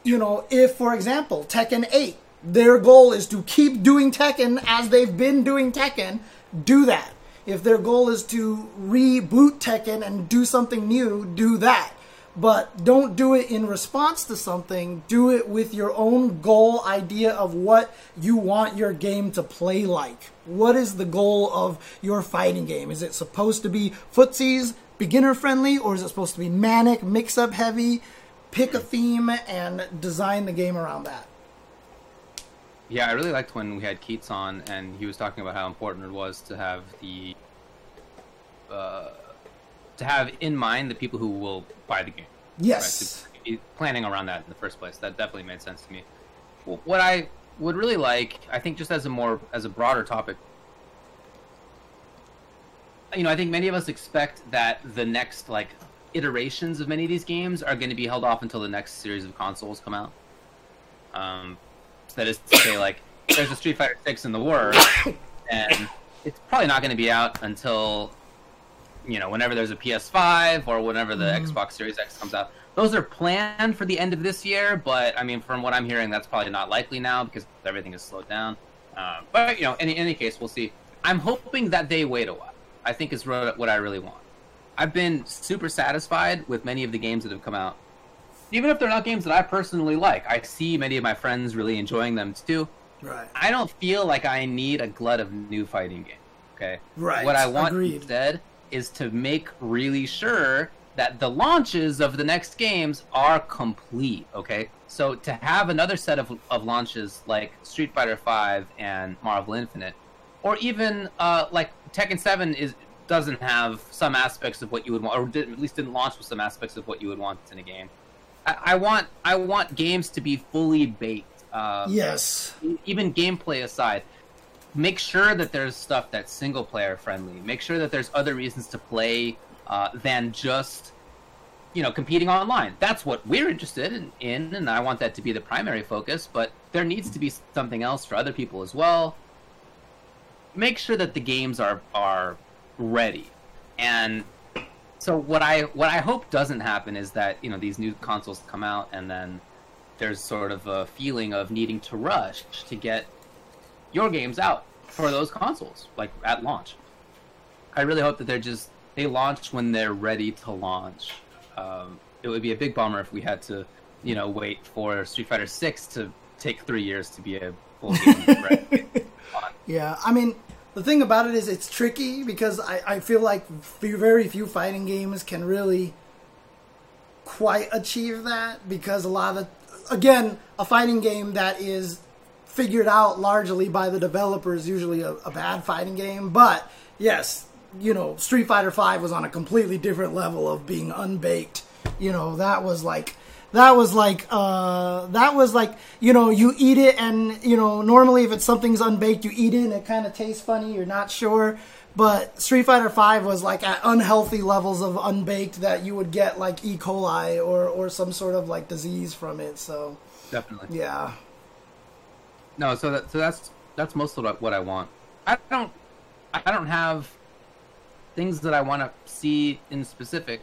you know, if for example, Tekken 8 their goal is to keep doing Tekken as they've been doing Tekken, do that. If their goal is to reboot Tekken and do something new, do that. But don't do it in response to something. Do it with your own goal idea of what you want your game to play like. What is the goal of your fighting game? Is it supposed to be footsies, beginner friendly, or is it supposed to be manic, mix up heavy? Pick a theme and design the game around that. Yeah, I really liked when we had Keits on, and he was talking about how important it was to have the, uh, to have in mind the people who will buy the game. Yes. Right, planning around that in the first place. That definitely made sense to me. What I would really like, I think, just as a more as a broader topic, you know, I think many of us expect that the next like iterations of many of these games are going to be held off until the next series of consoles come out. Um, so that is to say, like, there's a Street Fighter Six in the works, and it's probably not going to be out until you know whenever there's a PS5 or whenever the Xbox Series X comes out. Those are planned for the end of this year, but I mean, from what I'm hearing, that's probably not likely now because everything is slowed down. Uh, but you know, in any case, we'll see. I'm hoping that they wait a while. I think is what what I really want. I've been super satisfied with many of the games that have come out, even if they're not games that I personally like. I see many of my friends really enjoying them too. Right. I don't feel like I need a glut of new fighting games. Okay. Right, What I want agreed. instead is to make really sure that the launches of the next games are complete. Okay. So to have another set of, of launches like Street Fighter V and Marvel Infinite, or even uh, like Tekken Seven is doesn't have some aspects of what you would want, or did, at least didn't launch with some aspects of what you would want in a game. I, I want I want games to be fully baked. Uh, Yes. even gameplay aside, make sure that there's stuff that's single player friendly. Make sure that there's other reasons to play uh, than just you know competing online. That's what we're interested in, in, and I want that to be the primary focus. But there needs to be something else for other people as well. Make sure that the games are are ready. And so what I what I hope doesn't happen is that, you know, these new consoles come out and then there's sort of a feeling of needing to rush to get your games out for those consoles, like at launch. I really hope that they're just they launch when they're ready to launch. Um, it would be a big bummer if we had to, you know, wait for Street Fighter Six to take three years to be a full game. Yeah, I mean, the thing about it is it's tricky because I, I feel like very few fighting games can really quite achieve that because a lot of, again, a fighting game that is figured out largely by the developer is usually a, a bad fighting game. But yes, you know, Street Fighter Five was on a completely different level of being unbaked. You know, that was like that was like uh that was like you know you eat it and you know normally if it's something's unbaked you eat it and it kind of tastes funny you're not sure but street fighter 5 was like at unhealthy levels of unbaked that you would get like e coli or or some sort of like disease from it so Definitely. yeah No, so that so that's that's most of what I want. I don't I don't have things that I want to see in specific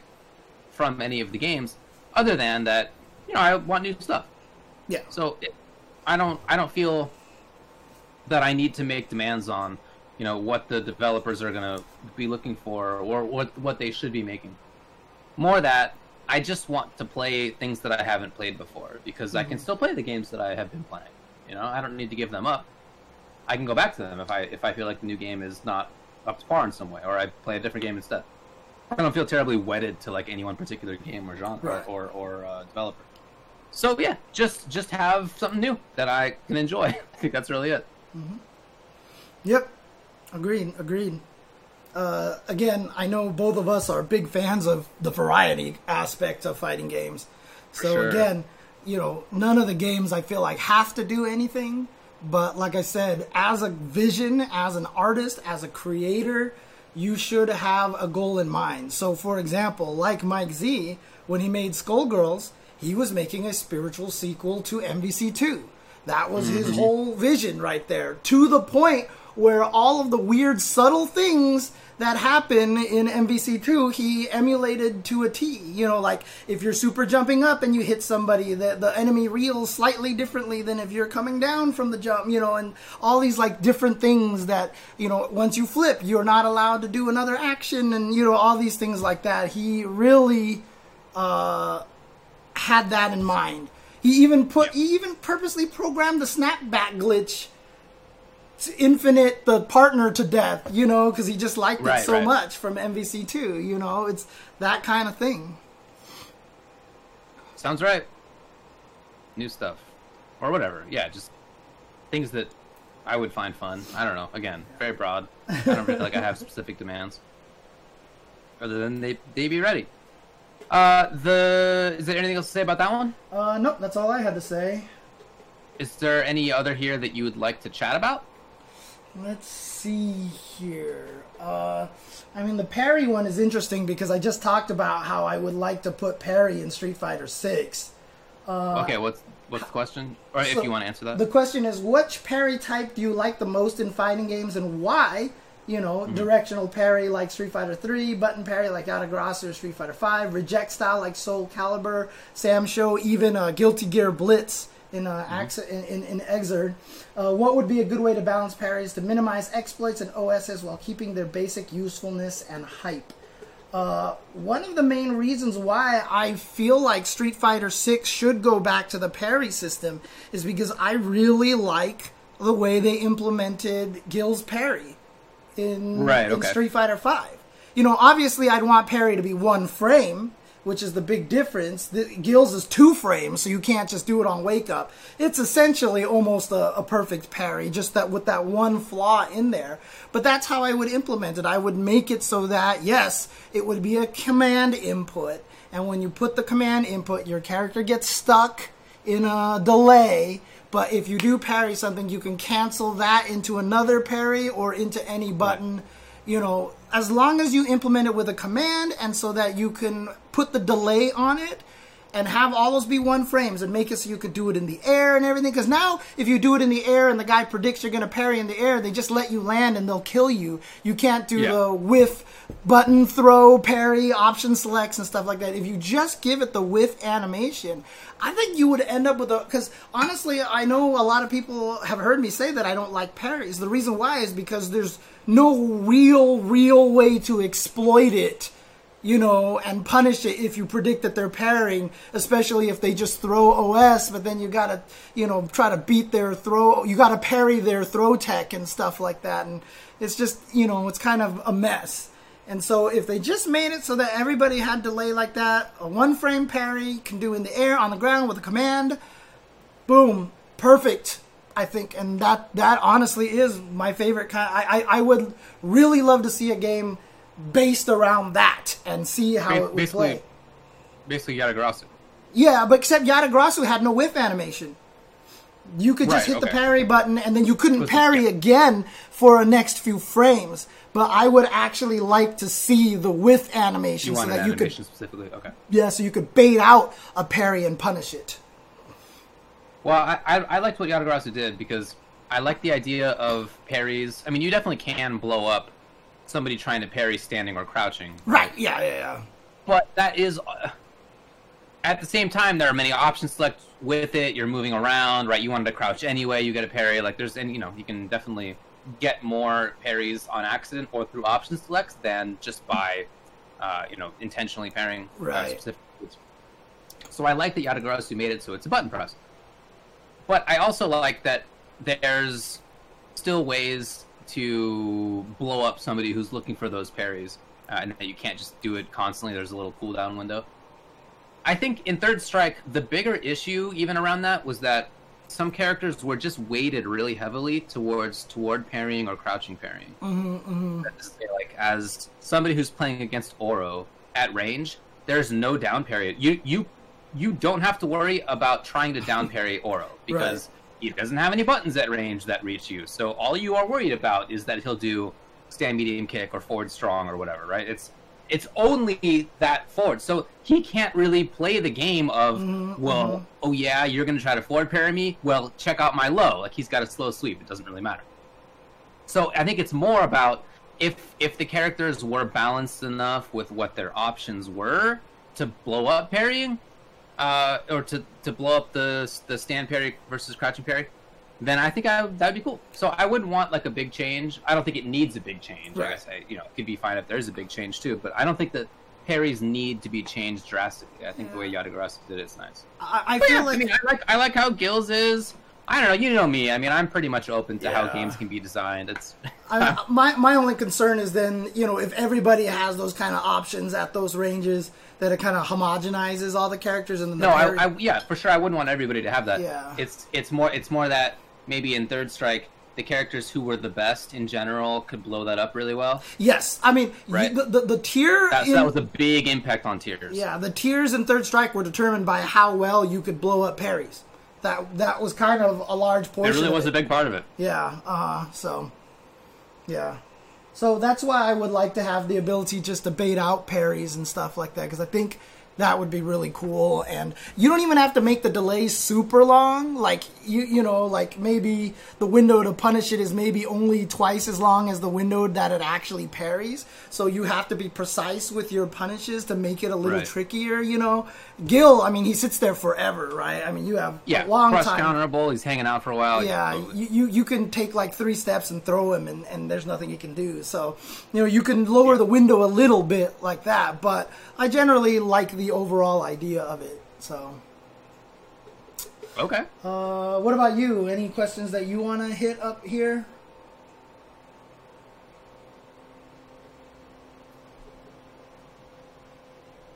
from any of the games, other than that, you know, I want new stuff. yeah So it, I don't I don't feel that I need to make demands on, you know, what the developers are gonna be looking for or what what they should be making. More that I just want to play things that I haven't played before because I can still play the games that I have been playing. You know, I don't need to give them up. I can go back to them if I if I feel like the new game is not up to par in some way, or I play a different game instead. I don't feel terribly wedded to like any one particular game or genre Right. or or uh, developer. So yeah, just just have something new that I can enjoy. I think that's really it. Yep. Agreed. Agreed. Uh, again, I know both of us are big fans of the variety aspect of fighting games. So Sure. again, you know, none of the games I feel like have to do anything. But like I said, as a vision, as an artist, as a creator, you should have a goal in mind. So, for example, like Mike Z, when he made Skullgirls, he was making a spiritual sequel to MVC2. That was his whole vision right there. To the point where all of the weird, subtle things that happen in MVC2, he emulated to a T. You know, like if you're super jumping up and you hit somebody, the, the enemy reels slightly differently than if you're coming down from the jump, you know, and all these like different things that, you know, once you flip, you're not allowed to do another action and, you know, all these things like that. He really uh, had that in mind. He even put, he even purposely programmed the snapback glitch to infinite the partner to death, you know, because he just liked it so right. much from MVC2, you know, it's that kind of thing. Sounds right. New stuff, or whatever. Yeah, just things that I would find fun. I don't know. Again, very broad. I don't feel like I have specific demands. Other than they they be ready. Uh, the is there anything else to say about that one? Uh, nope, that's all I had to say. Is there any other here that you would like to chat about? Let's see here. Uh, I mean, the parry one is interesting because I just talked about how I would like to put parry in Street Fighter Six. okay, what's what's the question? Or if you want to answer that. The question is, which parry type do you like the most in fighting games, and why? You know, Mm-hmm. directional parry like Street Fighter Three, button parry like Yatagarasu or Street Fighter Five, reject style like Soul Calibur, SamSho, even uh, Guilty Gear Blitz in uh, Mm-hmm. Ax- in, in, in Xrd. Uh, what would be a good way to balance parries to minimize exploits and OSs while keeping their basic usefulness and hype? Uh, one of the main reasons why I feel like Street Fighter 6 should go back to the parry system is because I really like the way they implemented Gill's parry in, Right, in okay. Street Fighter 5. You know, obviously I'd want parry to be one frame, which is the big difference. The, Gill's is two frames, so you can't just do it on wake up. It's essentially almost a, a perfect parry, just that with that one flaw in there. But that's how I would implement it. I would make it so that yes, it would be a command input, and when you put the command input, your character gets stuck in a delay. But if you do parry something, you can cancel that into another parry or into any button you know, as long as you implement it with a command and so that you can put the delay on it, and have all those be one frames and make it so you could do it in the air and everything. Because now, if you do it in the air and the guy predicts you're going to parry in the air, they just let you land and they'll kill you. You can't do Yeah. the whiff, button, throw, parry, option selects, and stuff like that. If you just give it the whiff animation, I think you would end up with a. Because honestly, I know a lot of people have heard me say that I don't like parries. The reason why is because there's no real, real way to exploit it you know, and punish it if you predict that they're parrying, especially if they just throw OS, but then you gotta, you know, try to beat their throw, you gotta parry their throw tech and stuff like that. And it's just, you know, it's kind of a mess. And so if they just made it so that everybody had delay like that, a one frame parry can do in the air, on the ground with a command, boom, perfect. I think, and that that honestly is my favorite kind. I, I I would really love to see a game based around that and see how Ba- it would basically, play. basically Yatagarasu. Yeah, but except Yatagarasu had no whiff animation. You could just Right, hit the parry button and then you couldn't parry again for a next few frames. But I would actually like to see the whiff animation You so that you could specifically? Okay. yeah, so you could bait out a parry and punish it. Well, I, I, I liked what Yatagarasu did because I like the idea of parries. I mean, you definitely can blow up somebody trying to parry standing or crouching. Right? Yeah, yeah, yeah. But that is. Uh, at the same time, there are many options select with it. You're moving around, right? You wanted to crouch anyway. You get a parry. Like there's, and you know, you can definitely get more parries on accident or through option selects than just by, uh, you know, intentionally parrying uh, Right. specific moves. So I like that Yatagarasu made it so it's a button press. But I also like that there's still ways to blow up somebody who's looking for those parries, uh, and that you can't just do it constantly. There's a little cooldown window. I think in Third Strike, the bigger issue even around that was that some characters were just weighted really heavily towards toward parrying or crouching parrying. Mm-hmm, Like as somebody who's playing against Oro at range, there's no down parry. You you you don't have to worry about trying to down parry Oro because he doesn't have any buttons at range that reach you. So all you are worried about is that he'll do stand medium kick or forward strong or whatever, right? It's it's only that forward. So he can't really play the game of, well, oh yeah, you're going to try to forward parry me? Well, check out my low. Like he's got a slow sweep. It doesn't really matter. So I think it's more about if if the characters were balanced enough with what their options were to blow up parrying, uh, or to, to blow up the the stand parry versus crouching parry, then I think I, that'd be cool. So I wouldn't want like a big change. I don't think it needs a big change. Like I Right. say, you know, it could be fine if there's a big change too. But I don't think that parries need to be changed drastically. I think the way Yatagarasu did it's nice. I, I feel yeah, like I mean, I like I like how Gill's is. I don't know. You know me. I mean, I'm pretty much open to how games can be designed. It's I, my my only concern is then you know if everybody has those kind of options at those ranges that it kind of homogenizes all the characters and the no, parry- I, I yeah, for sure. I wouldn't want everybody to have that. Yeah. It's it's more it's more that maybe in Third Strike, the characters who were the best in general could blow that up really well. yes, I mean Right. the, the the tier That, in- that was a big impact on tiers. yeah the tiers in Third Strike were determined by how well you could blow up parries. That that was kind of a large portion. it really was it. a big part of it. Yeah, uh, so, yeah. So that's why I would like to have the ability just to bait out parries and stuff like that, because I think that would be really cool. And you don't even have to make the delay super long. Like, you, you know, like maybe the window to punish it is maybe only twice as long as the window that it actually parries. So you have to be precise with your punishes to make it a little Right. trickier, you know. Gil, I mean, he sits there forever, right? I mean, you have Yeah, a long cross time. counterable. He's hanging out for a while. Yeah, absolutely. you, you you can take like three steps and throw him, and, and there's nothing you can do. So, you know, you can lower the window a little bit like that, but I generally like the overall idea of it. So, okay. uh, what about you? Any questions that you want to hit up here?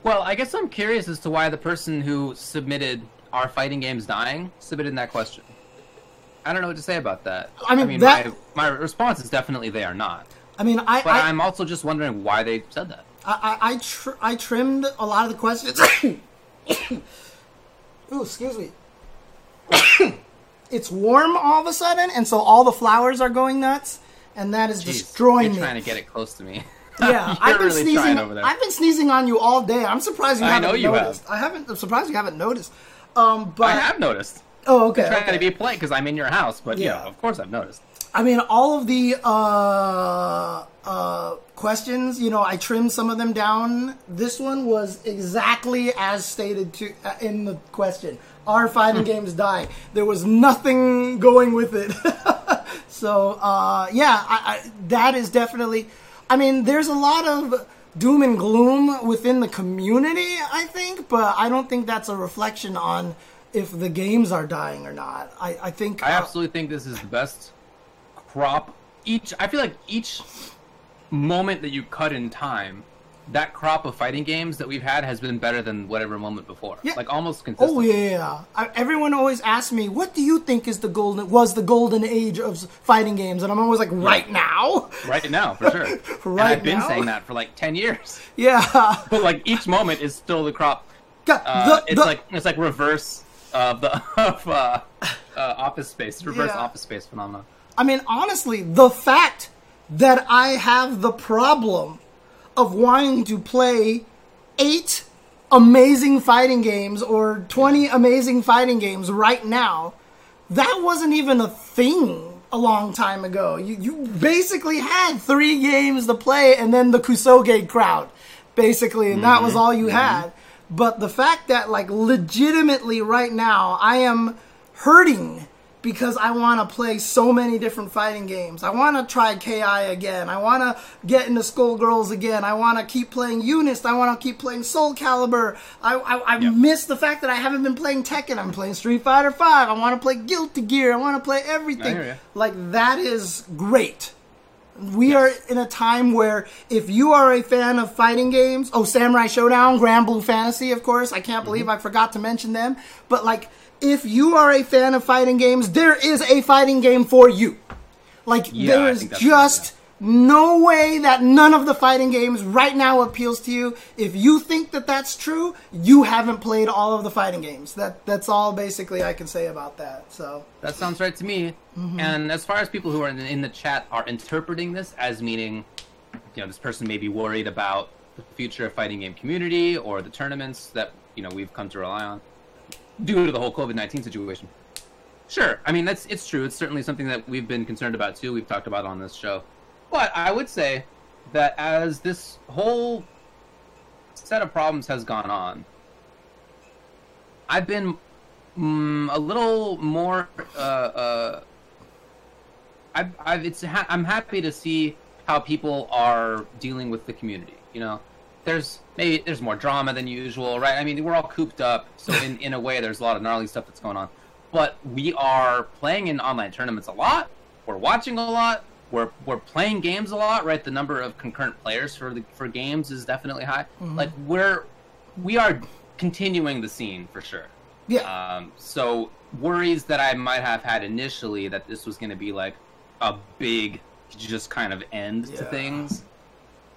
Well, I guess I'm curious as to why the person who submitted "Are fighting games dying?" submitted that question. I don't know what to say about that. I mean, that- my, my response is definitely they are not. I mean, I But I, I'm also just wondering why they said that. I, I, I, tr- I trimmed a lot of the questions. Ooh, excuse me. it's warm all of a sudden, and so all the flowers are going nuts, and that is Jeez, destroying You're me. trying to get it close to me. Yeah, I've been really sneezing. over there. I've been sneezing on you all day. I'm surprised you I haven't noticed. I know you Have. I haven't. I'm surprised you haven't noticed. Um, but I have noticed. Oh, okay. I'm trying okay. to be polite because I'm in your house, but yeah, Yeah. of course I've noticed. I mean, all of the uh, uh, questions, you know, I trimmed some of them down. This one was exactly as stated to uh, in the question. Are fighting games die? There was nothing going with it. so, uh, yeah, I, I, that is definitely. I mean, there's a lot of doom and gloom within the community, I think, but I don't think that's a reflection on if the games are dying or not. I, I think. I uh, absolutely think this is the best crop. Each, I feel like each moment that you cut in time, that crop of fighting games that we've had has been better than whatever moment before. Yeah. Like almost consistently. Oh yeah, yeah. I, everyone always asks me, "What do you think is the golden was the golden age of fighting games?" And I'm always like, "Right now." Right now, for sure. right and I've been now? saying that for like ten years. Yeah. But like each moment is still the crop. God, Uh, the- it's the- like it's like reverse of the of uh, uh, office space, reverse Yeah. office space phenomenon. I mean, honestly, the fact that I have the problem of wanting to play eight amazing fighting games or 20 amazing fighting games right now, that wasn't even a thing a long time ago. You, you basically had three games to play and then the Kusoge crowd, basically, and that mm-hmm. was all you mm-hmm. had. But the fact that, like, legitimately right now, I am hurting because I want to play so many different fighting games. I want to try KI again. I want to get into Skullgirls again. I want to keep playing Unist. I want to keep playing Soul Calibur. I, I, I Yep. miss the fact that I haven't been playing Tekken. I'm playing Street Fighter Five. I want to play Guilty Gear. I want to play everything. I hear ya. Like that is great. We are in a time where if you are a fan of fighting games, oh, Samurai Shodown, Grand Blue Fantasy, of course. I can't Mm-hmm. believe I forgot to mention them. But like, if you are a fan of fighting games, there is a fighting game for you. Like, Yeah, there is just no way that none of the fighting games right now appeals to you. If you think that that's true, you haven't played all of the fighting games. That that's all basically I can say about that. So That sounds right to me. Mm-hmm. And as far as people who are in, in the chat are interpreting this as meaning, you know, this person may be worried about the future of fighting game community or the tournaments that you know we've come to rely on due to the whole COVID nineteen situation. Sure, I mean that's it's true. It's certainly something that we've been concerned about too. We've talked about on this show. But I would say that as this whole set of problems has gone on, I've been mm, a little more. Uh, uh, I've, I've, it's ha- I'm happy to see how people are dealing with the community. You know, there's maybe there's more drama than usual, right? I mean, we're all cooped up, so in in a way, there's a lot of gnarly stuff that's going on. But we are playing in online tournaments a lot. We're watching a lot. We're we're playing games a lot, right? The number of concurrent players for the for games is definitely high. Like we're we are continuing the scene for sure. yeah, Um, so worries that I might have had initially that this was going to be like a big, just kind of end to things.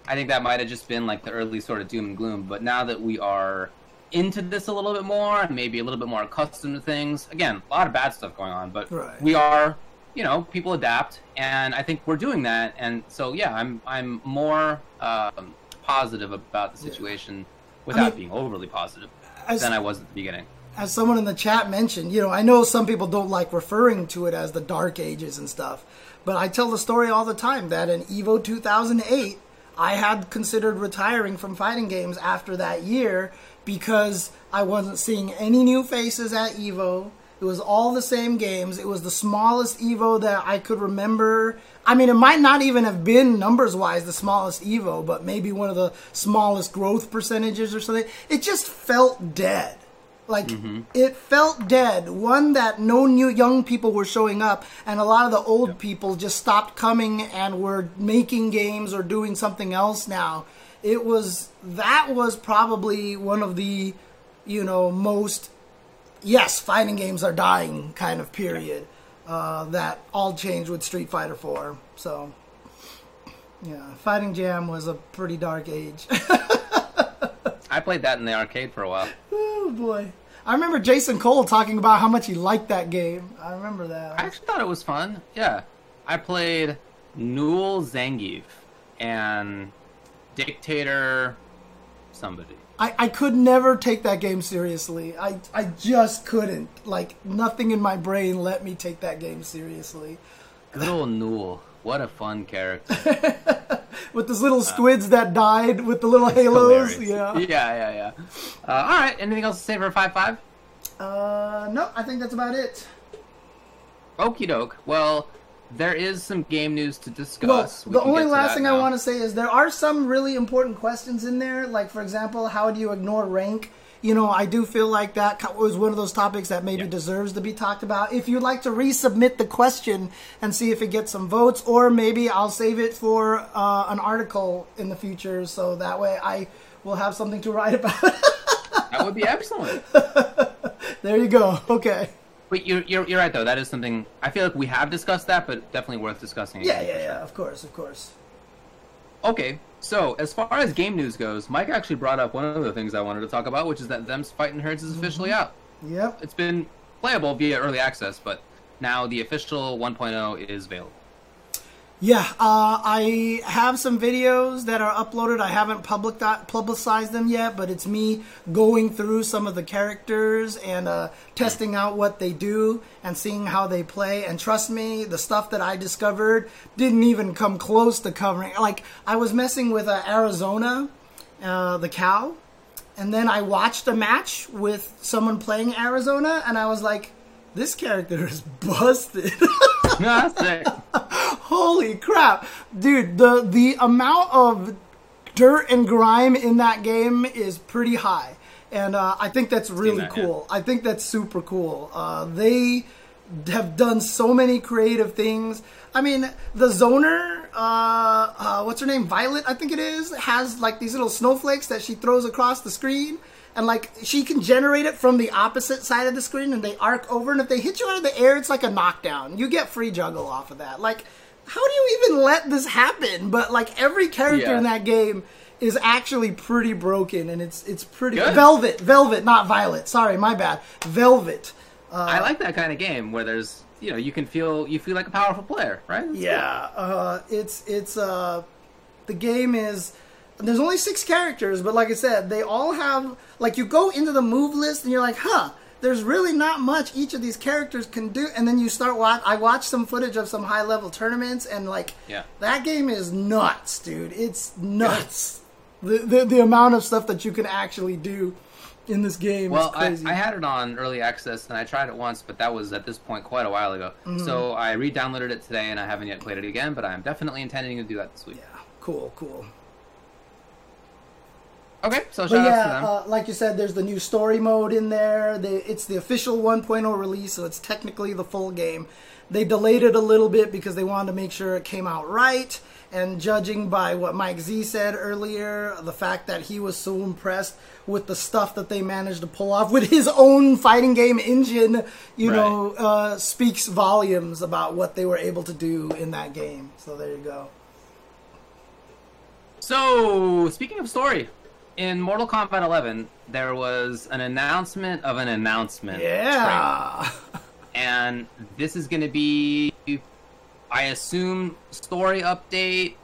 I think that might have just been like the early sort of doom and gloom. But now that we are into this a little bit more, maybe a little bit more accustomed to things, again, a lot of bad stuff going on, but Right. we are, you know, people adapt, and I think we're doing that. And so, yeah, I'm I'm more um, positive about the situation without mean- being overly positive as, than I was at the beginning. as someone in the chat mentioned, you know, I know some people don't like referring to it as the Dark Ages and stuff, but I tell the story all the time that in Evo 2008, I had considered retiring from fighting games after that year because I wasn't seeing any new faces at Evo. It was all the same games. It was the smallest Evo that I could remember. I mean, it might not even have been numbers wise the smallest Evo, but maybe one of the smallest growth percentages or something. It just felt dead. Like mm-hmm. it felt dead. One that no new young people were showing up, and a lot of the old people just stopped coming and were making games or doing something else now. It was that was probably one of the, you know, most yes, fighting games are dying kind of period. Uh, that all changed with Street Fighter 4. So, yeah, Fighting Jam was a pretty dark age. I played that in the arcade for a while. oh boy. I remember Jason Cole talking about how much he liked that game. I remember that. I actually thought it was fun. Yeah, I played Newell Zangief, and dictator, somebody. I, I could never take that game seriously. I, I just couldn't. Like, nothing in my brain let me take that game seriously. Good old Newell. What a fun character. With those little squids that died with the little halos. Hilarious. Yeah. Yeah, yeah, yeah. Uh, all right. Anything else to say for five five? Uh, no, I think that's about it. Okie doke. Well, there is some game news to discuss. We the only last thing I want to say is there are some really important questions in there. Like, for example, how do you ignore rank? You know, I do feel like that was one of those topics that maybe Yeah. deserves to be talked about. If you'd like to resubmit the question and see if it gets some votes, or maybe I'll save it for uh, an article in the future, so that way I will have something to write about. That would be excellent. there you go. Okay. But you're, you're you're right though. That is something I feel like we have discussed that, but definitely worth discussing. Yeah, yeah, yeah. Of course, of course. Okay, so as far as game news goes, Mike actually brought up one of the things I wanted to talk about, which is that Them's Fighting Herds is officially Mm-hmm. out. Yep. It's been playable via early access, but now the official 1.0 is available. Yeah, uh, I have some videos that are uploaded. I haven't public publicized them yet, but it's me going through some of the characters and uh, testing out what they do and seeing how they play. And trust me, the stuff that I discovered didn't even come close to covering. Like I was messing with uh, Arizona, uh, the cow, and then I watched a match with someone playing Arizona, and I was like, "This character is busted." It. Holy crap, dude! The the amount of dirt and grime in that game is pretty high, and uh, I think that's really that, yeah. cool. I think that's super cool. Uh, they have done so many creative things. I mean, the zoner, uh, uh, what's her name, Violet, I think it is, has like these little snowflakes that she throws across the screen. And like she can generate it from the opposite side of the screen, and they arc over. And if they hit you out of the air, it's like a knockdown. You get free juggle off of that. Like, how do you even let this happen? But like every character Yeah. in that game is actually pretty broken, and it's it's pretty Good. Velvet, Velvet, not Violet. Sorry, my bad. Velvet. I like that kind of game where there's you know you can feel you feel like a powerful player, right? That's Yeah, uh, it's it's uh, the game is. There's only six characters, but like I said, they all have like you go into the move list and you're like, huh. There's really not much each of these characters can do, and then you start watch. I watched some footage of some high level tournaments, and like Yeah. that game is nuts, dude. It's nuts. The, the the amount of stuff that you can actually do in this game Well, is I, crazy. I had it on early access and I tried it once, but that was at this point quite a while ago. Mm-hmm. So I re-downloaded it today and I haven't yet played it again, but I'm definitely intending to do that this week. yeah, cool, cool. Okay, so shout yeah, them. uh, like you said, there's the new story mode in there. The, it's the official 1.0 release, so it's technically the full game. They delayed it a little bit because they wanted to make sure it came out right. And judging by what Mike Z said earlier, the fact that he was so impressed with the stuff that they managed to pull off with his own fighting game engine, you Right. know, uh, speaks volumes about what they were able to do in that game. So there you go. So, speaking of story, in Mortal Kombat 11, there was an announcement of an announcement. trailer. Yeah. and this is going to be, I assume, story update,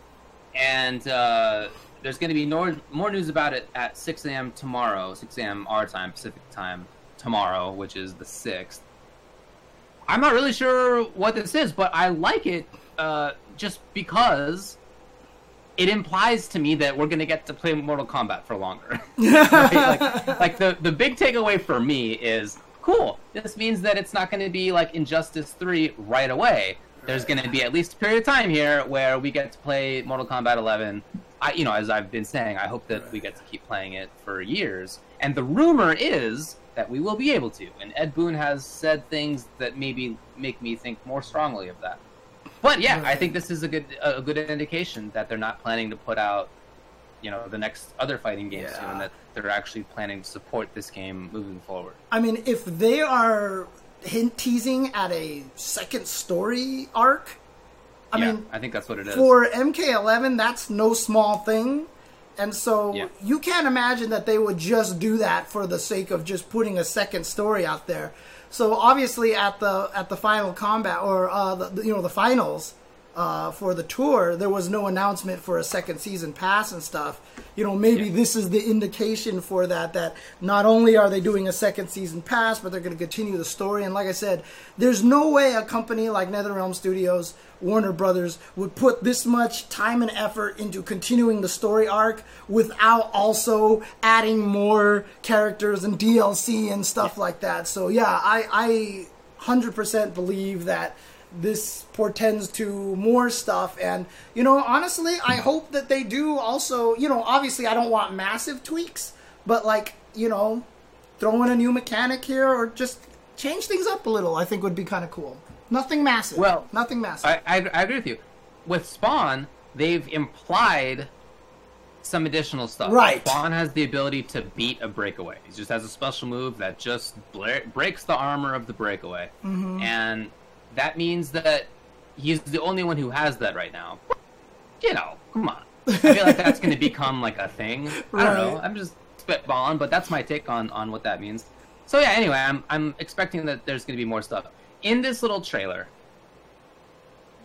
and uh, there's going to be more more news about it at 6 a.m. tomorrow, 6 a.m. our time, Pacific time tomorrow, which is the sixth. I'm not really sure what this is, but I like it uh, just because it implies to me that we're going to get to play Mortal Kombat for longer. Right? Like, like the the big takeaway for me is cool. This means that it's not going to be like Injustice Three right away. There's going to be at least a period of time here where we get to play Mortal Kombat 11. I, you know, as I've been saying, I hope that we get to keep playing it for years. And the rumor is that we will be able to. And Ed Boon has said things that maybe make me think more strongly of that. But yeah, I think this is a good a good indication that they're not planning to put out, you know, the next other fighting game Yeah. soon. That they're actually planning to support this game moving forward. I mean, if they are hint teasing at a second story arc, I yeah, mean, I think that's what it is. for MK11, that's no small thing. And so Yeah. you can't imagine that they would just do that for the sake of just putting a second story out there. So obviously, at the at the final combat or uh, the, you know the finals, uh, for the tour, there was no announcement for a second season pass and stuff. You know, maybe Yeah. this is the indication for that. That not only are they doing a second season pass, but they're going to continue the story. And like I said, there's no way a company like NetherRealm Studios, Warner Brothers, would put this much time and effort into continuing the story arc without also adding more characters and DLC and stuff like that. So yeah, I I hundred percent believe that this portends to more stuff and you know honestly i hope that they do also you know obviously i don't want massive tweaks but like you know throw in a new mechanic here or just change things up a little i think would be kind of cool nothing massive Well, nothing massive I, I, I agree with you. With Spawn, they've implied some additional stuff. Right. Spawn has the ability to beat a breakaway. He just has a special move that just breaks the armor of the breakaway. Mm-hmm. And that means that he's the only one who has that right now. You know, come on. I feel like that's going to become like a thing. I don't know. I'm just spitballing, but that's my take on, on what that means. So yeah, anyway, I'm I'm expecting that there's going to be more stuff in this little trailer.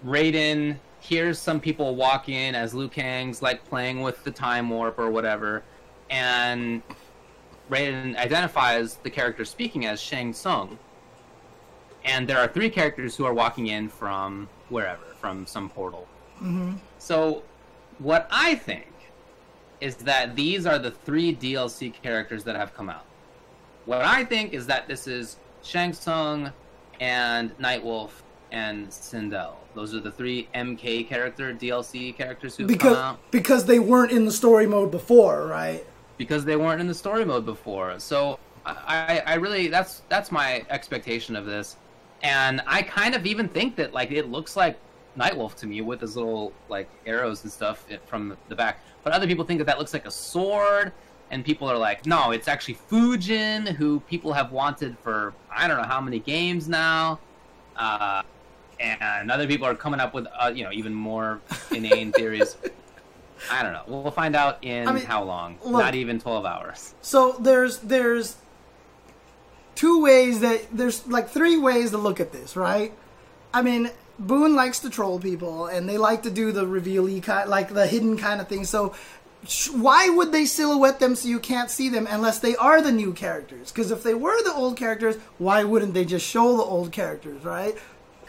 Raiden hears some people walk in as Liu Kang's like playing with the time warp or whatever, and Raiden identifies the character speaking as Shang Tsung. And there are three characters who are walking in from wherever, from some portal. Mm-hmm. So, what I think is that these are the three DLC characters that have come out. What I think is that this is Shang Tsung and Nightwolf and Sindel. Those are the three MK character DLC characters who have come because out because they weren't in the story mode before right because they weren't in the story mode before. So I, I really that's that's my expectation of this, and I kind of even think that like it looks like Nightwolf to me with his little like arrows and stuff from the back. But other people think that that looks like a sword, and people are like, no, it's actually Fujin, who people have wanted for I don't know how many games now. Uh, and other people are coming up with uh, you know even more inane theories. I don't know. We'll find out in I mean, how long? look- Not even twelve hours. So there's there's two ways that there's like three ways to look at this, right? I mean, Boon likes to troll people, and they like to do the revealy kind, like the hidden kind of thing. So why would they silhouette them so you can't see them unless they are the new characters? Because if they were the old characters, why wouldn't they just show the old characters, right?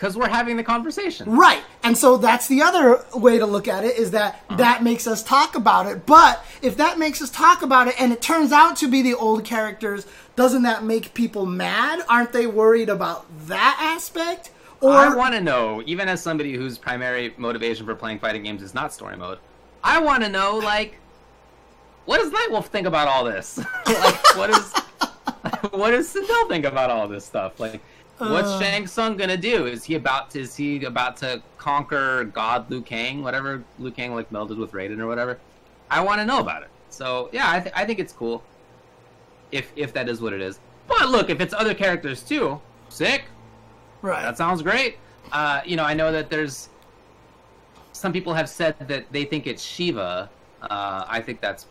Because we're having the conversation. Right. And so that's the other way to look at it is that uh-huh. that makes us talk about it. But if that makes us talk about it and it turns out to be the old characters, doesn't that make people mad? Aren't they worried about that aspect? Or I want to know, even as somebody whose primary motivation for playing fighting games is not story mode, I want to know, like, what does Nightwolf think about all this? like, what is, what does Sindel think about all this stuff? Like, what's Uh. Shang Tsung gonna do? Is he about to, is he about to conquer God Liu Kang, whatever Liu Kang like melded with Raiden or whatever? I want to know about it. So yeah, I, th- I think it's cool. If if that is what it is. But look, if it's other characters too, sick. right. That sounds great. Uh, you know, I know that there's some people have said that they think it's Sheeva. Uh, I think that's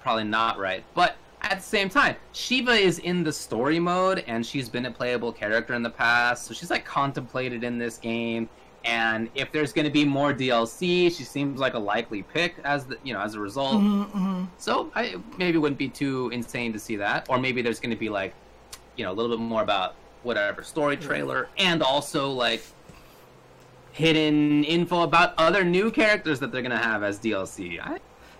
probably not right. But at the same time, Sheeva is in the story mode, and she's been a playable character in the past, so she's like contemplated in this game. And if there's going to be more DLC, she seems like a likely pick as the you know as a result. Mm-hmm, mm-hmm. So I maybe wouldn't be too insane to see that, or maybe there's going to be like, you know, a little bit more about whatever story trailer, and also like hidden info about other new characters that they're going to have as DLC. I, I,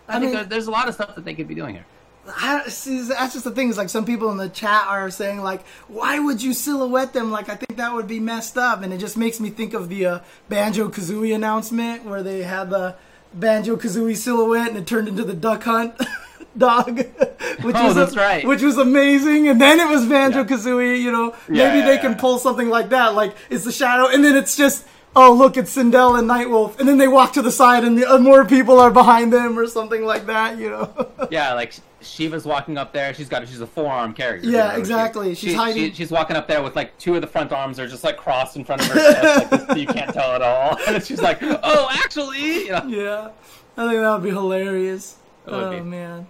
I think mean- there, there's a lot of stuff that they could be doing here. I, see, that's just the thing. Is like some people in the chat are saying like, why would you silhouette them? Like I think that would be messed up, and it just makes me think of the uh, Banjo Kazooie announcement where they had the Banjo Kazooie silhouette and it turned into the Duck Hunt dog, which Oh, was that's right. which was amazing. And then it was Banjo Kazooie. You know, maybe Yeah, yeah, they yeah, can pull something like that. Like it's the shadow, and then it's just. Oh look! It's Sindel and Nightwolf, and then they walk to the side, and the, uh, more people are behind them, or something like that. You know. Yeah, like Sheeva's walking up there. She's got she's a forearm character. Yeah, you know, exactly. she- She's she- hiding- she- she's walking up there with like two of the front arms are just like crossed in front of her chest, like this, you can't tell at all. And she's like, "Oh, actually," you know. Yeah, I think that would be hilarious. Would oh be. man.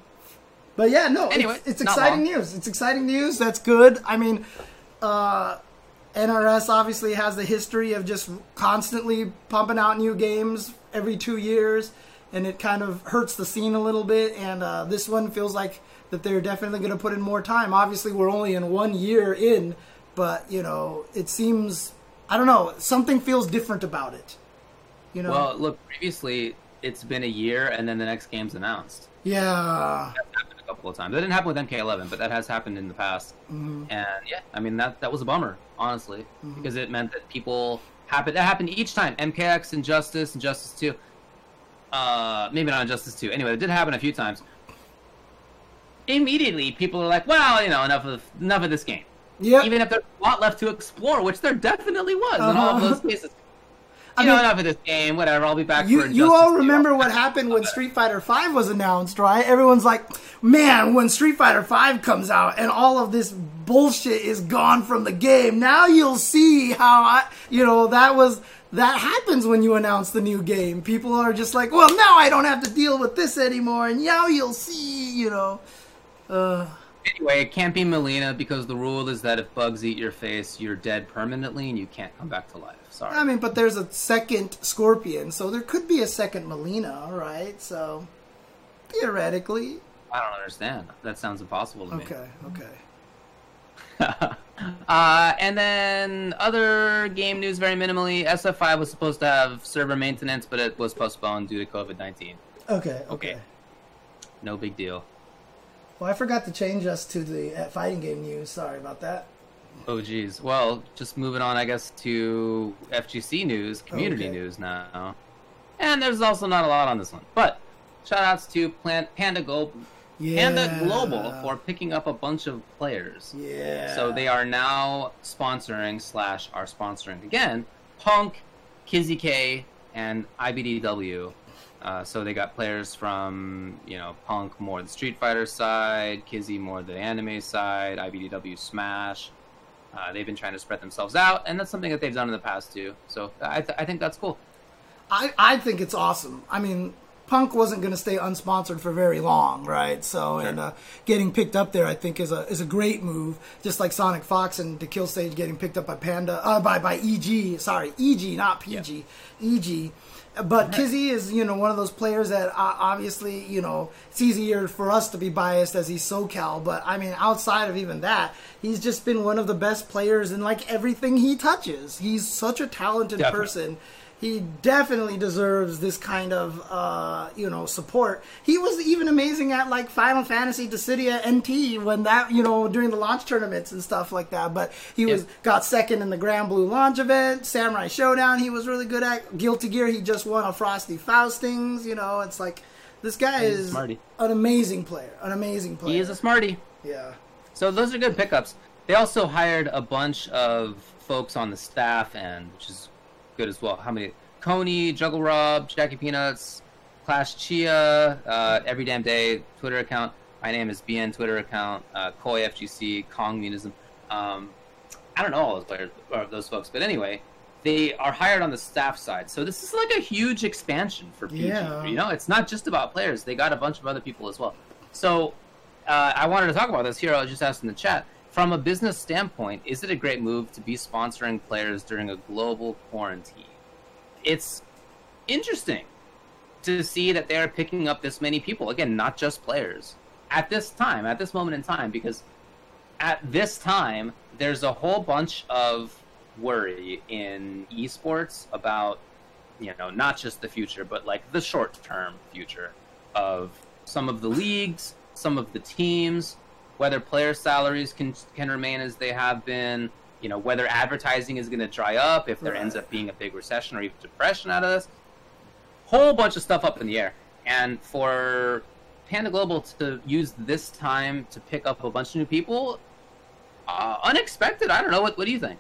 But yeah, no, Anyway, it's, it's exciting long. news. It's exciting news. That's good. I mean, uh, NRS obviously has the history of just constantly pumping out new games every two years, and it kind of hurts the scene a little bit. And uh, this one feels like that they're definitely going to put in more time. Obviously, we're only in one year in, but you know, it seems I don't know something feels different about it. You know, Well, look, previously it's been a year, and then the next game's announced. yeah, That's happened a couple of times. That didn't happen with MK11, but that has happened in the past. Mm-hmm. And yeah, I mean that that was a bummer, honestly, because it meant that people happened. That happened each time. MKX, Injustice, Injustice Two. Uh, maybe not Injustice Two. Anyway, it did happen a few times. Immediately, people are like, "Well, you know, enough of enough of this game." yeah. Even if there's a lot left to explore, which there definitely was in all of Uh-huh. those cases. I You know, mean- enough of this game. Whatever. I'll be back You, you all remember what happened when Street Fighter V was announced, right? Everyone's like, man, when Street Fighter V comes out and all of this bullshit is gone from the game, now you'll see how I, you know, that was, that happens when you announce the new game. People are just like, well, now I don't have to deal with this anymore, and now you'll see, you know. Uh, Anyway, it can't be Mileena because the rule is that if bugs eat your face, you're dead permanently and you can't come back to life. Sorry. I mean, but there's a second Scorpion, so there could be a second Mileena, right? So, theoretically. I don't understand. That sounds impossible to me. Okay, okay. uh, and then other game news, very minimally. SF5 was supposed to have server maintenance, but it was postponed due to COVID 19. Okay, okay. Okay. No big deal. Well, I forgot to change us to the uh, fighting game news. Sorry about that. Oh, geez. Well, just moving on, I guess, to FGC news, community Okay. news now. And there's also not a lot on this one. But shout outs to Plant Panda Global, Yeah. Panda Global for picking up a bunch of players. Yeah. So they are now sponsoring slash are sponsoring again Punk, Kizzy K, and IBDW. Uh, so they got players from you know Punk more the Street Fighter side, Kizzy more the anime side, IBDW Smash. Uh, they've been trying to spread themselves out, and that's something that they've done in the past too. So I, th- I think that's cool. I, I think it's awesome. I mean, Punk wasn't going to stay unsponsored for very long, right? So, and uh, getting picked up there, I think, is a is a great move. Just like Sonic Fox and the Kill Stage getting picked up by Panda, uh, by by EG. Sorry, EG, not PG. EG. But Kizzy is, you know, one of those players that uh, obviously, you know, it's easier for us to be biased as he's SoCal. But I mean, outside of even that, he's just been one of the best players in like everything he touches. He's such a talented Definitely. person he definitely deserves this kind of uh, you know support. He was even amazing at like Final Fantasy Dissidia NT when that you know during the launch tournaments and stuff like that. But he was got second in the Granblue launch event, Samurai Shodown. He was really good at Guilty Gear. He just won a Frosty Faustings. You know, it's like this guy He's is smarty. an amazing player. An amazing player. He is a smarty. yeah. So those are good pickups. They also hired a bunch of folks on the staff, and which is good as well. How many? Coney, Juggle Rob, Jackie Peanuts, Clash Chia, uh, Every Damn Day Twitter account. My name is BN Twitter account. Uh, Koi FGC, Kong Munism. Um, I don't know all those players or those folks, but anyway, they are hired on the staff side. So this is like a huge expansion for PG. Yeah. You know, it's not just about players. They got a bunch of other people as well. So uh, I wanted to talk about this here. I was just asked in the chat. From a business standpoint, is it a great move to be sponsoring players during a global quarantine? It's interesting to see that they're picking up this many people. Again, not just players. At this time, at this moment in time, because at this time, there's a whole bunch of worry in esports about, you know, not just the future, but like the short term future of some of the leagues, some of the teams, whether player salaries can can remain as they have been, you know, whether advertising is going to dry up, if there Right. ends up being a big recession or even depression out of this. Whole bunch of stuff up in the air. And for Panda Global to use this time to pick up a bunch of new people, uh, unexpected. I don't know. What, what do you think?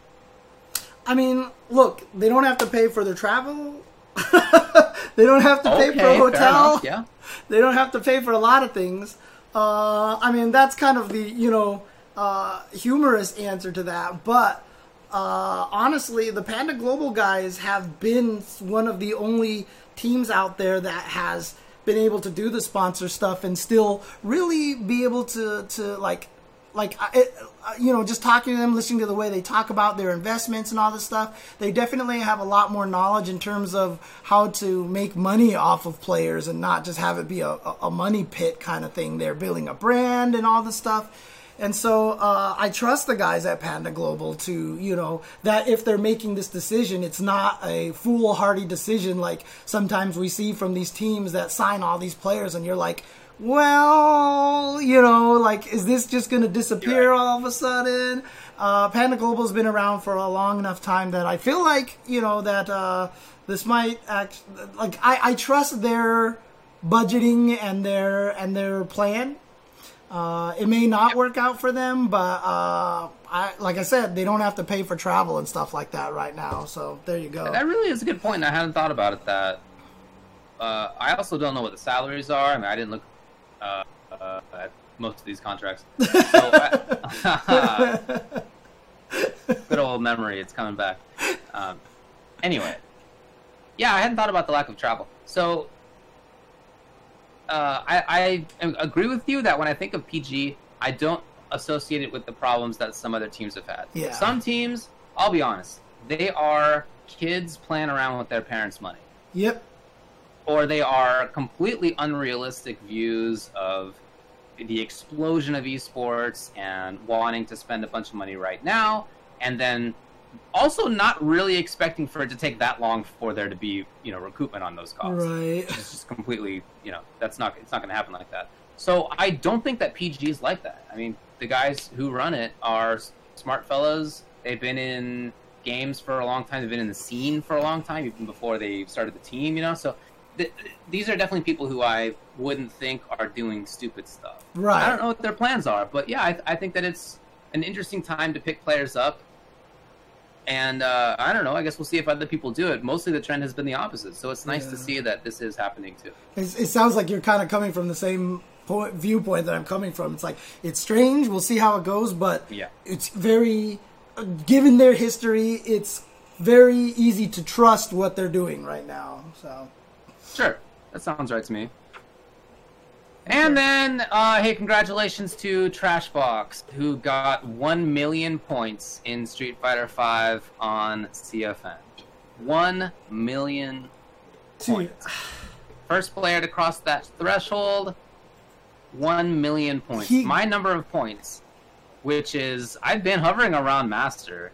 I mean, look, they don't have to pay for their travel. they don't have to pay for a hotel. enough, Yeah. They don't have to pay for a lot of things. Uh, I mean, that's kind of the you know uh, humorous answer to that. But uh, honestly, the Panda Global guys have been one of the only teams out there that has been able to do the sponsor stuff and still really be able to to like like uh, you know, just talking to them, listening to the way they talk about their investments and all this stuff, they definitely have a lot more knowledge in terms of how to make money off of players and not just have it be a, a- a money pit kind of thing. They're building a brand and all this stuff. And so uh, I trust the guys at Panda Global to, you know, that if they're making this decision, it's not a foolhardy decision like sometimes we see from these teams that sign all these players, and you're like, well, you know, like, is this just going to disappear all of a sudden? Uh, Panda Global's been around for a long enough time that I feel like, you know, that uh, this might act like I, I trust their budgeting and their and their plan. Uh, it may not work out for them, but uh, I, like I said, they don't have to pay for travel and stuff like that right now. So there you go. That really is a good point. I hadn't thought about it. That uh, I also don't know what the salaries are. I mean, I didn't look uh, uh, at most of these contracts. So I, good old memory. It's coming back. Um, anyway, yeah, I hadn't thought about the lack of travel. So uh, I, I agree with you that when I think of PG, I don't associate it with the problems that some other teams have had. Yeah. Some teams, I'll be honest, they are kids playing around with their parents' money, Yep. Or they are completely unrealistic views of the explosion of esports and wanting to spend a bunch of money right now, and then also not really expecting for it to take that long for there to be, you know, recoupment on those costs. Right. it's just completely you know that's not it's not going to happen like that. So i don't think that pg is like that. I mean the guys who run it are smart fellows. They've been in games for a long time. They've been in the scene for a long time even before they started the team you know? So th- these are definitely people who i wouldn't think are doing stupid stuff Right. i don't know what their plans are but yeah i, I think that it's an interesting time to pick players up and uh, I don't know. I guess we'll see if other people do it. Mostly, the trend has been the opposite. So it's nice to see that this is happening too. It's, it sounds like you're kind of coming from the same point, viewpoint that I'm coming from. It's like it's strange. We'll see how it goes, but Yeah. it's very, given their history, it's very easy to trust what they're doing right now. So Sure, that sounds right to me. And then, uh, hey, congratulations to Trashbox, who got 1 million points in Street Fighter V on CFN. 1 million points. First player to cross that threshold, 1 million points. He- My number of points, which is, I've been hovering around Master,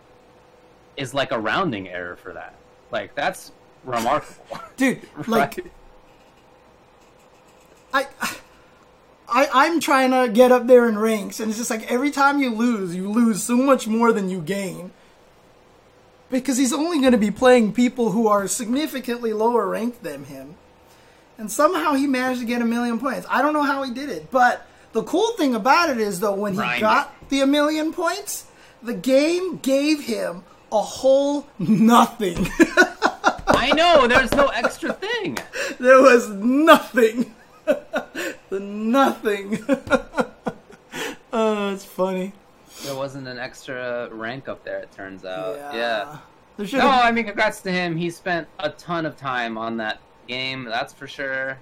is like a rounding error for that. Like, that's remarkable. dude, like Right? I, I, I'm trying to get up there in ranks, and it's just like every time you lose, you lose so much more than you gain. Because he's only going to be playing people who are significantly lower ranked than him. And somehow he managed to get a million points. I don't know how he did it, but the cool thing about it is, though, when he got the a million points, the game gave him a whole nothing. I know, there's no extra thing. There was nothing. the nothing. oh, it's funny. There wasn't an extra rank up there, it turns out. yeah. Yeah. No. I mean, congrats to him. He spent a ton of time on that game, that's for sure.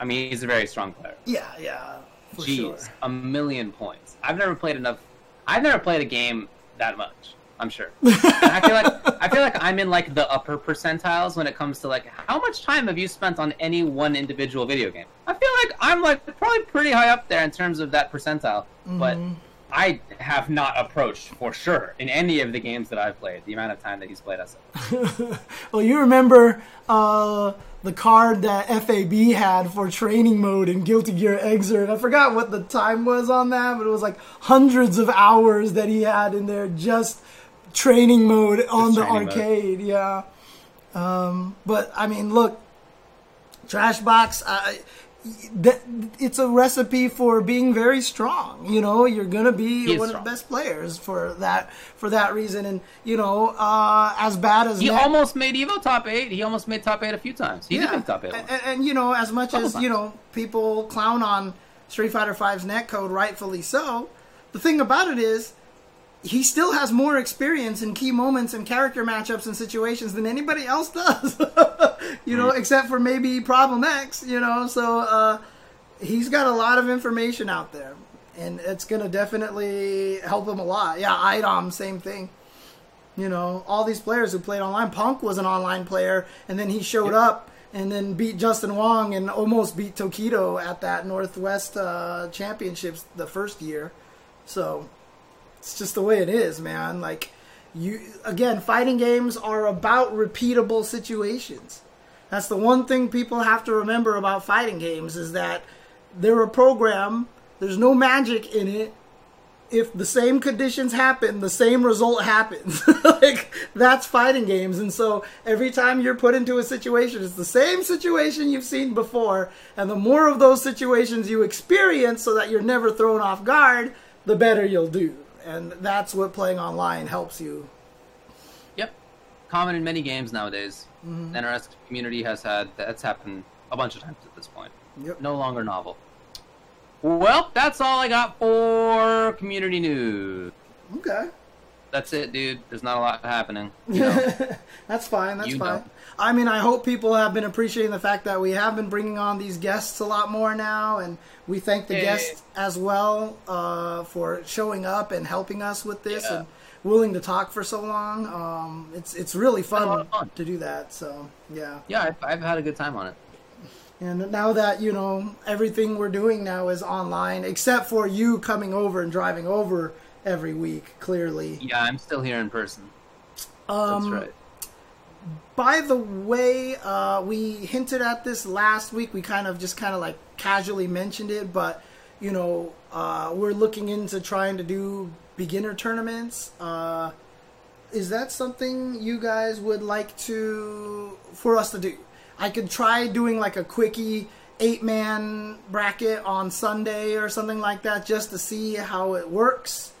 I mean, he's a very strong player. yeah, yeah. For Jeez, sure. a million points. I've never played enough. I've never played a game that much. I'm sure. I feel like I feel like I'm in like the upper percentiles when it comes to like how much time have you spent on any one individual video game. I feel like I'm like probably pretty high up there in terms of that percentile, but Mm-hmm. I have not approached for sure in any of the games that I've played the amount of time that he's played us. Well, you remember uh, the card that FAB had for training mode in Guilty Gear Xrd. I forgot what the time was on that, but it was like hundreds of hours that he had in there just training mode on the training mode. arcade. Yeah. Um, but I mean, look, Trashbox. I that it's a recipe for being very strong. You know, you're gonna be one strong. of the best players for that for that reason. And you know, uh, as bad as He Net- almost made Evo top eight. He almost made top eight a few times. He did make top eight. and, and, you know, as much as you know, people clown on Street Fighter V's netcode, rightfully so. The thing about it is, he still has more experience in key moments and character matchups and situations than anybody else does. you know, except for maybe Problem X. You know, so uh, he's got a lot of information out there. and it's gonna definitely help him a lot. Yeah, Idom, same thing. You know, all these players who played online. Punk was an online player, and then he showed up and then beat Justin Wong and almost beat Tokido at that Northwest uh, Championships the first year. So it's just the way it is, man. Like you again, fighting games are about repeatable situations. That's the one thing people have to remember about fighting games is that they're a program. There's no magic in it. If the same conditions happen, the same result happens. like that's fighting games, and so every time you're put into a situation, it's the same situation you've seen before. And the more of those situations you experience, so that you're never thrown off guard, the better you'll do. And that's what playing online helps you. Yep, common in many games nowadays. Mm-hmm. The NRS community has had that's happened a bunch of times at this point. Yep. No longer novel. Well, that's all I got for community news. Okay. That's it, dude. There's not a lot happening. You know? That's fine. That's You fine. know. I mean, I hope people have been appreciating the fact that we have been bringing on these guests a lot more now, and we thank the Yeah. guests as well uh, for showing up and helping us with this Yeah. and willing to talk for so long. Um, it's it's really been a lot fun, fun. to do that. So yeah, yeah, I've, I've had a good time on it. and now that you know everything we're doing now is online, except for you coming over and driving over every week. Clearly, Yeah, I'm still here in person. um, That's right. By the way, uh, we hinted at this last week. We kind of just kind of like casually mentioned it, but you know, uh, we're looking into trying to do beginner tournaments. Uh, is that something you guys would like to for us to do? I could try doing like a quickie eight man bracket on Sunday or something like that just to see how it works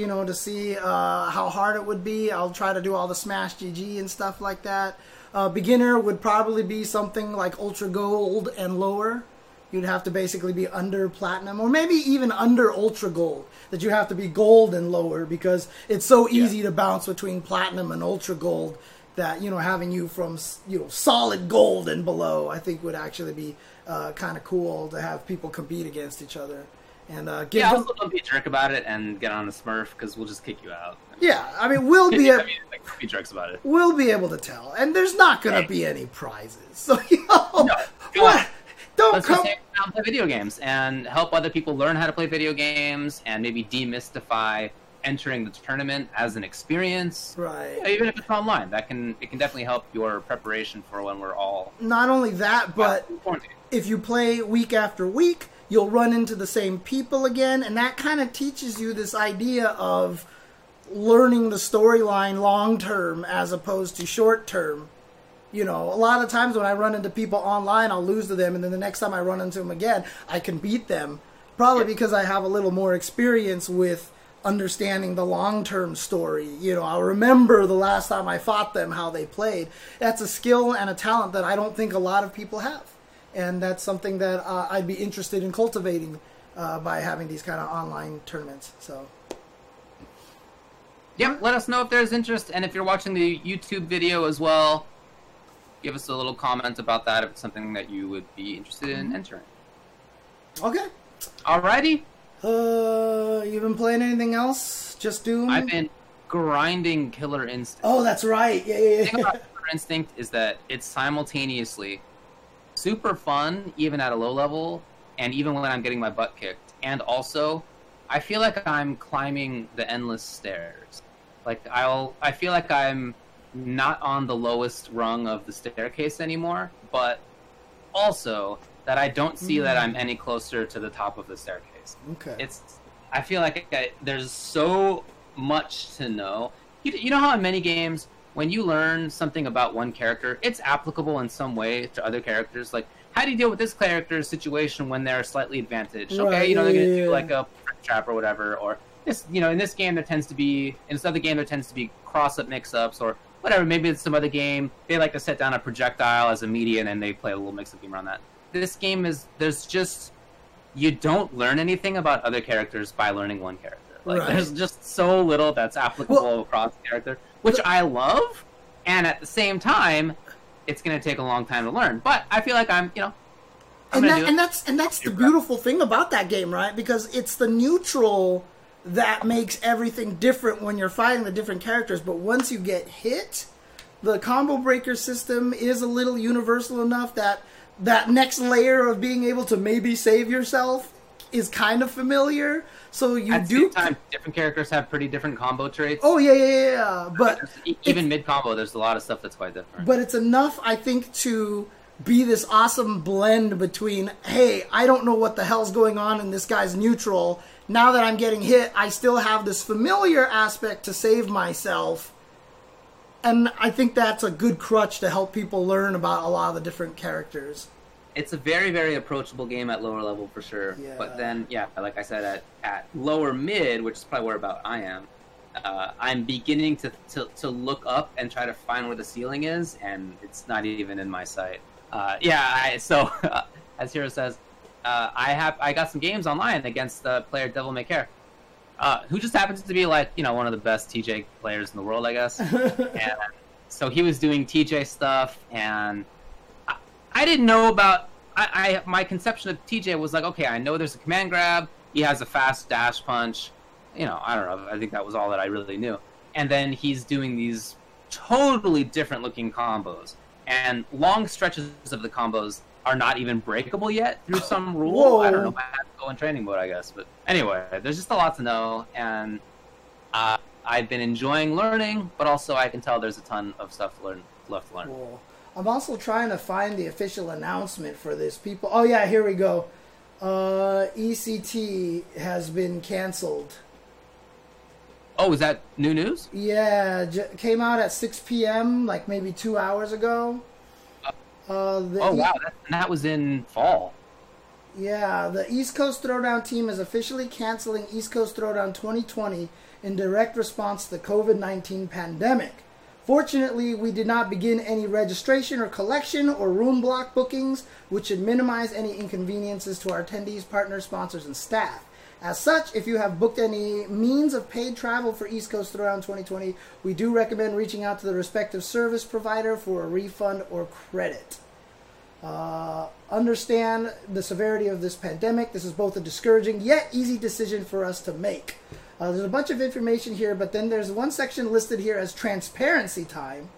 you know, to see uh, how hard it would be. I'll try to do all the Smash GG and stuff like that. Uh, beginner would probably be something like Ultra Gold and lower. You'd have to basically be under Platinum, or maybe even under Ultra Gold. That you have to be Gold and lower because it's so easy to bounce between Platinum and Ultra Gold. That you know, having you from you know solid Gold and below, I think would actually be uh, kind of cool to have people compete against each other. And uh, give Yeah, them, also don't be a jerk about it and get on a Smurf because we'll just kick you out. yeah. I mean, we'll be. I A, mean, like, be jerks about it. we'll be able to tell. And there's not going Right. to be any prizes. So, you know, No, what? Don't Let's come. play video games and help other people learn how to play video games and maybe demystify entering the tournament as an experience. Right. Even if it's online, that can it can definitely help your preparation for when we're all Not only that, but if you play week after week, you'll run into the same people again. And that kind of teaches you this idea of learning the storyline long term as opposed to short term. You know, a lot of times when I run into people online, I'll lose to them, and then the next time I run into them again, I can beat them. Probably because I have a little more experience with understanding the long term story. You know, I'll remember the last time I fought them, how they played. That's a skill and a talent that I don't think a lot of people have. And that's something that uh, I'd be interested in cultivating uh, by having these kind of online tournaments. So, Yep, let us know if there's interest and if you're watching the YouTube video as well. Give us a little comment about that if it's something that you would be interested in entering. okay. Alrighty, Uh, you been playing anything else? Just Doom? I've been grinding Killer Instinct. Oh, that's right. Yeah, yeah, The thing yeah. about Killer Instinct is that it's simultaneously super fun, even at a low level, and even when I'm getting my butt kicked. And also, I feel like I'm climbing the endless stairs. Like I'll, I feel like I'm not on the lowest rung of the staircase anymore, but also that I don't see that I'm hmm. any closer to the top of the staircase okay. it's i feel like I, there's so much to know you, you know how in many games when you learn something about one character it's applicable in some way to other characters. Like how do you deal with this character's situation when they're slightly advantaged? Okay you know they're gonna yeah, yeah, do like a trap or whatever or this you know in this game there tends to be in this other game there tends to be cross up mix ups or whatever. Maybe it's some other game. They like to set down a projectile as a median and they play a little mix up game around that. This game is there's just you don't learn anything about other characters by learning one character. Like Right. there's just so little that's applicable Well- across character, which I love, and at the same time, it's gonna take a long time to learn. But I feel like I'm, you know, and, gonna that, do and that's and that's the beautiful thing about that game, right? Because it's the neutral that makes everything different when you're fighting the different characters. But once you get hit, the combo breaker system is a little universal enough that that next layer of being able to maybe save yourself is kind of familiar. So you At do. same time, different characters have pretty different combo traits. Oh yeah, yeah, yeah, yeah. But even mid combo, there's a lot of stuff that's quite different. but it's enough i think to be this awesome blend between hey i don't know what the hell's going on in this guy's neutral now that i'm getting hit i still have this familiar aspect to save myself and i think that's a good crutch to help people learn about a lot of the different characters it's a very very approachable game at lower level for sure. Yeah. but then yeah like i said at, at lower mid which is probably where about i am uh, i'm beginning to, to, to look up and try to find where the ceiling is and it's not even in my sight. Uh, yeah I, so as hero says uh, i have i got some games online against the player devil may care. Uh, who just happens to be like you know one of the best tj players in the world i guess. And so he was doing tj stuff and I didn't know about. I, I my conception of TJ was like, okay, I know there's a command grab. He has a fast dash punch. You know, I don't know. I think that was all that I really knew. And then he's doing these totally different looking combos, and long stretches of the combos are not even breakable yet through some rule. Whoa. I don't know. I have to go in training mode, I guess. But anyway, there's just a lot to know, and uh, I've been enjoying learning, but also I can tell there's a ton of stuff to learn left to learn. Cool. I'm also trying to find the official announcement for this. People, oh yeah, here we go. Uh, ECT has been canceled. Oh, is that new news? Yeah, j- came out at 6 p.m. like maybe two hours ago. Uh, the Oh wow, that, and that was in fall. Yeah, the East Coast Throwdown team is officially canceling East Coast Throwdown 2020 in direct response to the COVID 19 pandemic. Fortunately, we did not begin any registration or collection or room block bookings, which should minimize any inconveniences to our attendees, partners, sponsors, and staff. As such, if you have booked any means of paid travel for East Coast Throwdown 2020, we do recommend reaching out to the respective service provider for a refund or credit. Uh, understand the severity of this pandemic. This is both a discouraging yet easy decision for us to make. Uh, there's a bunch of information here, but then there's one section listed here as transparency time.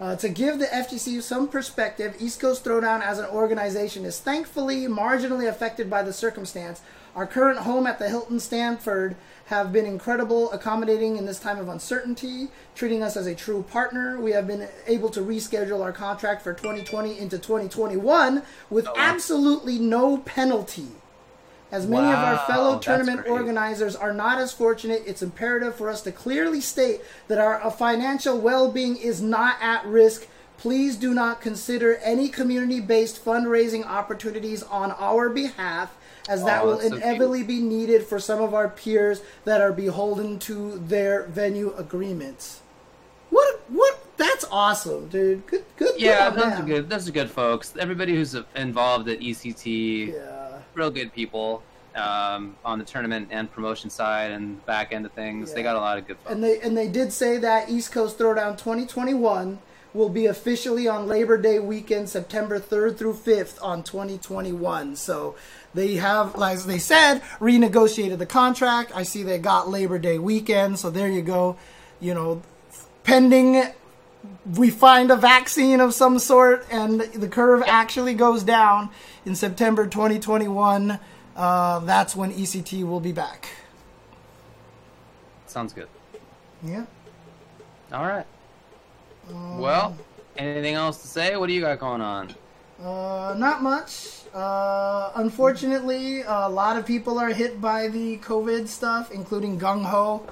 Uh, to give the FGC some perspective, East Coast Throwdown as an organization is thankfully marginally affected by the circumstance. Our current home at the Hilton Stamford have been incredible, accommodating in this time of uncertainty, treating us as a true partner. We have been able to reschedule our contract for 2020 into 2021 with wow. absolutely no penalty. As many of our fellow tournament organizers are not as fortunate, it's imperative for us to clearly state that our uh, financial well being is not at risk. Please do not consider any community based fundraising opportunities on our behalf, as that Oh, will that's so inevitably be needed for some of our peers that are beholden to their venue agreements. What? What? That's awesome, dude. Good. Good. good Yeah, those them. are good. Those are good folks. Everybody who's involved at ECT, Yeah. Real good people um, on the tournament and promotion side and back end of things. They got a lot of good folks. And they and they did say that East Coast Throwdown 2021 will be officially on Labor Day weekend, September 3rd through 5th on 2021. So they have, as they said, renegotiated the contract. I see they got Labor Day weekend. So there you go. You know, pending we find a vaccine of some sort and the curve actually goes down in September 2021. Uh, that's when ECT will be back. Sounds good. Yeah. All right. Um, well, anything else to say? What do you got going on? Uh, not much. Uh, unfortunately, a lot of people are hit by the COVID stuff, including GungHo,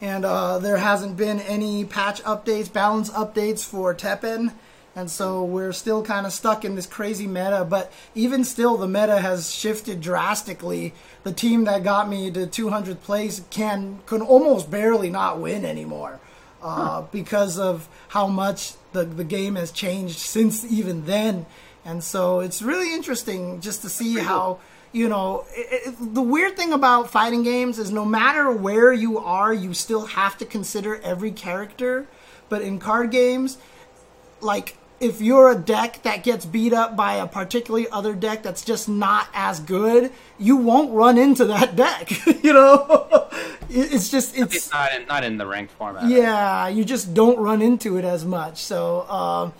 and uh, there hasn't been any patch updates, balance updates for Teppen, and so we're still kind of stuck in this crazy meta. But even still, the meta has shifted drastically. The team that got me to 200th place can can almost barely not win anymore uh, because of how much the the game has changed since even then. And so it's really interesting just to see how you know it, it, the weird thing about fighting games is no matter where you are, you still have to consider every character. But in card games, like if you're a deck that gets beat up by a particularly other deck that's just not as good, you won't run into that deck. you know, it's just it's not in, not in the ranked format. yeah, you just don't run into it as much. So um,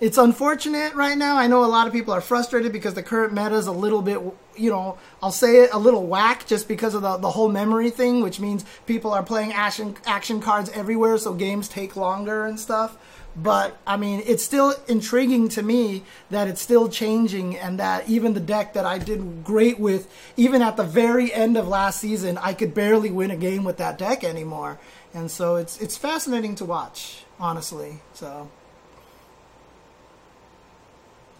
it's unfortunate right now. I know a lot of people are frustrated because the current meta is a little bit, you know, I'll say it a little whack just because of the, the whole memory thing, which means people are playing action action cards everywhere, so games take longer and stuff. But I mean, it's still intriguing to me that it's still changing, and that even the deck that I did great with, even at the very end of last season, I could barely win a game with that deck anymore. And so it's it's fascinating to watch, honestly. So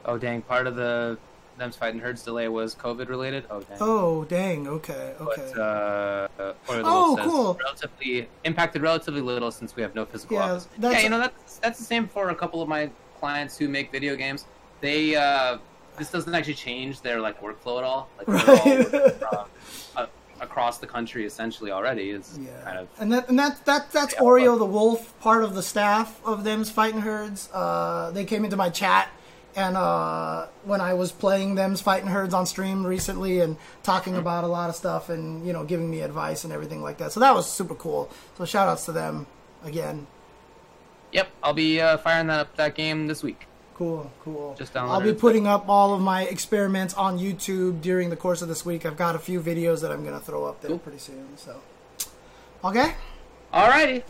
Oh dang! Part of the them's fighting herds delay was COVID related. Oh dang. oh dang, okay, okay. But uh, Order of the Oh, says cool. relatively impacted relatively little since we have no physical Yeah, office. that's- yeah, you know that's that's the same for a couple of my clients who make video games. They uh, this doesn't actually change their like workflow at all. Like all Right. from, uh, across the country essentially already. Is Yeah, kind of and that and that that that's Yeah, Oreo but- the wolf, part of the staff of them's fighting herds. Uh, they came into my chat, and uh, when I was playing them's fighting herds on stream recently, and talking about a lot of stuff, and you know, giving me advice and everything like that. So that was super cool. So shout outs to them again. Yep, I'll be uh, firing that up that game this week. Cool, cool. Just download I'll be putting up all of my experiments on YouTube during the course of this week. I've got a few videos that I'm gonna throw up there Cool. pretty soon. So, okay. Alrighty.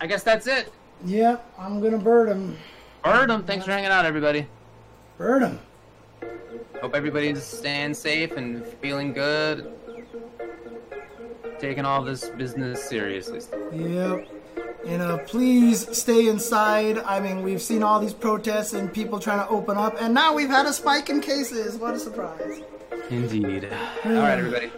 I guess that's it. Yep, I'm gonna bird him. Birdum, thanks for hanging out, everybody. Birdum. Hope everybody's staying safe and feeling good. Taking all this business seriously. Yep. And uh, please stay inside. I mean, we've seen all these protests and people trying to open up, and now we've had a spike in cases. What a surprise. Indeed. all right, everybody.